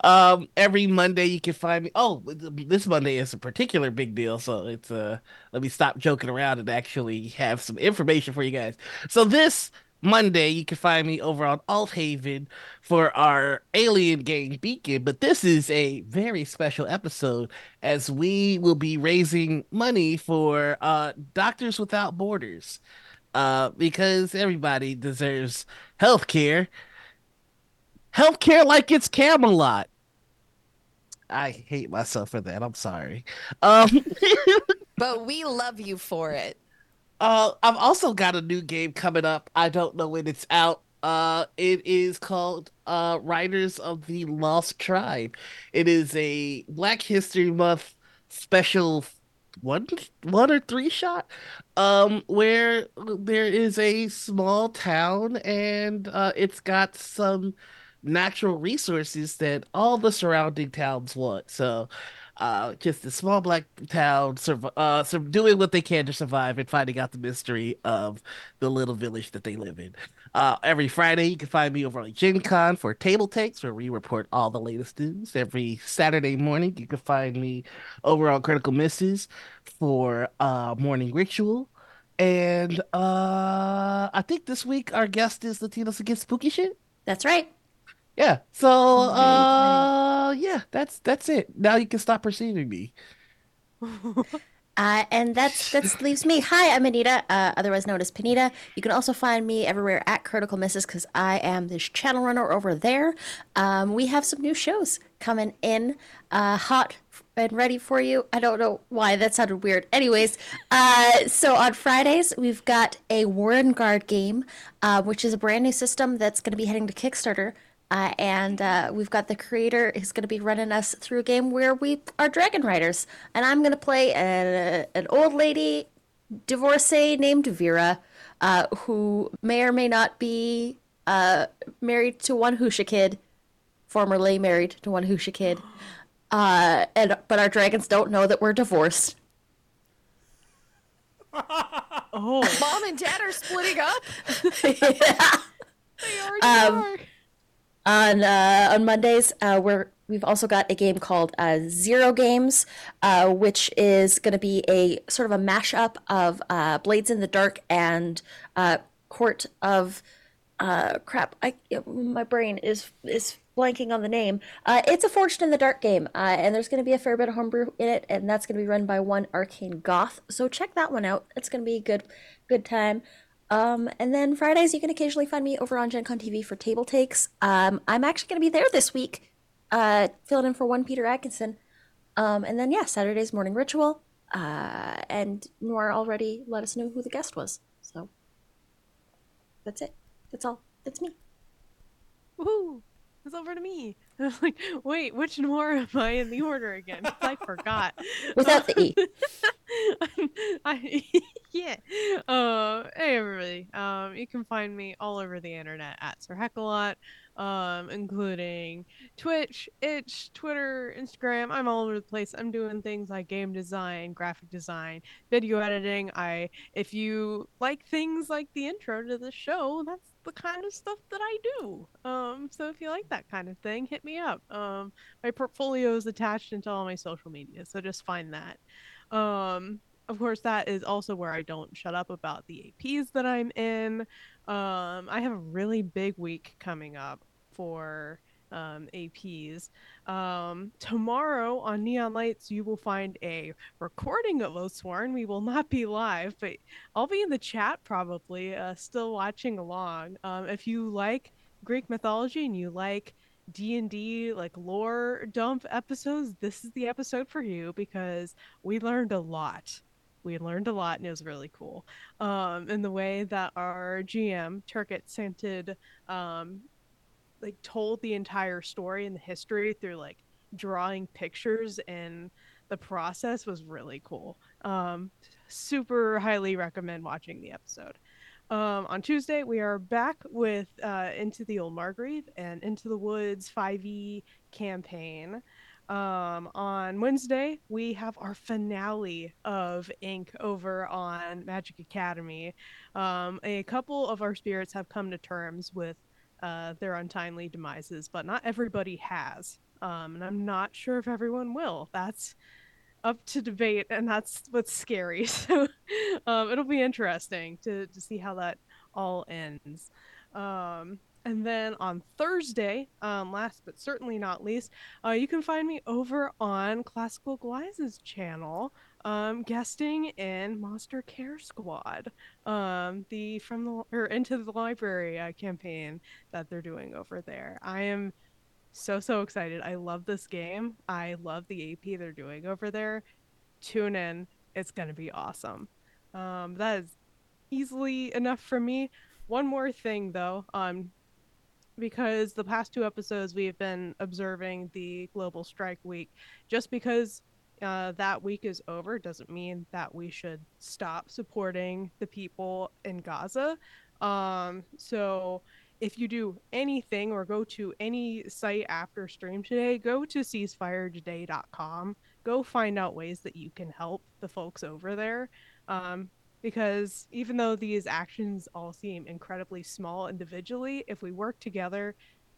Um, every Monday you can find me. Oh, this Monday is a particular big deal, so it's uh, let me stop joking around and actually have some information for you guys. So this Monday you can find me over on Alt Haven for our Alien game Beacon, but this is a very special episode as we will be raising money for uh Doctors Without Borders. Uh, because everybody deserves health care healthcare like it's Camelot. I hate myself for that. I'm sorry. Um, but we love you for it. Uh, I've also got a new game coming up. I don't know when it's out. Uh, it is called uh, Riders of the Lost Tribe. It is a Black History Month special one one or three shot um where there is a small town and uh it's got some natural resources that all the surrounding towns want. So, uh, just a small black town, surv- uh, so doing what they can to survive and finding out the mystery of the little village that they live in. Uh, every Friday, you can find me over on Gen Con for Table Takes, where we report all the latest news. Every Saturday morning, you can find me over on Critical Misses for uh, Morning Ritual. And uh, I think this week our guest is Latinos Against Spooky Shit. That's right. Yeah. So uh yeah, that's that's it. Now you can stop perceiving me. Uh, and that's that's leaves me. Hi, I'm Anita, uh, otherwise known as Pahnita. You can also find me everywhere at Critical Misses because I am this channel runner over there. Um, we have some new shows coming in, uh, hot and ready for you. I don't know why that sounded weird. Anyways, uh, so on Fridays we've got a Warren Guard game, uh, which is a brand new system that's going to be heading to Kickstarter. Uh, and uh, we've got the creator is going to be running us through a game where we are dragon riders, and I'm going to play a, an old lady divorcee named Vera, uh, who may or may not be uh, married to one Husha kid, formerly married to one Husha kid, uh, and but our dragons don't know that we're divorced. Oh, Mom and dad are splitting up. yeah. they already Um, are. On uh, on Mondays. Uh, we're we've also got a game called uh, Zero Games, uh, which is going to be a sort of a mashup of uh, Blades in the Dark and uh, Court of uh, crap. I my brain is is blanking on the name. Uh, it's a Forged in the Dark game, uh, and there's going to be a fair bit of homebrew in it, and that's going to be run by one Arcane Goth. So check that one out. It's going to be a good good time. Um, and then Fridays, you can occasionally find me over on Gen Con TV for table takes. Um, I'm actually going to be there this week, uh, filling in for one Peter Atkinson. Um, and then, yeah, Saturday's morning ritual. Uh, and Noir already let us know who the guest was. So that's it. That's all. That's me. Woohoo! It's over to me. I was like, wait, which Noir am I in the order again? I forgot. Without the E. I, yeah. Uh, hey everybody. Um, you can find me all over the internet at Sir Heckalot, um, including Twitch, Itch, Twitter, Instagram. I'm all over the place. I'm doing things like game design, graphic design, video editing. I, if you like things like the intro to the show, that's the kind of stuff that I do. Um, so if you like that kind of thing, hit me up. Um, my portfolio is attached into all my social media, so just find that. Um, of course, that is also where I don't shut up about the APs that I'm in. Um, I have a really big week coming up for um, APs. Um, tomorrow on Neon Lights, you will find a recording of Osworn. We will not be live, but I'll be in the chat probably, uh, still watching along. Um, if you like Greek mythology and you like D&D like lore dump episodes, this is the episode for you because we learned a lot. We learned a lot and it was really cool. Um, in the way that our GM Turkit Scented um, like told the entire story and the history through like drawing pictures and the process was really cool. Um, super highly recommend watching the episode. Um, on Tuesday, we are back with uh, Into the Old Marguerite and Into the Woods 5e campaign. Um, on Wednesday, we have our finale of Ink over on Magic Academy. Um, a couple of our spirits have come to terms with uh, their untimely demises, but not everybody has. Um, and I'm not sure if everyone will. That's up to debate, and that's what's scary. So um, it'll be interesting to, to see how that all ends. Um, and then on Thursday, um, last but certainly not least, uh, you can find me over on Classical Glyze's channel, um, guesting in Monster Care Squad, um, the from the or into the library uh, campaign that they're doing over there. I am so so excited. I love this game. I love the AP they're doing over there. Tune in. It's gonna be awesome. Um, that is easily enough for me. One more thing though, um, because the past two episodes we've been observing the global strike week. Just because uh, that week is over doesn't mean that we should stop supporting the people in Gaza. Um, so if you do anything or go to any site after stream today, go to ceasefiretoday.com. Go find out ways that you can help the folks over there. Um, because even though these actions all seem incredibly small individually, if we work together,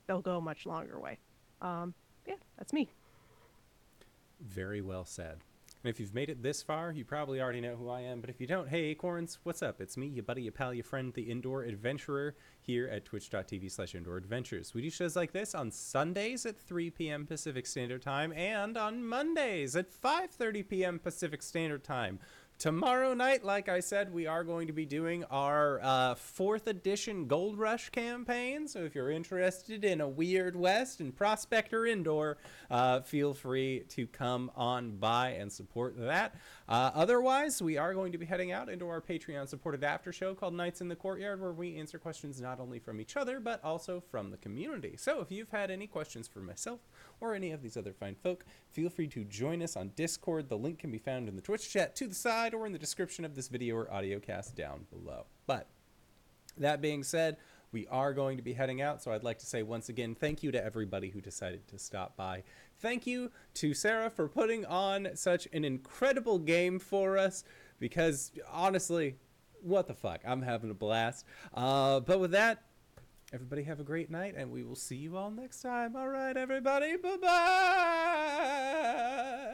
they'll go a much longer way. Um, yeah, that's me. Very well said. And if you've made it this far, you probably already know who I am. But if you don't, hey, Acorns, what's up? It's me, your buddy, your pal, your friend, the Indoor Adventurer, here at twitch.tv slash indoor adventures. We do shows like this on Sundays at 3 p.m. Pacific Standard Time and on Mondays at 5.30 p.m. Pacific Standard Time. Tomorrow night, like I said, we are going to be doing our uh, fourth edition Gold Rush campaign. So if you're interested in a Weird West and Prospector Indoor, uh, feel free to come on by and support that. Uh, otherwise, we are going to be heading out into our Patreon supported after show called Nights in the Courtyard, where we answer questions not only from each other, but also from the community. So if you've had any questions for myself or any of these other fine folk, feel free to join us on Discord. The link can be found in the Twitch chat to the side or in the description of this video or audio cast down below. But that being said, we are going to be heading out, so I'd like to say once again thank you to everybody who decided to stop by. Thank you to Sara for putting on such an incredible game for us because honestly, what the fuck? I'm having a blast. Uh, but with that, everybody have a great night and we will see you all next time. All right, everybody. Bye bye.